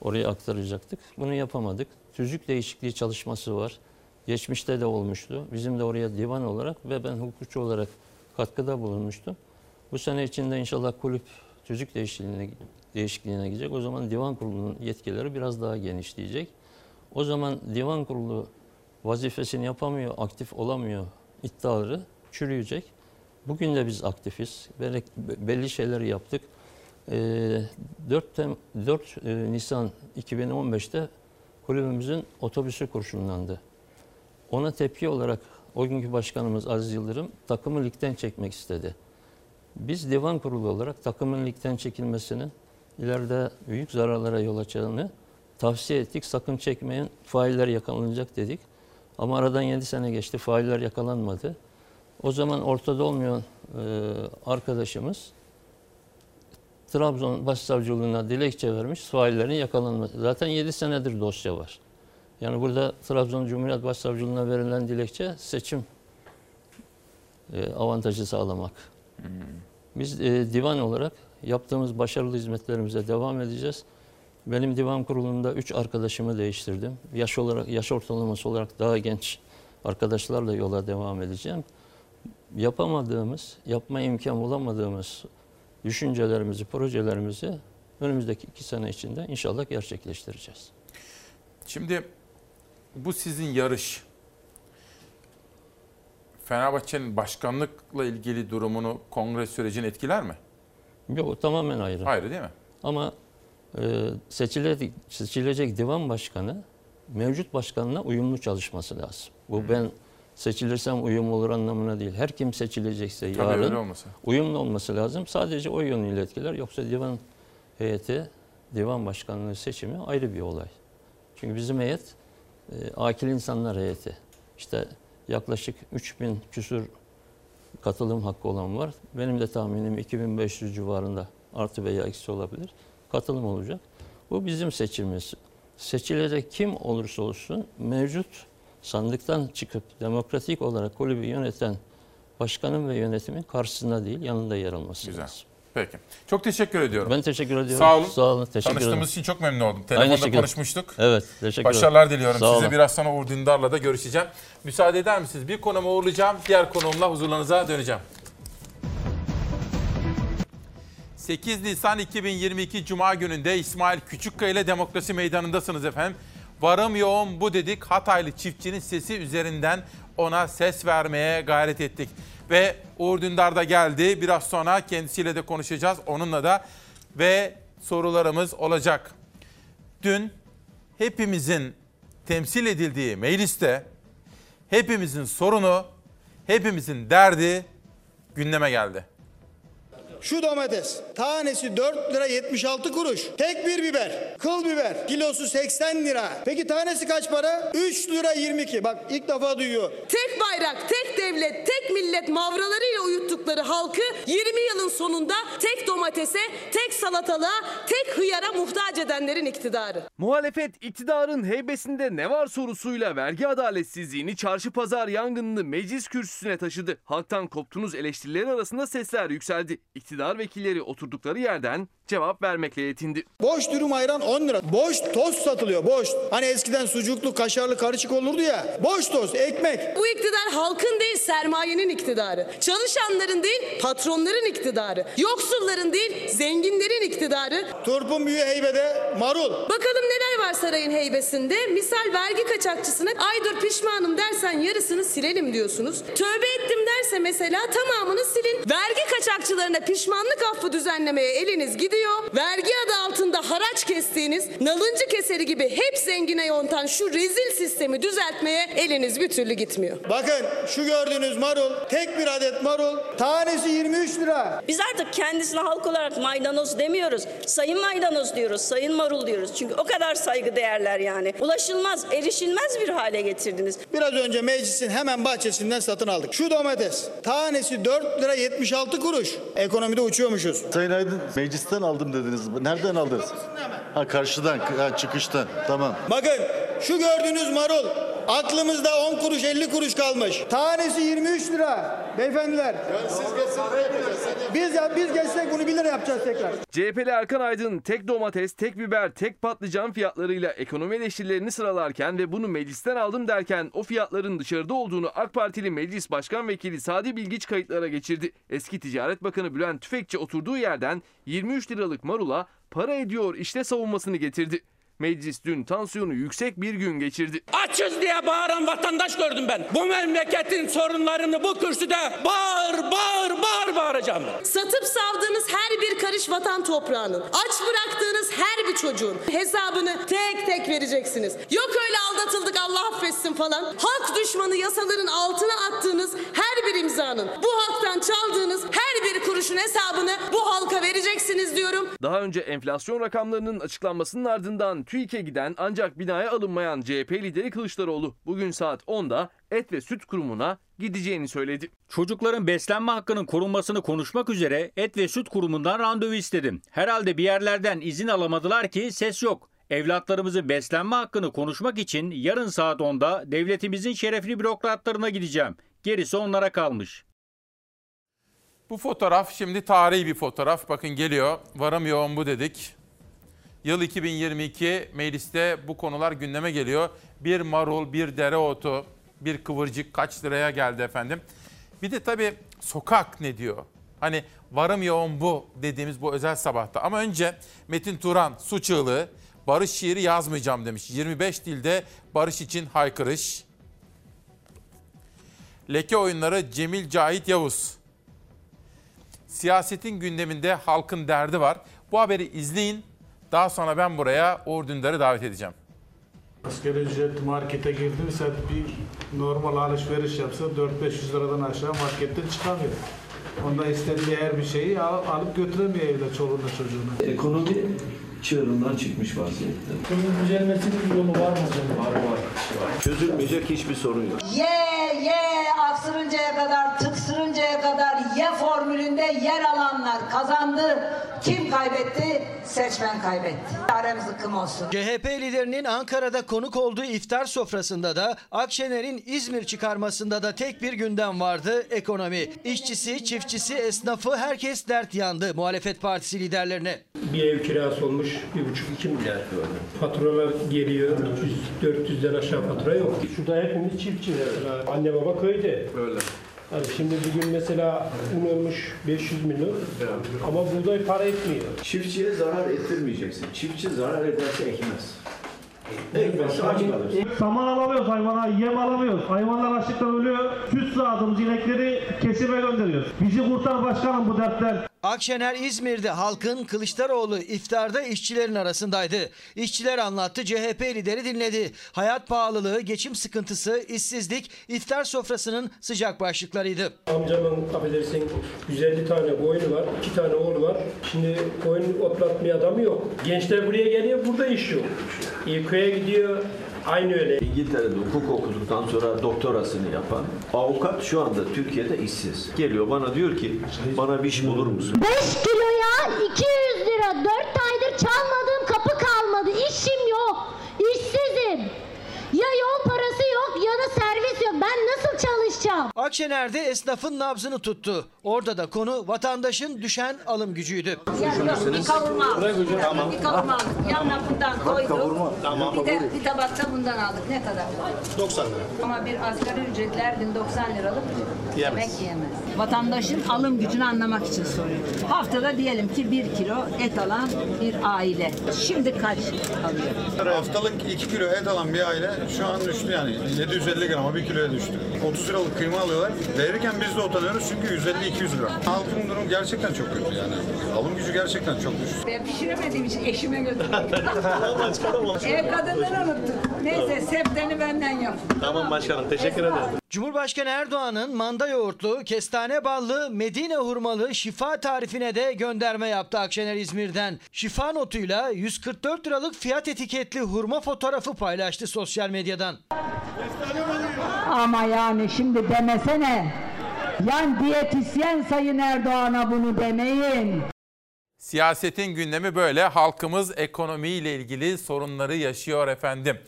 oraya aktaracaktık. Bunu yapamadık. Tüzük değişikliği çalışması var. Geçmişte de olmuştu. Bizim de oraya divan olarak ve ben hukukçu olarak katkıda bulunmuştum. Bu sene içinde inşallah kulüp tüzük değişikliğine, değişikliğine gidecek. O zaman divan kurulunun yetkileri biraz daha genişleyecek. O zaman divan kurulu vazifesini yapamıyor, aktif olamıyor iddiaları çürüyecek. Bugün de biz aktifiz. Belli, şeyleri yaptık. Ee, 4, Tem 4 e, Nisan 2015'te kulübümüzün otobüsü kurşunlandı. Ona tepki olarak o günkü başkanımız Aziz Yıldırım takımı ligden çekmek istedi. Biz divan kurulu olarak takımın ligden çekilmesinin ileride büyük zararlara yol açacağını tavsiye ettik. Sakın çekmeyin, failler yakalanacak dedik. Ama aradan 7 sene geçti, failler yakalanmadı. O zaman ortada olmayan e, arkadaşımız Trabzon Başsavcılığına dilekçe vermiş, faillerin yakalanması. Zaten 7 senedir dosya var. Yani burada Trabzon Cumhuriyet Başsavcılığına verilen dilekçe seçim e, avantajı sağlamak. Biz e, divan olarak yaptığımız başarılı hizmetlerimize devam edeceğiz. Benim divan kurulunda 3 arkadaşımı değiştirdim. Yaş olarak yaş ortalaması olarak daha genç arkadaşlarla yola devam edeceğim. Yapamadığımız, yapma imkan bulamadığımız düşüncelerimizi, projelerimizi önümüzdeki iki sene içinde inşallah gerçekleştireceğiz. Şimdi bu sizin yarış Fenerbahçe'nin başkanlıkla ilgili durumunu kongre sürecini etkiler mi? Yok tamamen ayrı. Ayrı değil mi? Ama e, seçilecek, seçilecek divan başkanı mevcut başkanla uyumlu çalışması lazım. Bu ben seçilirsem uyum olur anlamına değil. Her kim seçilecekse Tabii yarın olması. uyumlu olması lazım. Sadece o yönüyle etkiler. Yoksa divan heyeti, divan başkanlığı seçimi ayrı bir olay. Çünkü bizim heyet e, akil insanlar heyeti. İşte yaklaşık 3000 küsur katılım hakkı olan var. Benim de tahminim 2500 civarında artı veya eksi olabilir. Katılım olacak. Bu bizim seçimimiz. Seçilecek kim olursa olsun mevcut sandıktan çıkıp demokratik olarak kulübü yöneten başkanın ve yönetimin karşısında değil yanında yer alması Güzel. lazım. Peki. Çok teşekkür ediyorum. Ben teşekkür ediyorum. Sağ olun. Sağ olun. Teşekkür Tanıştığımız ederim. için çok memnun oldum. Aynı Telefonda şekilde. konuşmuştuk. Evet. Teşekkür ederim. Başarılar diliyorum Sağ size. olun. Biraz sonra Uğur Dündar'la da görüşeceğim. Müsaade eder misiniz? Bir konumu uğurlayacağım. Diğer konuğumla huzurlarınıza döneceğim. 8 Nisan 2022 Cuma gününde İsmail Küçükkaya ile Demokrasi Meydanı'ndasınız efendim. Varım yoğun bu dedik. Hataylı çiftçinin sesi üzerinden ona ses vermeye gayret ettik. Ve Uğur Dündar da geldi. Biraz sonra kendisiyle de konuşacağız. Onunla da ve sorularımız olacak. Dün hepimizin temsil edildiği mecliste hepimizin sorunu, hepimizin derdi gündeme geldi. Şu domates tanesi 4 lira 76 kuruş. Tek bir biber, kıl biber kilosu 80 lira. Peki tanesi kaç para? 3 lira 22. Bak ilk defa duyuyor. Tek bayrak, tek devlet. tek millet mavralarıyla uyuttukları halkı 20 yılın sonunda tek domatese, tek salatalığa, tek hıyara muhtaç edenlerin iktidarı. Muhalefet iktidarın heybesinde ne var sorusuyla vergi adaletsizliğini çarşı pazar yangınını meclis kürsüsüne taşıdı. Halktan koptunuz eleştirileri arasında sesler yükseldi. İktidar vekilleri oturdukları yerden cevap vermekle yetindi. Boş dürüm ayran 10 lira. Boş tost satılıyor boş. Hani eskiden sucuklu kaşarlı karışık olurdu ya. Boş tost ekmek. Bu iktidar halkın değil sermayenin iktidarı. Çalışanların değil patronların iktidarı. Yoksulların değil zenginlerin iktidarı. Turpun büyüğü heybede marul. Bakalım neler var sarayın heybesinde. Misal vergi kaçakçısına ay dur pişmanım dersen yarısını silelim diyorsunuz. Tövbe ettim derse mesela tamamını silin. Vergi kaçakçılarına pişmanlık affı düzenlemeye eliniz gidiyor. Vergi adı altında haraç kestiğiniz nalıncı keseri gibi hep zengine yontan şu rezil sistemi düzeltmeye eliniz bir türlü gitmiyor. Bakın şu gördüğünüz marul tek bir adet marul tanesi 23 lira. Biz artık kendisine halk olarak maydanoz demiyoruz. Sayın maydanoz diyoruz, sayın marul diyoruz. Çünkü o kadar saygı değerler yani. Ulaşılmaz, erişilmez bir hale getirdiniz. Biraz önce meclisin hemen bahçesinden satın aldık. Şu domates tanesi 4 lira 76 kuruş. Ekonomide uçuyormuşuz. Sayın Aydın meclisten aldım dediniz. Nereden aldınız? Ha karşıdan, ha, çıkıştan. Tamam. Bakın şu gördüğünüz marul aklımızda 10 kuruş 50 kuruş kalmış. Tanesi 23 lira beyefendiler. Biz ya biz geçsek bunu 1 lira yapacağız tekrar. CHP'li Erkan Aydın tek domates, tek biber, tek patlıcan fiyatlarıyla ekonomi eleştirilerini sıralarken ve bunu meclisten aldım derken o fiyatların dışarıda olduğunu AK Partili Meclis Başkan Vekili Sadi Bilgiç kayıtlara geçirdi. Eski Ticaret Bakanı Bülent Tüfekçi oturduğu yerden 23 liralık marula para ediyor işte savunmasını getirdi. Meclis dün tansiyonu yüksek bir gün geçirdi. Açız diye bağıran vatandaş gördüm ben. Bu memleketin sorunlarını bu kürsüde bağır bağır bağır bağıracağım. Satıp savdığınız her bir karış vatan toprağının, aç bıraktığınız her bir çocuğun hesabını tek tek vereceksiniz. Yok aldatıldık Allah affetsin falan. Halk düşmanı yasaların altına attığınız her bir imzanın, bu halktan çaldığınız her bir kuruşun hesabını bu halka vereceksiniz diyorum. Daha önce enflasyon rakamlarının açıklanmasının ardından TÜİK'e giden ancak binaya alınmayan CHP lideri Kılıçdaroğlu bugün saat 10'da Et ve Süt Kurumu'na gideceğini söyledi. Çocukların beslenme hakkının korunmasını konuşmak üzere Et ve Süt Kurumu'ndan randevu istedim. Herhalde bir yerlerden izin alamadılar ki ses yok. Evlatlarımızın beslenme hakkını konuşmak için yarın saat 10'da devletimizin şerefli bürokratlarına gideceğim. Gerisi onlara kalmış. Bu fotoğraf şimdi tarihi bir fotoğraf. Bakın geliyor. Varım yoğun bu dedik. Yıl 2022 mecliste bu konular gündeme geliyor. Bir marul, bir dereotu, bir kıvırcık kaç liraya geldi efendim. Bir de tabii sokak ne diyor? Hani varım yoğun bu dediğimiz bu özel sabahta. Ama önce Metin Turan su çığlığı barış şiiri yazmayacağım demiş. 25 dilde barış için haykırış. Leke oyunları Cemil Cahit Yavuz. Siyasetin gündeminde halkın derdi var. Bu haberi izleyin. Daha sonra ben buraya Uğur Dündar'ı davet edeceğim. Asgari ücret markete girdiyse bir normal alışveriş yapsa 4-500 liradan aşağı marketten çıkamıyor. Onda istediği her bir şeyi al- alıp götüremiyor evde çoluğuna çocuğuna. Ekonomi çığırından çıkmış vaziyette. Bunun düzelmesinin bir yolu var mı hocam? Var var. Çözülmeyecek hiçbir sorun yok. Ye ye aksırıncaya kadar tıksırıncaya kadar ye formülünde yer alanlar kazandı. Kim kaybetti? Seçmen kaybetti. Aramız kım olsun. CHP liderinin Ankara'da konuk olduğu iftar sofrasında da Akşener'in İzmir çıkarmasında da tek bir gündem vardı ekonomi. İşçisi, çiftçisi, esnafı herkes dert yandı muhalefet partisi liderlerine. Bir ev kirası olmuş 1,5-2 milyar. Faturalar geliyor 300-400'den aşağı fatura yok. Şurada hepimiz çiftçi mesela. Anne baba köyde. Öyle. Hani şimdi bugün mesela un olmuş 500 milyon ama buğday para etmiyor. Çiftçiye zarar ettirmeyeceksin. Çiftçi zarar ederse ekmez. Ekmezse aç kalır. Saman alamıyoruz hayvana, yem alamıyoruz. Hayvanlar açlıktan ölüyor. Süt sağdığımız inekleri kesime gönderiyoruz. Bizi kurtar başkanım bu dertten. Akşener İzmir'de halkın Kılıçdaroğlu iftarda işçilerin arasındaydı. İşçiler anlattı, CHP lideri dinledi. Hayat pahalılığı, geçim sıkıntısı, işsizlik iftar sofrasının sıcak başlıklarıydı. Amcamın affedersin 150 tane koyunu var, 2 tane oğlu var. Şimdi koyun otlatmaya adamı yok. Gençler buraya geliyor, burada iş yok. İyi köye gidiyor, Aynı öyle. İngiltere'de hukuk okuduktan sonra doktorasını yapan avukat şu anda Türkiye'de işsiz. Geliyor bana diyor ki bana bir iş bulur musun? 5 kiloya 200 lira. 4 aydır çalmadığım kapı kalmadı. İşim yok. İşsizim. Ya yol parası yok ya da servis yok. Ben nasıl çalışacağım? Akşener'de esnafın nabzını tuttu. Orada da konu vatandaşın düşen alım gücüydü. Bir kavurma aldık. Tamam. Bir kavurma aldık. Yanına bundan koyduk. kavurma. Tamam. Bir de bir tabakta bundan aldık. Ne kadar? 90 lira. Ama bir asgari ücretli her gün 90 liralık Yiyemez. yemek yiyemez. Vatandaşın alım gücünü anlamak için soruyorum. Haftada diyelim ki 1 kilo et alan bir aile. Şimdi kaç alıyor? Haftalık 2 kilo et alan bir aile şu an düştü yani 750 grama 1 kiloya düştü. 30 liralık kıyma alıyorlar. Verirken biz de utanıyoruz çünkü 150-200 lira. Halkın durumu gerçekten çok kötü yani. Alım gücü gerçekten çok düştü. Ben pişiremediğim için eşime götürdüm. Ev kadınları unuttuk. Neyse septeni benden yap. Tamam başkanım teşekkür ederim. Cumhurbaşkanı Erdoğan'ın manda yoğurtlu, kestane ballı, Medine hurmalı şifa tarifine de gönderme yaptı Akşener İzmir'den. Şifa notuyla 144 liralık fiyat etiketli hurma fotoğrafı paylaştı sosyal medyadan. Ama yani şimdi demesene. Yan diyetisyen Sayın Erdoğan'a bunu demeyin. Siyasetin gündemi böyle. Halkımız ekonomiyle ilgili sorunları yaşıyor efendim.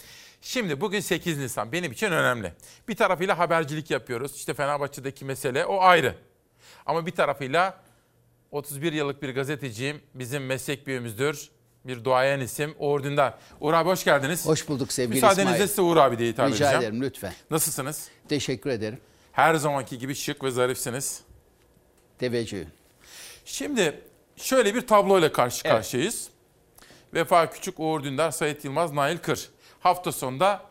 Şimdi bugün 8 Nisan benim için önemli. Bir tarafıyla habercilik yapıyoruz. İşte Fenerbahçe'deki mesele o ayrı. Ama bir tarafıyla 31 yıllık bir gazeteciyim. Bizim meslek büyüğümüzdür. Bir duayen isim Uğur Dündar. Uğur abi hoş geldiniz. Hoş bulduk sevgili Müsaadenizle İsmail. size Uğur abi diye hitap Rica edeceğim. ederim lütfen. Nasılsınız? Teşekkür ederim. Her zamanki gibi şık ve zarifsiniz. Teveccüh. Şimdi şöyle bir tabloyla karşı karşıyayız. Vefa Küçük, Uğur Dündar, Sayit Yılmaz, Nail Kır. Hafta sonunda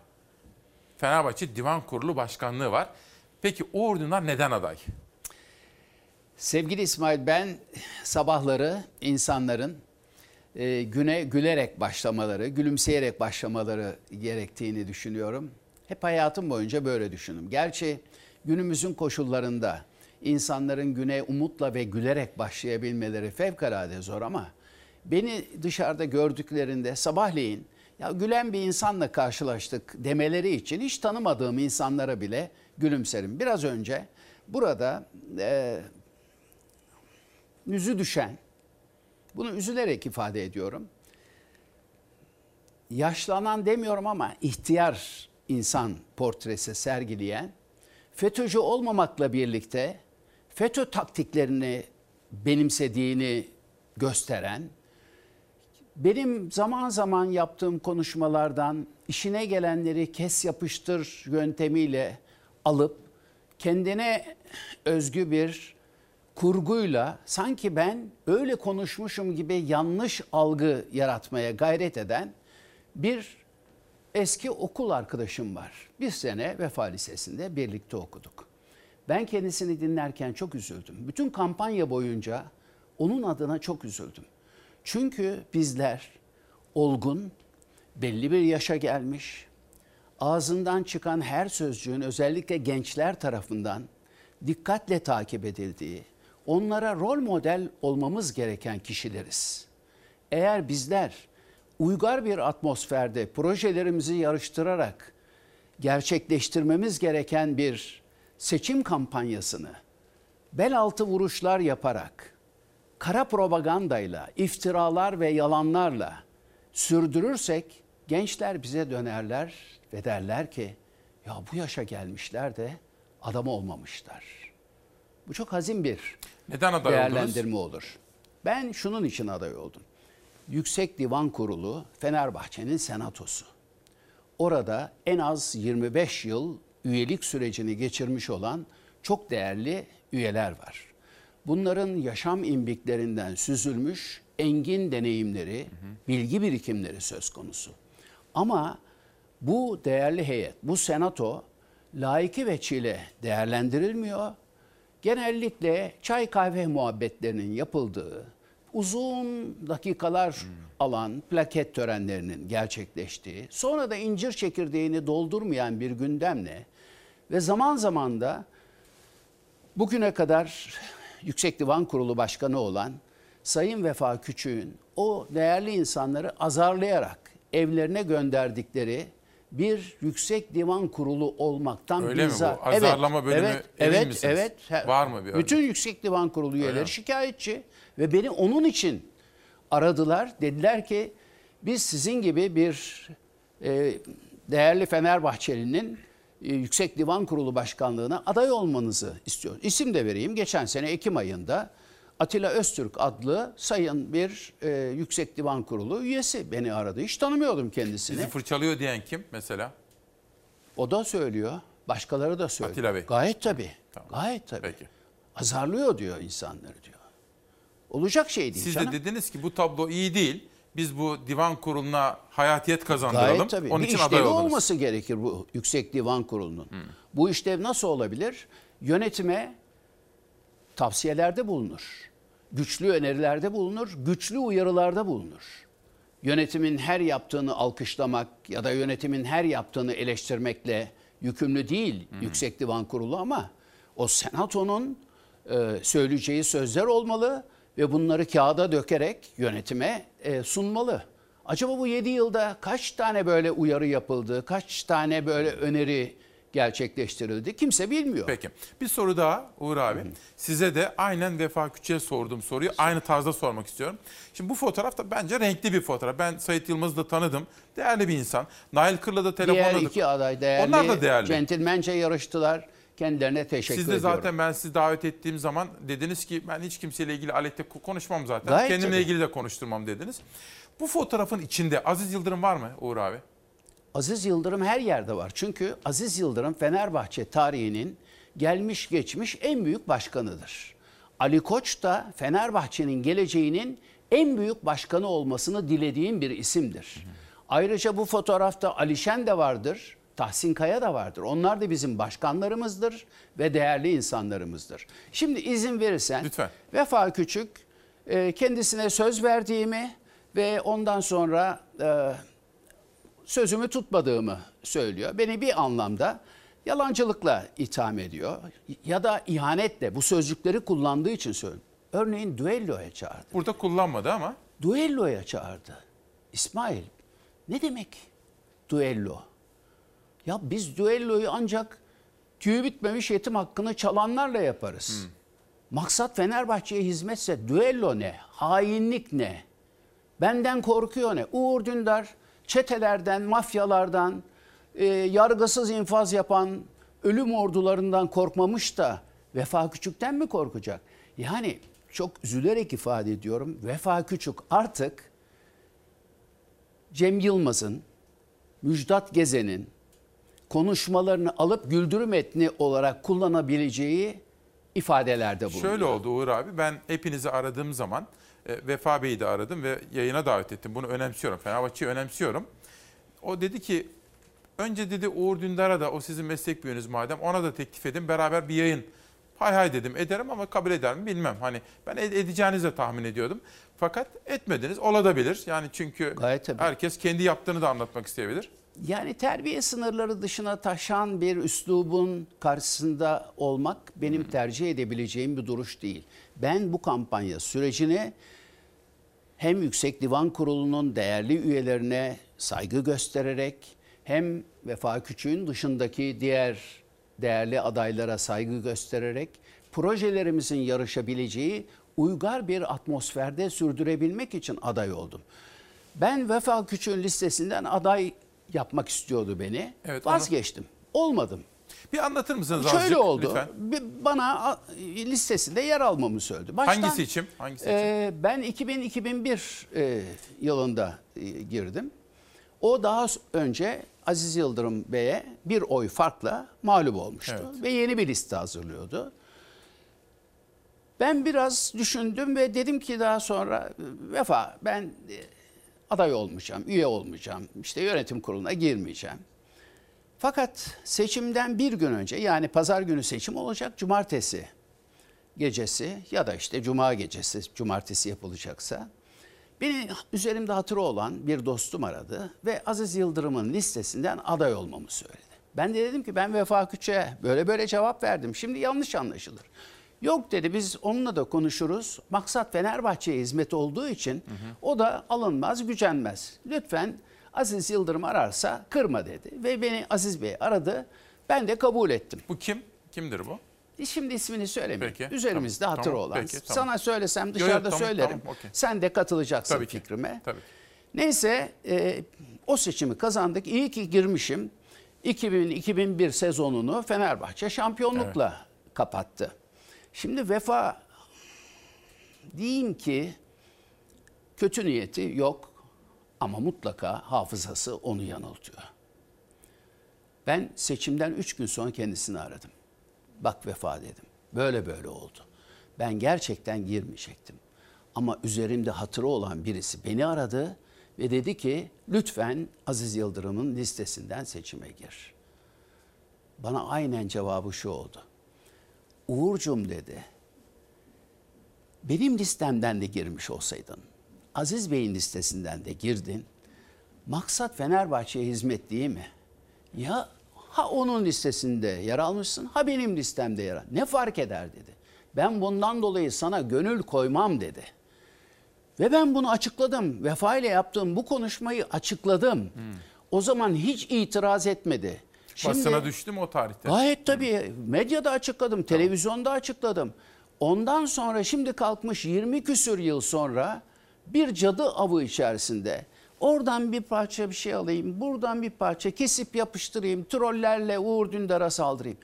Fenerbahçe Divan Kurulu Başkanlığı var. Peki Uğur Dündar neden aday? Sevgili İsmail ben sabahları insanların e, güne gülerek başlamaları, gülümseyerek başlamaları gerektiğini düşünüyorum. Hep hayatım boyunca böyle düşündüm. Gerçi günümüzün koşullarında insanların güne umutla ve gülerek başlayabilmeleri fevkalade zor ama beni dışarıda gördüklerinde sabahleyin ya gülen bir insanla karşılaştık demeleri için hiç tanımadığım insanlara bile gülümserim. Biraz önce burada e, yüzü düşen, bunu üzülerek ifade ediyorum. Yaşlanan demiyorum ama ihtiyar insan portresi sergileyen, FETÖ'cü olmamakla birlikte FETÖ taktiklerini benimsediğini gösteren, benim zaman zaman yaptığım konuşmalardan işine gelenleri kes yapıştır yöntemiyle alıp kendine özgü bir kurguyla sanki ben öyle konuşmuşum gibi yanlış algı yaratmaya gayret eden bir eski okul arkadaşım var. Bir sene Vefa Lisesi'nde birlikte okuduk. Ben kendisini dinlerken çok üzüldüm. Bütün kampanya boyunca onun adına çok üzüldüm. Çünkü bizler olgun, belli bir yaşa gelmiş, ağzından çıkan her sözcüğün özellikle gençler tarafından dikkatle takip edildiği, onlara rol model olmamız gereken kişileriz. Eğer bizler uygar bir atmosferde projelerimizi yarıştırarak gerçekleştirmemiz gereken bir seçim kampanyasını bel altı vuruşlar yaparak, kara propagandayla, iftiralar ve yalanlarla sürdürürsek gençler bize dönerler ve derler ki ya bu yaşa gelmişler de adam olmamışlar. Bu çok hazin bir Neden aday değerlendirme olur. Ben şunun için aday oldum. Yüksek Divan Kurulu Fenerbahçe'nin senatosu. Orada en az 25 yıl üyelik sürecini geçirmiş olan çok değerli üyeler var. Bunların yaşam imbiklerinden süzülmüş engin deneyimleri, bilgi birikimleri söz konusu. Ama bu değerli heyet, bu senato layıkı veçile değerlendirilmiyor. Genellikle çay kahve muhabbetlerinin yapıldığı, uzun dakikalar alan plaket törenlerinin gerçekleştiği, sonra da incir çekirdeğini doldurmayan bir gündemle ve zaman zaman da bugüne kadar Yüksek Divan Kurulu Başkanı olan Sayın Vefa Küçük'ün o değerli insanları azarlayarak evlerine gönderdikleri bir yüksek divan kurulu olmaktan Öyle mi bu? bizzat- Azarlama bölümü evet, evet, misiniz? Evet, Var mı bir Bütün yüksek divan kurulu Öyle üyeleri mi? şikayetçi ve beni onun için aradılar. Dediler ki biz sizin gibi bir e, değerli Fenerbahçeli'nin Yüksek Divan Kurulu Başkanlığına aday olmanızı istiyoruz. İsim de vereyim. Geçen sene Ekim ayında Atilla Öztürk adlı sayın bir e, Yüksek Divan Kurulu üyesi beni aradı. Hiç tanımıyordum kendisini. Sizi fırçalıyor diyen kim mesela? O da söylüyor. Başkaları da söylüyor. Atilla Bey. Gayet tabii. Gayet tabii. Azarlıyor diyor insanları diyor. Olacak şey değil Siz canım. de dediniz ki bu tablo iyi değil. Biz bu divan kuruluna hayatiyet kazandıralım. Gayet tabii. Onun bir için işlevi aday oldunuz. olması gerekir bu Yüksek Divan Kurulu'nun. Bu işlev nasıl olabilir? Yönetime tavsiyelerde bulunur. Güçlü önerilerde bulunur, güçlü uyarılarda bulunur. Yönetimin her yaptığını alkışlamak ya da yönetimin her yaptığını eleştirmekle yükümlü değil Yüksek Divan Kurulu ama o senatonun e, söyleyeceği sözler olmalı ve bunları kağıda dökerek yönetime e, sunmalı. Acaba bu 7 yılda kaç tane böyle uyarı yapıldı, kaç tane böyle öneri gerçekleştirildi kimse bilmiyor. Peki. Bir soru daha Uğur abi. Size de aynen Vefa Küçük'e sorduğum soruyu aynı tarzda sormak istiyorum. Şimdi bu fotoğraf da bence renkli bir fotoğraf. Ben Sayit Yılmaz'ı da tanıdım. Değerli bir insan. Nail Kır'la da Diğer telefonladık. iki aday değerli, Onlar da değerli. centilmence yarıştılar. Kendilerine teşekkür Siz de ediyorum. zaten ben sizi davet ettiğim zaman dediniz ki ben hiç kimseyle ilgili alette konuşmam zaten. Gayet Kendimle tabii. ilgili de konuşturmam dediniz. Bu fotoğrafın içinde Aziz Yıldırım var mı Uğur abi? Aziz Yıldırım her yerde var. Çünkü Aziz Yıldırım Fenerbahçe tarihinin gelmiş geçmiş en büyük başkanıdır. Ali Koç da Fenerbahçe'nin geleceğinin en büyük başkanı olmasını dilediğim bir isimdir. Ayrıca bu fotoğrafta Alişen de vardır, Tahsin Kaya da vardır. Onlar da bizim başkanlarımızdır ve değerli insanlarımızdır. Şimdi izin verirsen Lütfen. Vefa Küçük e, kendisine söz verdiğimi ve ondan sonra e, sözümü tutmadığımı söylüyor. Beni bir anlamda yalancılıkla itham ediyor ya da ihanetle bu sözcükleri kullandığı için söylüyor. Örneğin düelloya çağırdı. Burada kullanmadı ama. Düelloya çağırdı. İsmail ne demek düello? Ya biz düelloyu ancak tüyü bitmemiş yetim hakkını çalanlarla yaparız. Maksat Fenerbahçe'ye hizmetse düello ne? Hainlik ne? Benden korkuyor ne? Uğur Dündar çetelerden, mafyalardan, e, yargısız infaz yapan ölüm ordularından korkmamış da Vefa Küçük'ten mi korkacak? Yani çok üzülerek ifade ediyorum. Vefa Küçük artık Cem Yılmaz'ın, Müjdat Gezen'in konuşmalarını alıp güldürü metni olarak kullanabileceği ifadelerde bulunuyor. Şöyle oldu Uğur abi. Ben hepinizi aradığım zaman e, Vefa Bey'i de aradım ve yayına davet ettim. Bunu önemsiyorum. Fenerbahçe'yi önemsiyorum. O dedi ki önce dedi Uğur Dündar'a da o sizin meslek büyüğünüz madem ona da teklif edin. Beraber bir yayın. Hay hay dedim ederim ama kabul eder mi bilmem. Hani ben ed- edeceğinizi de tahmin ediyordum. Fakat etmediniz. Olabilir. Yani çünkü herkes kendi yaptığını da anlatmak isteyebilir. Yani terbiye sınırları dışına taşan bir üslubun karşısında olmak benim tercih edebileceğim bir duruş değil. Ben bu kampanya sürecini hem Yüksek Divan Kurulu'nun değerli üyelerine saygı göstererek hem Vefa Küçük'ün dışındaki diğer değerli adaylara saygı göstererek projelerimizin yarışabileceği uygar bir atmosferde sürdürebilmek için aday oldum. Ben Vefa Küçük'ün listesinden aday yapmak istiyordu beni. Evet, onu- Vazgeçtim. Olmadım. Bir anlatır mısınız Şöyle azıcık oldu. lütfen? Bana listesinde yer almamı söyledi. Baştan, Hangi seçim? Hangi seçim? e, ben 2000-2001 e, yılında e, girdim. O daha önce Aziz Yıldırım Bey'e bir oy farkla mağlup olmuştu. Evet. Ve yeni bir liste hazırlıyordu. Ben biraz düşündüm ve dedim ki daha sonra Vefa ben aday olmayacağım, üye olmayacağım, işte yönetim kuruluna girmeyeceğim. Fakat seçimden bir gün önce yani pazar günü seçim olacak cumartesi gecesi ya da işte cuma gecesi cumartesi yapılacaksa beni üzerimde hatırı olan bir dostum aradı ve Aziz Yıldırım'ın listesinden aday olmamı söyledi. Ben de dedim ki ben Vefa Küçük'e böyle böyle cevap verdim. Şimdi yanlış anlaşılır. Yok dedi biz onunla da konuşuruz. Maksat Fenerbahçe'ye hizmet olduğu için o da alınmaz, gücenmez. Lütfen Aziz Yıldırım ararsa kırma dedi. Ve beni Aziz Bey aradı. Ben de kabul ettim. Bu kim? Kimdir bu? Şimdi ismini söylemeyeyim. Peki, Üzerimizde tamam, hatır tamam, olan. peki, tamam. Sana söylesem Yo, yo, dışarıda tamam, söylerim. tamam, okey. Sen de katılacaksın Tabii ki, fikrime. Tabii. Neyse e, o seçimi kazandık. İyi ki girmişim. 2000-2001 sezonunu Fenerbahçe şampiyonlukla kapattı. Şimdi Vefa diyeyim ki kötü niyeti yok ama mutlaka hafızası onu yanıltıyor. Ben seçimden 3 gün sonra kendisini aradım. Bak Vefa dedim. Böyle böyle oldu. Ben gerçekten girmeyecektim. Ama üzerimde hatırı olan birisi beni aradı ve dedi ki lütfen Aziz Yıldırım'ın listesinden seçime gir. Bana aynen cevabı şu oldu. Uğurcum dedi. Benim listemden de girmiş olsaydın, Aziz Bey'in listesinden de girdin. Maksat Fenerbahçe'ye hizmet değil mi? Ya ha onun listesinde yer almışsın ha benim listemde yer al. Ne fark eder dedi. Ben bundan dolayı sana gönül koymam dedi. Ve ben bunu açıkladım. Vefa ile yaptığım bu konuşmayı açıkladım. O zaman hiç itiraz etmedi. Basına düştü mü o tarihte? Gayet tabii. Medyada açıkladım, televizyonda açıkladım. Ondan sonra şimdi kalkmış 20 küsür yıl sonra bir cadı avı içerisinde oradan bir parça bir şey alayım, buradan bir parça kesip yapıştırayım, trollerle Uğur Dündar'a saldırayım.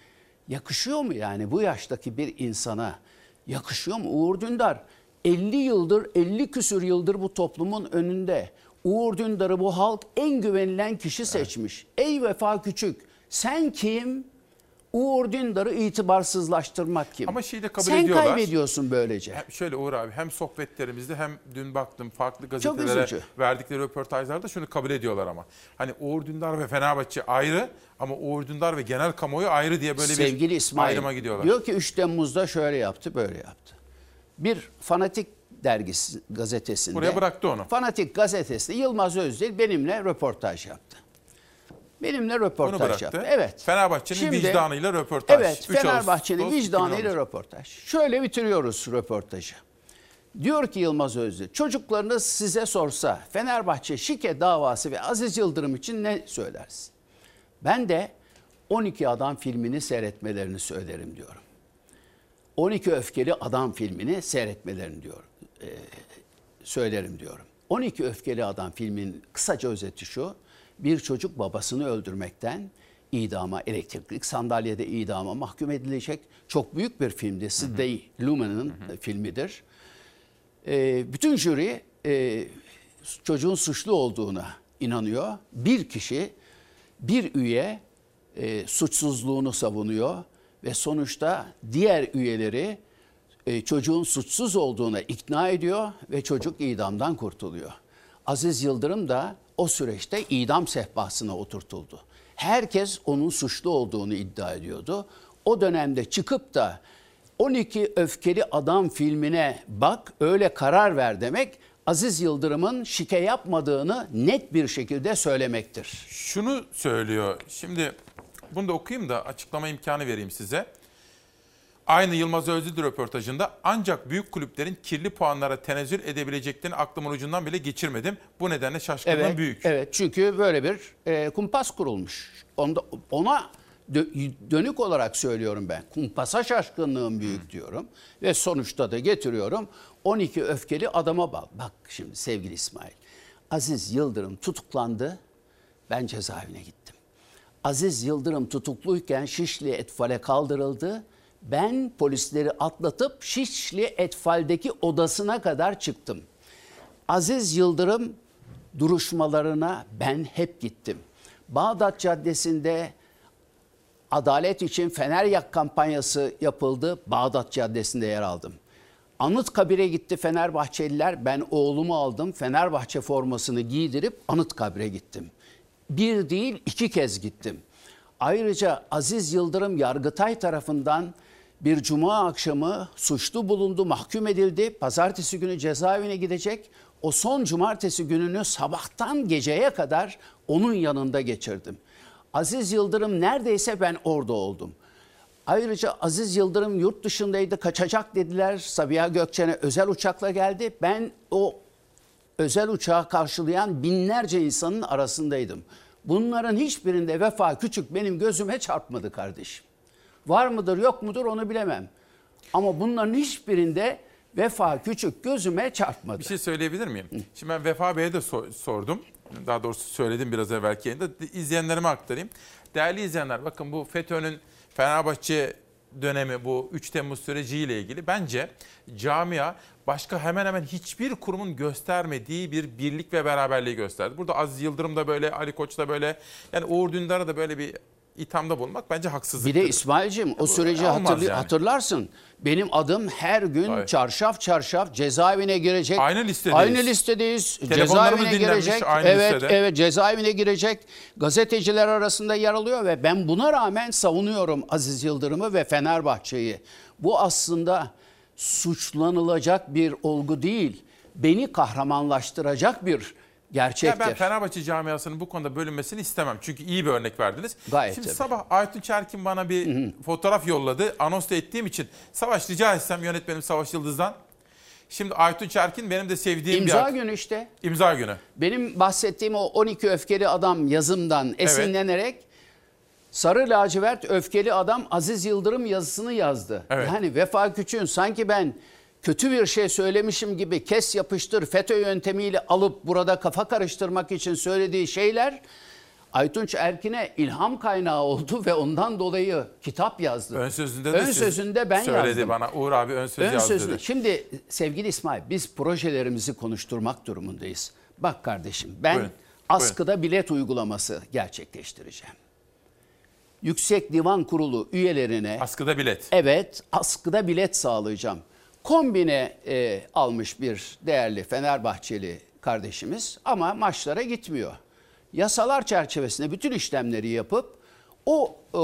Yakışıyor mu yani bu yaştaki bir insana? Yakışıyor mu? Uğur Dündar 50 yıldır, 50 küsür yıldır bu toplumun önünde. Uğur Dündar'ı bu halk en güvenilen kişi seçmiş. Ey Vefa Küçük, sen kim? Uğur Dündar'ı itibarsızlaştırmak kim? Ama şeyi de kabul Sen ediyorlar. kaybediyorsun böylece. Hem şöyle Uğur abi hem sohbetlerimizde hem dün baktım farklı gazetelere verdikleri röportajlarda şunu kabul ediyorlar ama. Hani Uğur Dündar ve Fenerbahçe ayrı ama Uğur Dündar ve genel kamuoyu ayrı diye böyle Sevgili bir İsmail ayrıma gidiyorlar. diyor ki 3 Temmuz'da şöyle yaptı, böyle yaptı. Bir fanatik dergisi gazetesinde. Buraya bıraktı onu. Fanatik gazetesinde Yılmaz Özdil benimle röportaj yaptı. Benimle röportaj yaptı. Evet. Fenerbahçe'nin Şimdi- vicdanıyla röportaj. Evet, 3 Fenerbahçe'nin vicdanıyla 2013. röportaj. Şöyle bitiriyoruz röportajı. Diyor ki Yılmaz Özdil, çocuklarınız size sorsa Fenerbahçe şike davası ve Aziz Yıldırım için ne söylersin? Ben de 12 Adam filmini seyretmelerini söylerim diyorum. 12 Öfkeli Adam filmini seyretmelerini diyor, e, söylerim diyorum. 12 Öfkeli Adam filminin kısaca özeti şu. Bir çocuk babasını öldürmekten idama, elektrikli sandalyede idama mahkum edilecek çok büyük bir filmdi. Sidney Lumen'ın filmidir. E, bütün jüri e, çocuğun suçlu olduğuna inanıyor. Bir kişi, bir üye e, suçsuzluğunu savunuyor ve sonuçta diğer üyeleri e, çocuğun suçsuz olduğuna ikna ediyor ve çocuk idamdan kurtuluyor. Aziz Yıldırım da o süreçte idam sehpasına oturtuldu. Herkes onun suçlu olduğunu iddia ediyordu. O dönemde çıkıp da 12 Öfkeli Adam filmine bak öyle karar ver demek Aziz Yıldırım'ın şike yapmadığını net bir şekilde söylemektir. Şunu söylüyor. Şimdi bunu da okuyayım da açıklama imkanı vereyim size. Aynı Yılmaz Özdil röportajında ancak büyük kulüplerin kirli puanlara tenezzül edebileceklerini aklımın ucundan bile geçirmedim. Bu nedenle şaşkınlığım Evet, büyük. evet çünkü böyle bir e, kumpas kurulmuş. Onda, ona dö- dönük olarak söylüyorum ben. Kumpasa şaşkınlığım büyük diyorum. Ve sonuçta da getiriyorum 12 öfkeli adama bak. Bak şimdi sevgili İsmail. Aziz Yıldırım tutuklandı. Ben cezaevine gittim. Aziz Yıldırım tutukluyken Şişli Etfal'e kaldırıldı. Ben polisleri atlatıp Şişli Etfal'deki odasına kadar çıktım. Aziz Yıldırım duruşmalarına ben hep gittim. Bağdat Caddesi'nde adalet için Fener Yak kampanyası yapıldı. Bağdat Caddesi'nde yer aldım. Anıtkabir'e gitti Fenerbahçeliler. Ben oğlumu aldım. Fenerbahçe formasını giydirip Anıtkabir'e gittim. Bir değil iki kez gittim. Ayrıca Aziz Yıldırım Yargıtay tarafından bir cuma akşamı suçlu bulundu, mahkum edildi. Pazartesi günü cezaevine gidecek. O son cumartesi gününü sabahtan geceye kadar onun yanında geçirdim. Aziz Yıldırım neredeyse ben orada oldum. Ayrıca Aziz Yıldırım yurt dışındaydı, kaçacak dediler. Sabiha Gökçen'e özel uçakla geldi. Ben o özel uçağı karşılayan binlerce insanın arasındaydım. Bunların hiçbirinde Vefa Küçük benim gözüme çarpmadı kardeşim. Var mıdır yok mudur onu bilemem. Ama bunların hiçbirinde Vefa Küçük gözüme çarpmadı. Bir şey söyleyebilir miyim? Şimdi ben Vefa Bey'e de so- sordum. Daha doğrusu söyledim biraz evvelki yayında. İzleyenlerime aktarayım. Değerli izleyenler bakın bu FETÖ'nün Fenerbahçe dönemi bu 3 Temmuz süreciyle ilgili bence camia başka hemen hemen hiçbir kurumun göstermediği bir birlik ve beraberliği gösterdi. Burada Aziz Yıldırım da böyle, Ali Koç da böyle, yani Uğur Dündar'a da böyle bir ithamda bulunmak bence Bir haksızlıktır. de İsmail'cim o süreci Olmaz hatırlı- yani. hatırlarsın. Benim adım her gün Tabii. çarşaf çarşaf cezaevine girecek. Aynı listedeyiz. Aynı listedeyiz. Cezaevine girecek. aynı evet, listede. evet cezaevine girecek. Gazeteciler arasında yer alıyor ve ben buna rağmen savunuyorum Aziz Yıldırım'ı ve Fenerbahçe'yi. Bu aslında suçlanılacak bir olgu değil. Beni kahramanlaştıracak bir Ya gerçektir. ben Fenerbahçe camiasının bu konuda bölünmesini istemem. Çünkü iyi bir örnek verdiniz. Gayet Şimdi tabii. sabah Aytun Çerkin bana bir fotoğraf yolladı. Anons da ettiğim için. Savaş rica etsem yönetmenim Savaş Yıldız'dan. Şimdi Aytun Çerkin benim de sevdiğim bir... İmza günü işte. İmza günü. Benim bahsettiğim o 12 öfkeli adam yazımdan esinlenerek Sarı lacivert öfkeli adam Aziz Yıldırım yazısını yazdı. Evet. Yani Vefa Küçük'ün sanki ben kötü bir şey söylemişim gibi kes yapıştır FETÖ yöntemiyle alıp burada kafa karıştırmak için söylediği şeyler Aytunç Erkin'e ilham kaynağı oldu ve ondan dolayı kitap yazdı. Ön sözünde de Ön sözünde ben söyledi yazdım. bana. Uğur abi ön söz Ön yazdı sözünü. dedi. Şimdi sevgili İsmail biz projelerimizi konuşturmak durumundayız. Bak kardeşim ben Buyurun, askıda bilet uygulaması gerçekleştireceğim. Yüksek Divan Kurulu üyelerine Askıda bilet. evet askıda bilet sağlayacağım. Kombine e, almış bir değerli Fenerbahçeli kardeşimiz ama maçlara gitmiyor. Yasalar çerçevesinde bütün işlemleri yapıp o e,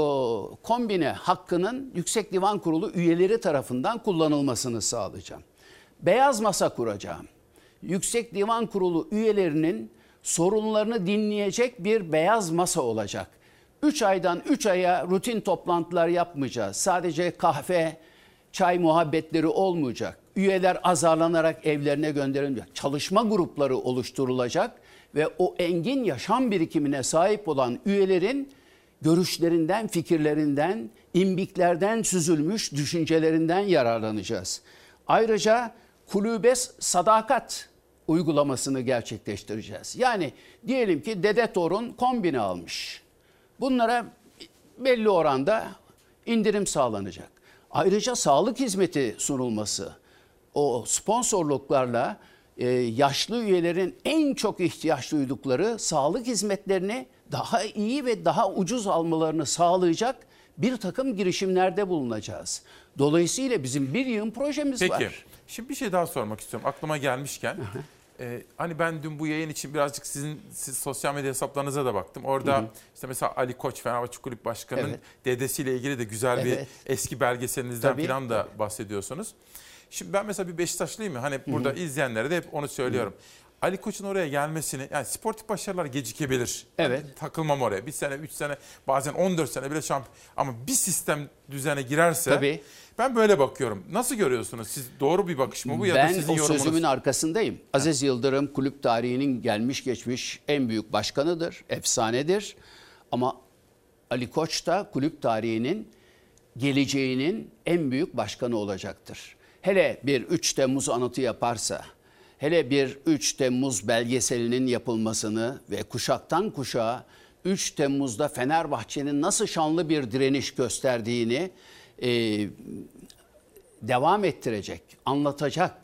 kombine hakkının Yüksek Divan Kurulu üyeleri tarafından kullanılmasını sağlayacağım. Beyaz masa kuracağım. Yüksek Divan Kurulu üyelerinin sorunlarını dinleyecek bir beyaz masa olacak. 3 aydan 3 aya rutin toplantılar yapmayacağız. Sadece kahve, çay muhabbetleri olmayacak. Üyeler azarlanarak evlerine gönderilmeyecek. Çalışma grupları oluşturulacak ve o engin yaşam birikimine sahip olan üyelerin görüşlerinden, fikirlerinden, imbiklerden süzülmüş düşüncelerinden yararlanacağız. Ayrıca kulübe sadakat uygulamasını gerçekleştireceğiz. Yani diyelim ki dede torun kombine almış. Bunlara belli oranda indirim sağlanacak. Ayrıca sağlık hizmeti sunulması, o sponsorluklarla e, yaşlı üyelerin en çok ihtiyaç duydukları sağlık hizmetlerini daha iyi ve daha ucuz almalarını sağlayacak bir takım girişimlerde bulunacağız. Dolayısıyla bizim bir yığın projemiz Peki. var. Şimdi bir şey daha sormak istiyorum. Aklıma gelmişken. E, hani ben dün bu yayın için birazcık sizin siz sosyal medya hesaplarınıza da baktım. Orada Hı hı. işte mesela Ali Koç Fenerbahçe Kulüp Başkanı'nın Evet. dedesiyle ilgili de güzel Evet. bir eski belgeselinizden Tabii, falan da bahsediyorsunuz. Şimdi ben mesela bir Beşiktaşlıyım ya hani burada izleyenlere de hep onu söylüyorum. Ali Koç'un oraya gelmesini yani sportif başarılar gecikebilir. Evet. Ben takılmam oraya. Bir sene, üç sene, bazen 14 sene bile şampiyon. Ama bir sistem düzene girerse Tabii. Ben böyle bakıyorum. Nasıl görüyorsunuz? Siz doğru bir bakış mı bu ya da ben sizin o yorumunuz? sözümün arkasındayım. Aziz Yıldırım kulüp tarihinin gelmiş geçmiş en büyük başkanıdır, efsanedir. Ama Ali Koç da kulüp tarihinin geleceğinin en büyük başkanı olacaktır. Hele bir 3 Temmuz anıtı yaparsa, hele bir 3 Temmuz belgeselinin yapılmasını ve kuşaktan kuşağa 3 Temmuz'da Fenerbahçe'nin nasıl şanlı bir direniş gösterdiğini e, devam ettirecek, anlatacak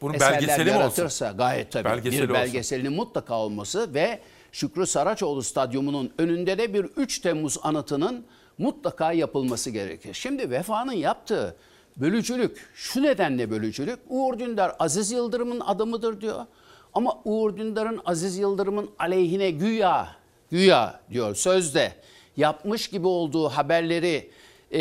Bunun eserler belgeseli mi olsun? yaratırsa gayet tabii Belgeseli bir olsun. belgeselinin mutlaka olması ve Şükrü Saraçoğlu Stadyumu'nun önünde de bir 3 Temmuz anıtının mutlaka yapılması gerekir. Şimdi Vefa'nın yaptığı bölücülük, şu nedenle bölücülük, Uğur Dündar Aziz Yıldırım'ın adamıdır diyor. Ama Uğur Dündar'ın Aziz Yıldırım'ın aleyhine güya, güya diyor sözde yapmış gibi olduğu haberleri e,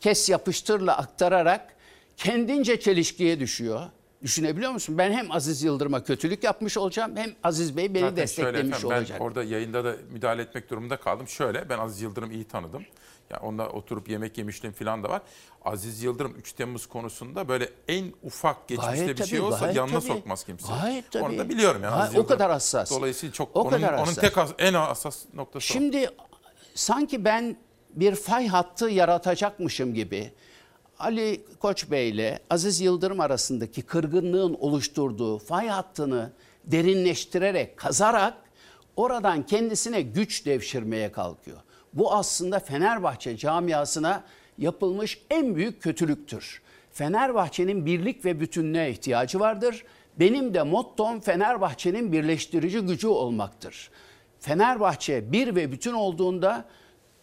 kes yapıştırla aktararak kendince çelişkiye düşüyor. Düşünebiliyor musun? Ben hem Aziz Yıldırım'a kötülük yapmış olacağım hem Aziz Bey beni Zaten şöyle desteklemiş efendim, olacak. Ben orada yayında da müdahale etmek durumunda kaldım. Şöyle ben Aziz Yıldırım'ı iyi tanıdım. Ya onda oturup yemek yemişliğim falan da var. Aziz Yıldırım 3 Temmuz konusunda böyle en ufak geçmişte Gayet bir şey tabii, olsa gayet yanına tabii. sokmaz kimse. Gayet tabii. Onu da biliyorum yani. Gayet- o kadar hassas. Dolayısıyla çok O onun, kadar onun hassas. tek as- en hassas noktası o. Şimdi sanki ben bir fay hattı yaratacakmışım gibi Ali Koç Bey ile Aziz Yıldırım arasındaki kırgınlığın oluşturduğu fay hattını derinleştirerek, kazarak oradan kendisine güç devşirmeye kalkıyor. Bu aslında Fenerbahçe camiasına yapılmış en büyük kötülüktür. Fenerbahçe'nin birlik ve bütünlüğe ihtiyacı vardır. Benim de mottom Fenerbahçe'nin birleştirici gücü olmaktır. Fenerbahçe bir ve bütün olduğunda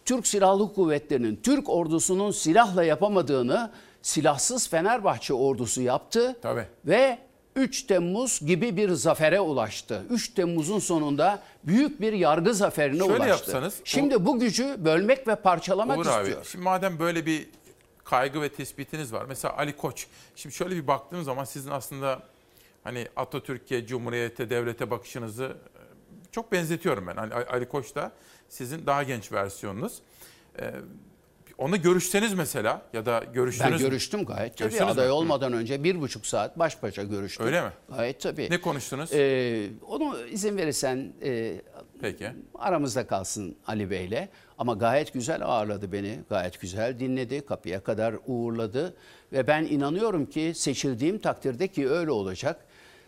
Türk Silahlı Kuvvetleri'nin, Türk ordusunun silahla yapamadığını silahsız Fenerbahçe ordusu yaptı. Tabii. Ve 3 Temmuz gibi bir zafere ulaştı. 3 Temmuz'un sonunda büyük bir yargı zaferine Şöyle ulaştı. yapsanız, Şimdi bu gücü bölmek ve parçalamak Uğur istiyor. abi şimdi madem böyle bir kaygı ve tespitiniz var. Mesela Ali Koç. Şimdi şöyle bir baktığım zaman sizin aslında hani Atatürk'e, Cumhuriyet'e, devlete bakışınızı e, çok benzetiyorum ben. Ali, Ali Koç da sizin daha genç versiyonunuz. Ee, onu görüşseniz mesela ya da görüştünüz Ben görüştüm gayet tabii. Görüştünüz? Aday olmadan önce bir buçuk saat baş başa görüştüm. Öyle mi? Gayet tabii. Ne konuştunuz? Ee, onu izin verirsen e, Peki. aramızda kalsın Ali Bey'le. Ama gayet güzel ağırladı beni. Gayet güzel dinledi. Kapıya kadar uğurladı. Ve ben inanıyorum ki seçildiğim takdirde ki öyle olacak.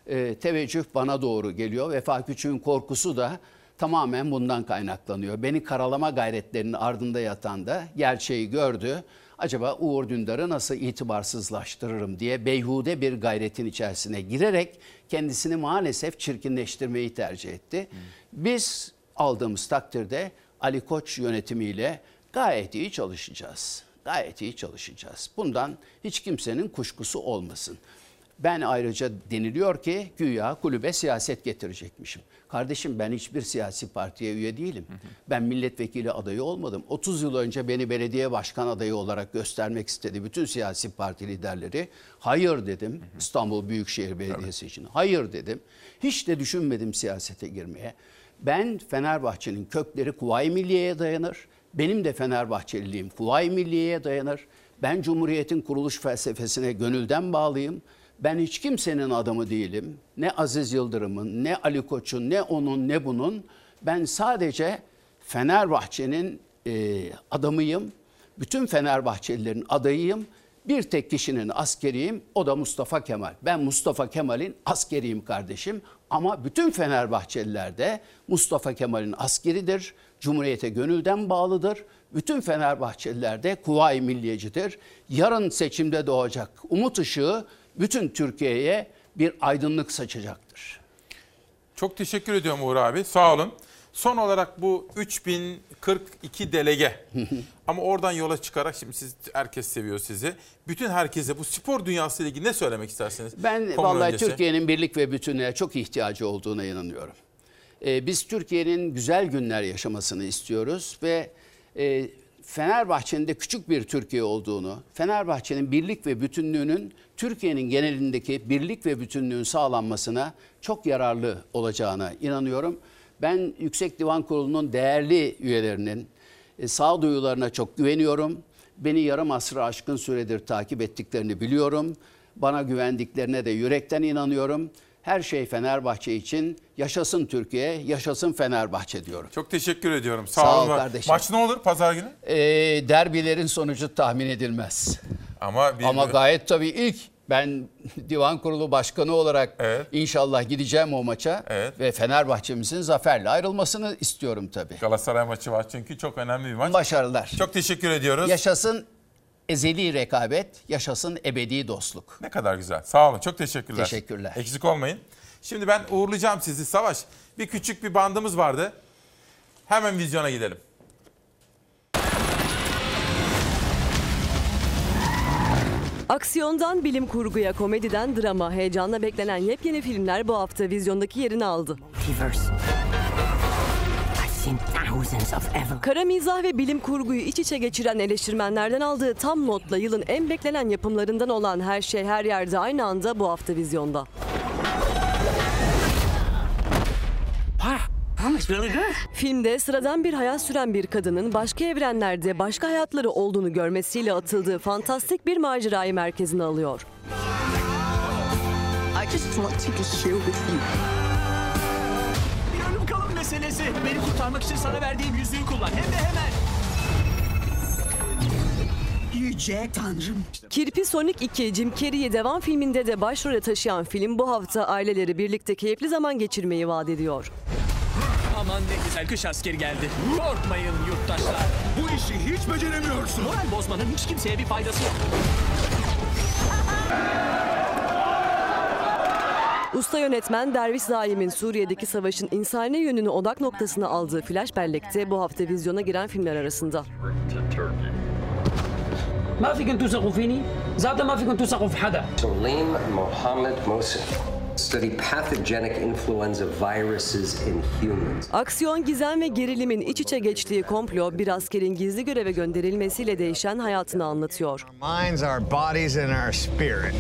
E, teveccüh bana doğru geliyor. Vefa Küçük'ün korkusu da tamamen bundan kaynaklanıyor. Beni karalama gayretlerinin ardında yatan da gerçeği gördü. Acaba Uğur Dündar'ı nasıl itibarsızlaştırırım diye beyhude bir gayretin içerisine girerek kendisini maalesef çirkinleştirmeyi tercih etti. Biz aldığımız takdirde Ali Koç yönetimiyle gayet iyi çalışacağız. Gayet iyi çalışacağız. Bundan hiç kimsenin kuşkusu olmasın. Ben ayrıca deniliyor ki güya kulübe siyaset getirecekmişim. Kardeşim ben hiçbir siyasi partiye üye değilim. Ben milletvekili adayı olmadım. 30 yıl önce beni belediye başkan adayı olarak göstermek istedi bütün siyasi parti liderleri. Hayır dedim İstanbul Büyükşehir Belediyesi için. Hayır dedim. Hiç de düşünmedim siyasete girmeye. Ben Fenerbahçe'nin kökleri Kuvayi Milliye'ye dayanır. Benim de Fenerbahçeliliğim Kuvayi Milliye'ye dayanır. Ben Cumhuriyet'in kuruluş felsefesine gönülden bağlıyım. Ben hiç kimsenin adamı değilim. Ne Aziz Yıldırım'ın, ne Ali Koç'un, ne onun, ne bunun. Ben sadece Fenerbahçe'nin e, adamıyım. Bütün Fenerbahçelilerin adayıyım. Bir tek kişinin askeriyim, o da Mustafa Kemal. Ben Mustafa Kemal'in askeriyim kardeşim. Ama bütün Fenerbahçeliler de Mustafa Kemal'in askeridir. Cumhuriyete gönülden bağlıdır. Bütün Fenerbahçeliler de Kuvayi Milliyecidir. Yarın seçimde doğacak umut ışığı bütün Türkiye'ye bir aydınlık saçacaktır. Çok teşekkür ediyorum Uğur abi. Sağ olun. Son olarak bu 3042 delege. Ama oradan yola çıkarak şimdi siz herkes seviyor sizi. Bütün herkese bu spor dünyası ile ilgili ne söylemek istersiniz? Ben Konu vallahi öncesi. Türkiye'nin birlik ve bütünlüğe çok ihtiyacı olduğuna inanıyorum. Ee, biz Türkiye'nin güzel günler yaşamasını istiyoruz ve e, Fenerbahçe'nin de küçük bir Türkiye olduğunu, Fenerbahçe'nin birlik ve bütünlüğünün Türkiye'nin genelindeki birlik ve bütünlüğün sağlanmasına çok yararlı olacağına inanıyorum. Ben Yüksek Divan Kurulu'nun değerli üyelerinin e, sağduyularına çok güveniyorum. Beni yarım asrı aşkın süredir takip ettiklerini biliyorum. Bana güvendiklerine de yürekten inanıyorum. Her şey Fenerbahçe için yaşasın Türkiye, yaşasın Fenerbahçe diyorum. Çok teşekkür ediyorum. Sağ, Sağ olun. ol kardeşim. Maç ne olur pazar günü? Ee, derbilerin sonucu tahmin edilmez. Ama bir- Ama gayet tabii ilk ben divan kurulu başkanı olarak inşallah gideceğim o maça ve Fenerbahçe'mizin zaferle ayrılmasını istiyorum tabii. Galatasaray maçı var çünkü çok önemli bir maç. Başarılar. Çok teşekkür ediyoruz. Yaşasın ezeli rekabet, yaşasın ebedi dostluk. Ne kadar güzel. Sağ olun. Çok teşekkürler. Teşekkürler. Eksik olmayın. Şimdi ben uğurlayacağım sizi Savaş. Bir küçük bir bandımız vardı. Hemen vizyona gidelim. Aksiyondan bilim kurguya, komediden drama, heyecanla beklenen yepyeni filmler bu hafta vizyondaki yerini aldı. Kara mizah ve bilim kurguyu iç içe geçiren eleştirmenlerden aldığı tam notla yılın en beklenen yapımlarından olan Her Şey Her Yerde aynı anda bu hafta vizyonda. Filmde sıradan bir hayat süren bir kadının başka evrenlerde başka hayatları olduğunu görmesiyle atıldığı fantastik bir macerayı merkezine alıyor. I just want to be here with you. Meselesi. Beni kurtarmak için sana verdiğim yüzüğü kullan. Hem de hemen. Yüce Tanrım. Kirpi Sonic 2 Jim Carrey'i devam filminde de başrole taşıyan film bu hafta aileleri birlikte keyifli zaman geçirmeyi vaat ediyor. Aman ne güzel kış askeri geldi. Korkmayın yurttaşlar. Bu işi hiç beceremiyorsun. Moral bozmanın hiç kimseye bir faydası yok. Usta yönetmen Derviş Zaim'in Suriye'deki savaşın insani yönünü odak noktasına aldığı Flash Bellek'te bu hafta vizyona giren filmler arasında. ما فيكم توثقوا فيني زاد ما فيكم توثقوا في حدا Salim Mohammed Mohsen studied pathogenic influenza viruses in humans. Aksiyon, gizem ve gerilimin iç içe geçtiği komplo bir askerin gizli göreve gönderilmesiyle değişen hayatını anlatıyor. Minds, our bodies, and our spirit.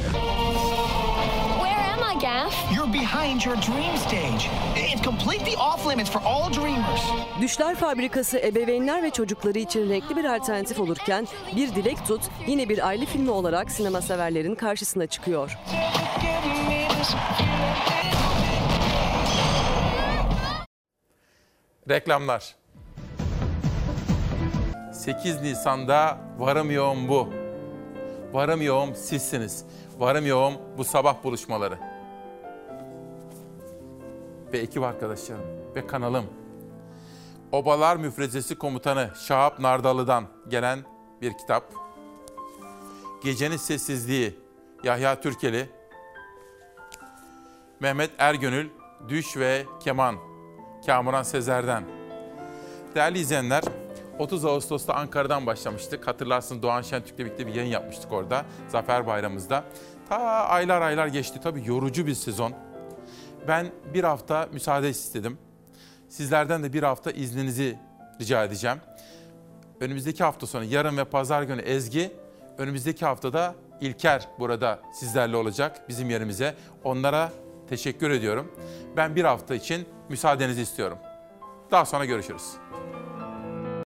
Am I, Gaff? You're behind your dream stage. It's completely off limits for all dreamers. Düşler Fabrikası ebeveynler ve çocukları için renkli bir alternatif olurken Bir Dilek Tut yine bir aile filmi olarak sinema severlerin karşısına çıkıyor. Reklamlar. 8 Nisan'da varım yoğum bu. Varım yoğum sizsiniz. Varım yoğum bu sabah buluşmaları. Ve ekip arkadaşlarım ve kanalım. Obalar Müfrezesi Komutanı Şahap Nardalı'dan gelen bir kitap. Gecenin Sessizliği Yahya Türkeli. Mehmet Ergönül Düş ve Keman Kamuran Sezer'den. Değerli izleyenler, 30 Ağustos'ta Ankara'dan başlamıştık. Hatırlarsınız Doğan Şentürk'le birlikte bir yayın yapmıştık orada. Zafer Bayramımızda. Ta aylar aylar geçti. Tabii yorucu bir sezon. Ben bir hafta müsaade istedim. Sizlerden de bir hafta izninizi rica edeceğim. Önümüzdeki hafta sonu yarın ve pazar günü Ezgi, önümüzdeki haftada İlker burada sizlerle olacak bizim yerimize. Onlara teşekkür ediyorum. Ben bir hafta için müsaadenizi istiyorum. Daha sonra görüşürüz.